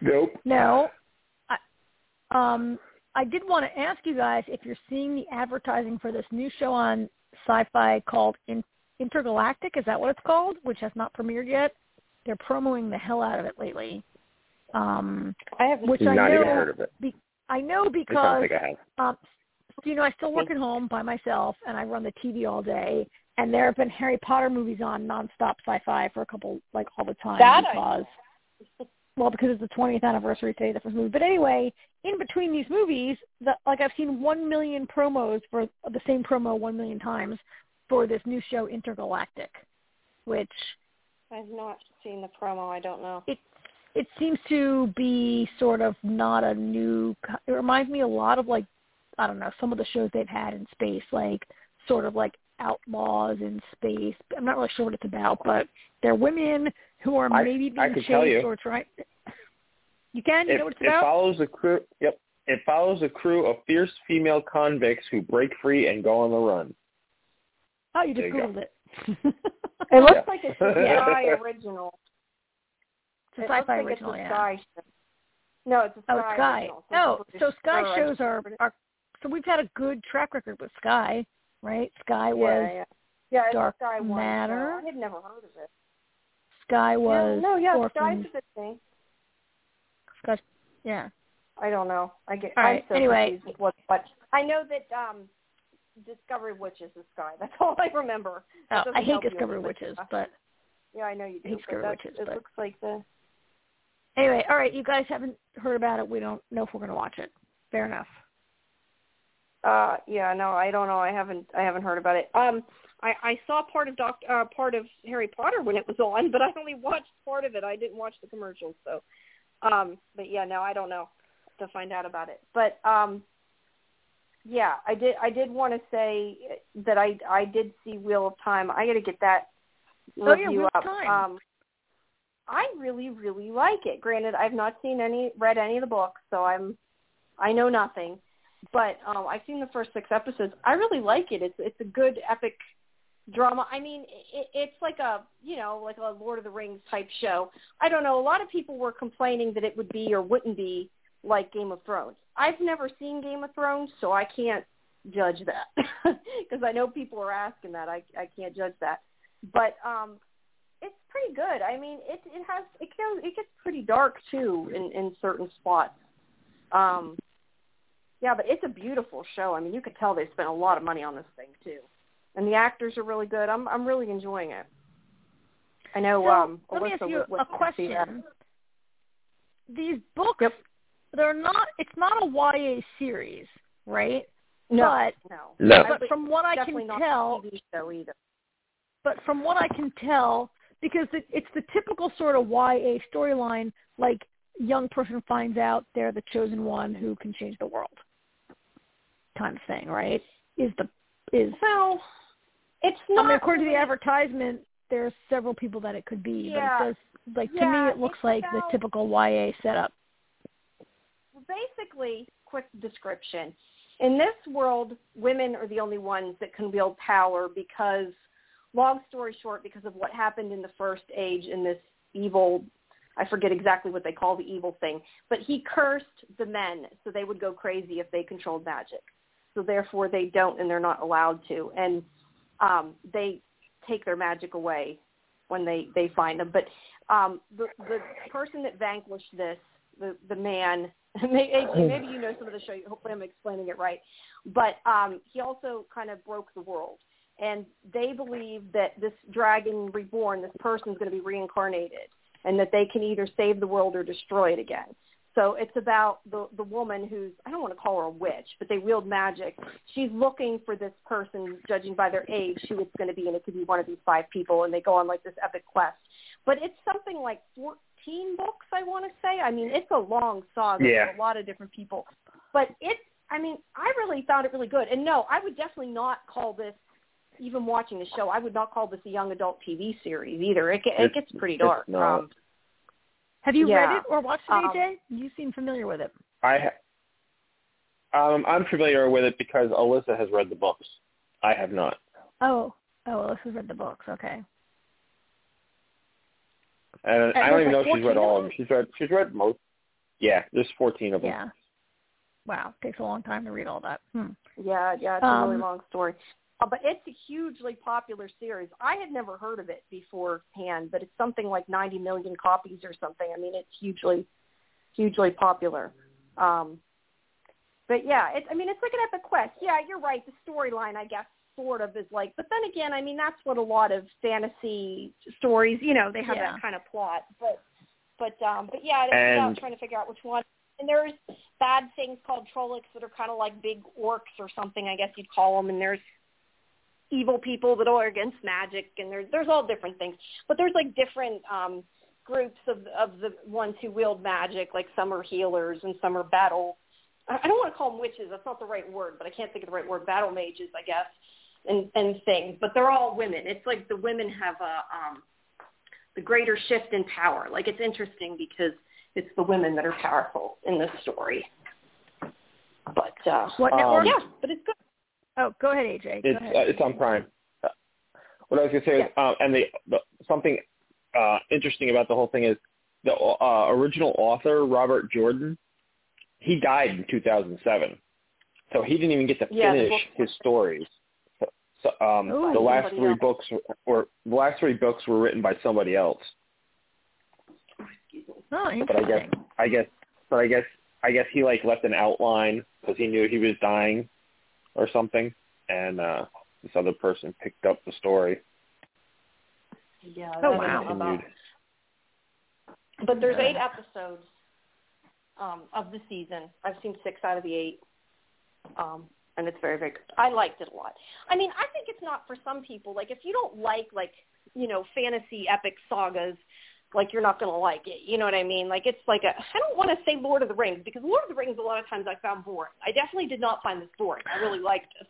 Nope. No. I, um, I did want to ask you guys if you're seeing the advertising for this new show on Sci-Fi called In- Intergalactic. Is that what it's called? Which has not premiered yet. They're promoting the hell out of it lately. Um, I haven't. which I Not know. even heard of it. Be- I know because think I have. um, you know I still work at home by myself and I run the TV all day. And there have been Harry Potter movies on nonstop sci-fi for a couple, like all the time That I because well, because it's the 20th anniversary today the first movie. But anyway, in between these movies, the, like I've seen one million promos for the same promo one million times for this new show Intergalactic, which I've not seen the promo. I don't know. it it seems to be sort of not a new. It reminds me a lot of like I don't know some of the shows they've had in space, like sort of like outlaws in space. I'm not really sure what it's about, but they're women who are I- maybe I being could tell chased you. or trying. You can. You It, know what it's it about? follows the crew. Yep. It follows a crew of fierce female convicts who break free and go on the run. Oh, you just There you googled go. it. It looks Yeah. like it's a Sky original. It's a It sci-fi like original, it's a yeah. Show. No, it's a Oh, Sky. Sky. original, Oh, it's so Sky British- shows are British- are. So we've had a good track record with Sky, right? Sky yeah, was yeah. Yeah, it's Dark a Sky one. Matter. So I had never heard of it. Sky was yeah, no, yeah, Sky's Orphans. a good thing. Sky, yeah. I don't know. I get. All right, I'm so anyway. what, but I know that um, Discovery Witches is the Sky. That's all I remember. Oh, I hate you Discovery any, Witches, but yeah, I know you I do. hate Discovery Witches, It but- looks like the. anyway, all right. You guys haven't heard about it. We don't know if we're going to watch it. Fair enough. Uh, yeah, no, I don't know. I haven't. I haven't heard about it. Um, I I saw part of Doc, uh, part of Harry Potter when it was on, but I only watched part of it. I didn't watch the commercials, so. Um, but yeah, no, I don't know to find out about it. But um, yeah, I did. I did want to say that I I did see Wheel of Time. I got to get that Oh, yeah, review Wheel of up. Time. Um, I really really like it. Granted, I've not seen any read any of the books, so I'm I know nothing. But um, I've seen the first six episodes. I really like it. It's it's a good epic drama. I mean, it, it's like a you know like a Lord of the Rings type show. I don't know. A lot of people were complaining that it would be or wouldn't be like Game of Thrones. I've never seen Game of Thrones, so I can't judge that because I know people are asking that. I I can't judge that, but um, it's pretty good. I mean, it it has it goes it gets pretty dark too in in certain spots. Um, yeah, but it's a beautiful show. I mean, you could tell they spent a lot of money on this thing too, and the actors are really good. I'm I'm really enjoying it. I know. So, um, let me ask you was with a me to question. These books, Yep. they're not. It's not a YA series, right? No, But no, No. but from what I definitely can not tell, a TV show either. but from what I can tell, because it, it's the typical sort of YA storyline, like young person finds out they're the chosen one who can change the world, kind of thing, right? Is the is Well, it's I mean, according to the advertisement, there's several people that it could be, Yeah. but it does like to me it looks like the typical YA setup. basically, quick description. In this world, women are the only ones that can wield power because, long story short, because of what happened in the first age in this evil, I forget exactly what they call the evil thing, but he cursed the men so they would go crazy if they controlled magic. So therefore they don't and they're not allowed to. And um, they take their magic away when they, they find them. But um, the, the person that vanquished this, the, the man, maybe, maybe you know some of the show. Hopefully, I'm explaining it right. But um, he also kind of broke the world, and they believe that this dragon reborn, this person, is going to be reincarnated, and that they can either save the world or destroy it again. So it's about the the woman who's I don't want to call her a witch, but they wield magic. She's looking for this person, judging by their age, who it's going to be, and it could be one of these five people, and they go on like this epic quest. But it's something like 14 books, I want to say. I mean, it's a long saga Yeah. with a lot of different people. But it's, I mean, I really found it really good. And no, I would definitely not call this, even watching the show, I would not call this a young adult TV series either. It, it It's- gets pretty dark. Um, Have you Yeah. read it or watched it, Um, AJ? You seem familiar with it. I ha- um I'm familiar with it because Alyssa has read the books. I have not. Oh, oh, Alyssa's read the books. Okay. And And I don't there's even know if she's read of all of them? them. She's read she's read most. Yeah, there's 14 of them. Yeah. Wow, takes a long time to read all that. Hmm. Yeah, yeah, it's a really Um, long story. Uh, but it's a hugely popular series. I had never heard of it beforehand, but it's something like 90 million copies or something. I mean, it's hugely, hugely popular. Um, but yeah, it's, I mean, it's like an epic quest. Yeah, you're right. The storyline, I guess, sort of is like, but then again, I mean, that's what a lot of fantasy stories, you know, they have Yeah. that kind of plot. But, but, um, but yeah, it's about And- trying to figure out which one. And there's bad things called Trollocs that are kind of like big orcs or something, I guess you'd call them. And there's evil people that are against magic, and there's there's all different things. But there's like different um, groups of of the ones who wield magic. Like some are healers and some are battle. I don't want to call them witches. That's not the right word, but I can't think of the right word. Battle mages, I guess, and and things. But they're all women. It's like the women have a um, the greater shift in power. Like it's interesting because it's the women that are powerful in this story. But uh, What Um, yeah, but it's good. Oh, go ahead, AJ. Go It's ahead. uh, it's on Prime. Uh, What I was gonna say is, um, and the, the something uh, interesting about the whole thing is the uh, original author Robert Jordan. He died in 2007, so he didn't even get to finish book- his stories. So, so um, Ooh. the last three else. books were the last three books were written by somebody else. oh, interesting. But I guess. I guess but I guess I guess he like left an outline because he knew he was dying or something, and uh, this other person picked up the story. Yeah. Oh, wow. about- But there's Yeah. eight episodes um, of the season. I've seen six out of the eight, um, and it's very, very good. I liked it a lot. I mean, I think it's not for some people. Like, if you don't like, like, you know, fantasy epic sagas, like you're not going to like it. You know what I mean? Like, it's like a. I don't want to say Lord of the Rings because Lord of the Rings a lot of times I found boring. I definitely did not find this boring. I really liked it.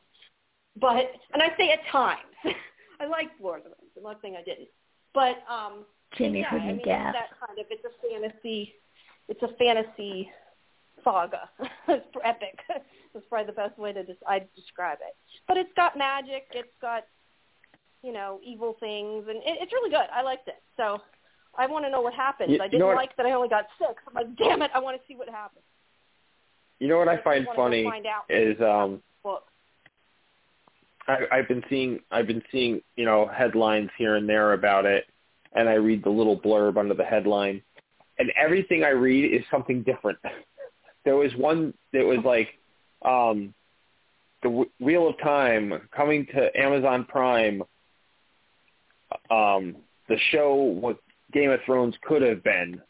but and I say at times I liked Lord of the Rings. I'm not saying I didn't, but um, Jimmy yeah, I me mean, gasp. it's that kind of it's a fantasy it's a fantasy saga. it's epic. That's probably the best way to des- I'd describe it. But it's got magic, it's got you know, evil things and it, it's really good. I liked it. So I want to know what happens. You- I didn't know like that I only got six. I'm like, damn it, I want to see what happens. You know what I find wanna funny find out. is um Book. I, I've been seeing I've been seeing you know headlines here and there about it, and I read the little blurb under the headline, and everything I read is something different. There was one that was like um, the Wheel of Time coming to Amazon Prime. Um, the show what Game of Thrones could have been,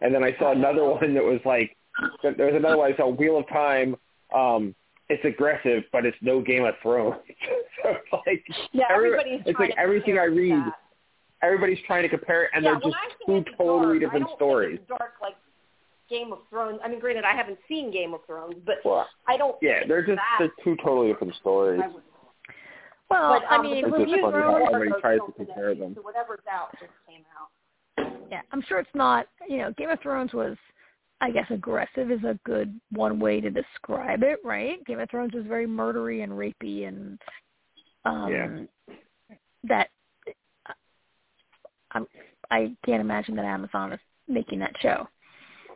and then I saw another one that was like there was another one I saw Wheel of Time. Um, it's aggressive, but it's no Game of Thrones. so it's like Yeah, every- everybody's it's like everything I compare it to read, that. everybody's trying to compare it, and yeah, they're just two totally dark, different stories. Dark like Game of Thrones. I mean, granted, I haven't seen Game of Thrones, but Well, I don't. yeah, they're just they're two totally different stories. I would- Well, but, I um, mean, the It's just reviews funny how both everybody tries to compare them. So whatever's out just came out. yeah, I'm sure it's not. You know, Game of Thrones was, I guess, aggressive is a good one way to describe it, right? Game of Thrones was very murdery and rapey, and um, Yeah. that I'm, I can't imagine that Amazon is making that show.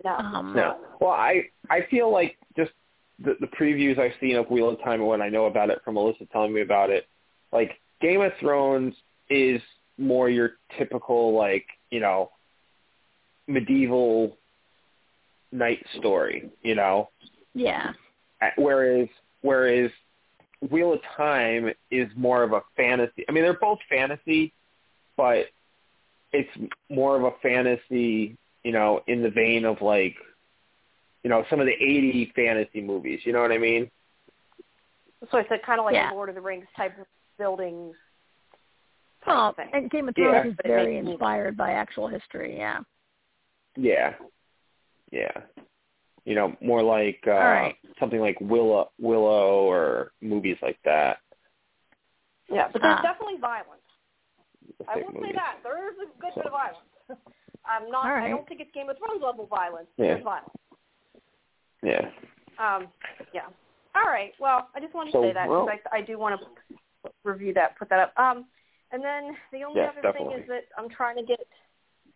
No. Um, No, well, I I feel like just the the previews I've seen of Wheel of Time and when I know about it from Alyssa telling me about it, like Game of Thrones is more your typical like you know medieval night story, you know, Yeah, whereas whereas Wheel of Time is more of a fantasy. I mean, they're both fantasy, but it's more of a fantasy, you know, in the vein of like, you know, some of the 80 fantasy movies. You know what I mean? So I said kind of like Yeah. a Lord of the Rings type of buildings. well, and Game of Yeah. Thrones is But very inspired by actual history. Yeah. Yeah, yeah. You know, more like uh, right. something like Willow, Willow, or movies like that. Yeah, but there's Ah. definitely violence. I Fake will say that there is a good bit of violence. I'm not. All I don't think it's Game of Thrones level violence. but Yeah. There's violence. Yeah. Um, yeah. All right. Well, I just wanted to say that well- because I, I do want to review that, put that up. Um, and then the only Yes, other definitely. thing is that I'm trying to get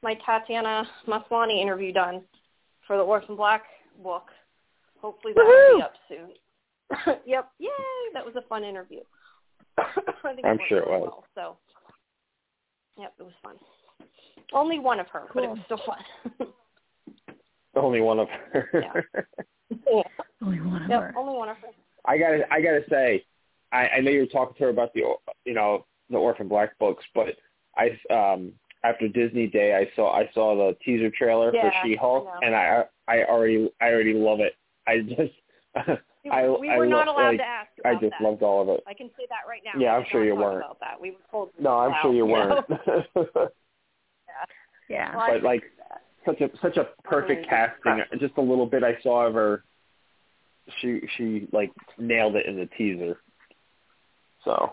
my Tatiana Maslany interview done for the Orphan Black book. Hopefully that will be up soon. yep. Yay! That was a fun interview. I think I'm went sure it was. Well, so, yep, it was fun. Only one of her, but it was still fun. Only one of her. yeah. Only one of Yep, her. only one of her. I gotta, I gotta say, I, I know you were talking to her about the, you know, the Orphan Black books, but I, um, after Disney Day, I saw, I saw the teaser trailer Yeah, for She-Hulk, I and I, I already, I already love it. I just, I, we I were not allowed like, to ask I just that. loved all of it. I can say that right now. Yeah, I'm sure you weren't. About that. We were told No, I'm sure you allowed, weren't. know? Yeah. Well, but like such a such a perfect casting. Just a little bit I saw of her, she she like nailed it in the teaser. So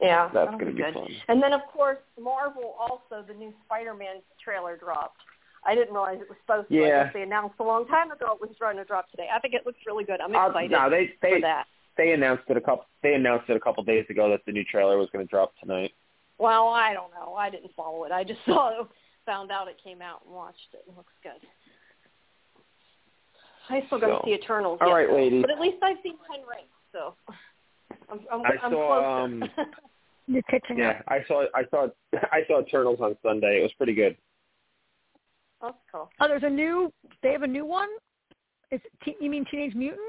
yeah, that's gonna be good. fun. And then of course Marvel also the new Spider-Man trailer dropped. I didn't realize it was supposed to. Yeah. They announced a long time ago it was going to drop today. I think it looks really good. I'm Uh, excited no, they for that. they announced it a couple they announced it a couple days ago that the new trailer was going to drop tonight. Well, I don't know. I didn't follow it. I just saw it, found out it came out and watched it. It looks good. I still got to So, see Eternals. all yet, right, ladies. But at least I've seen Ten Rings, so I'm I'm, I I'm saw, um, You're catching Yeah, up. I saw I saw I saw Turtles on Sunday. It was pretty good. That's cool. Oh, there's a new. They have a new one. Is te- you mean Teenage Mutant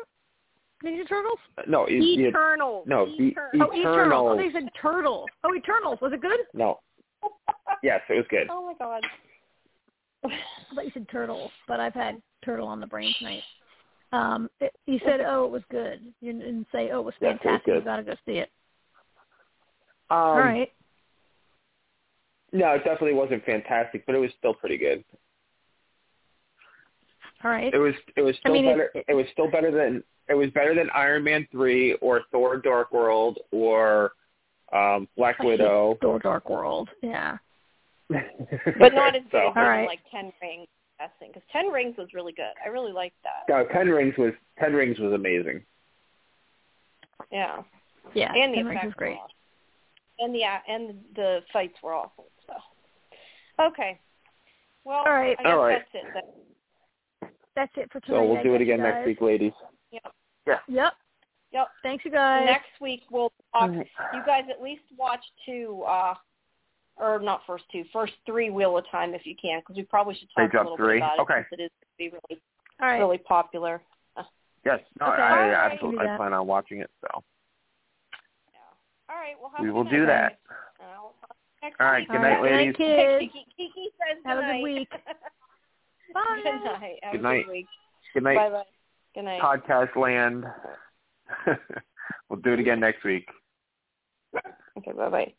Ninja Turtles? No, you, you, Eternals. no, E- Eternals. Oh, Eternals. Oh, Eternals. they said Turtles. Oh, Eternals. Was it good? no. Yes, it was good. Oh my god. I thought you said Turtles, but I've had Turtle on the brain tonight. Um, it, you said, oh, it was good. You didn't say, oh, it was Yes, it was fantastic. You got to go see it. Um, All right. No, it definitely wasn't fantastic, but it was still pretty good. All right. It was it was I still mean, it- better. It, was still better than it was better than Iron Man three or Thor: Dark World or um, Black I Widow. Thor Dark World. Yeah. But not as so. good as like Ten Rings. Because Ten Rings was really good. I really liked that. No, Ten Rings was Ten Rings was amazing. Yeah. Yeah. and the effects was great. were awesome. And the and the fights were awesome. So. Okay. Well, All right. I guess All right. that's it. Then. That's it for tonight. So we'll do it again next week, ladies. Yep. Yep. Yep. Thanks, you guys. Next week we'll talk. You guys at least watch two, uh, or not first two, first three Wheel of Time if you can, because we probably should Page talk a up little three. bit about Okay. it since it is to be really, All right. really popular. Yes, no, Okay. I, I right. absolutely Do I plan on watching it. So Yeah. All right. Well, have we will do that. Uh, we'll talk next All right. week. Good All night, right. Good night, ladies. kids. Kiki, Kiki says Have a good good week. Bye. good night. Have Good a night. good week. Good night, Bye bye. Good night. podcast land. we'll do it again next week. Okay. Bye bye.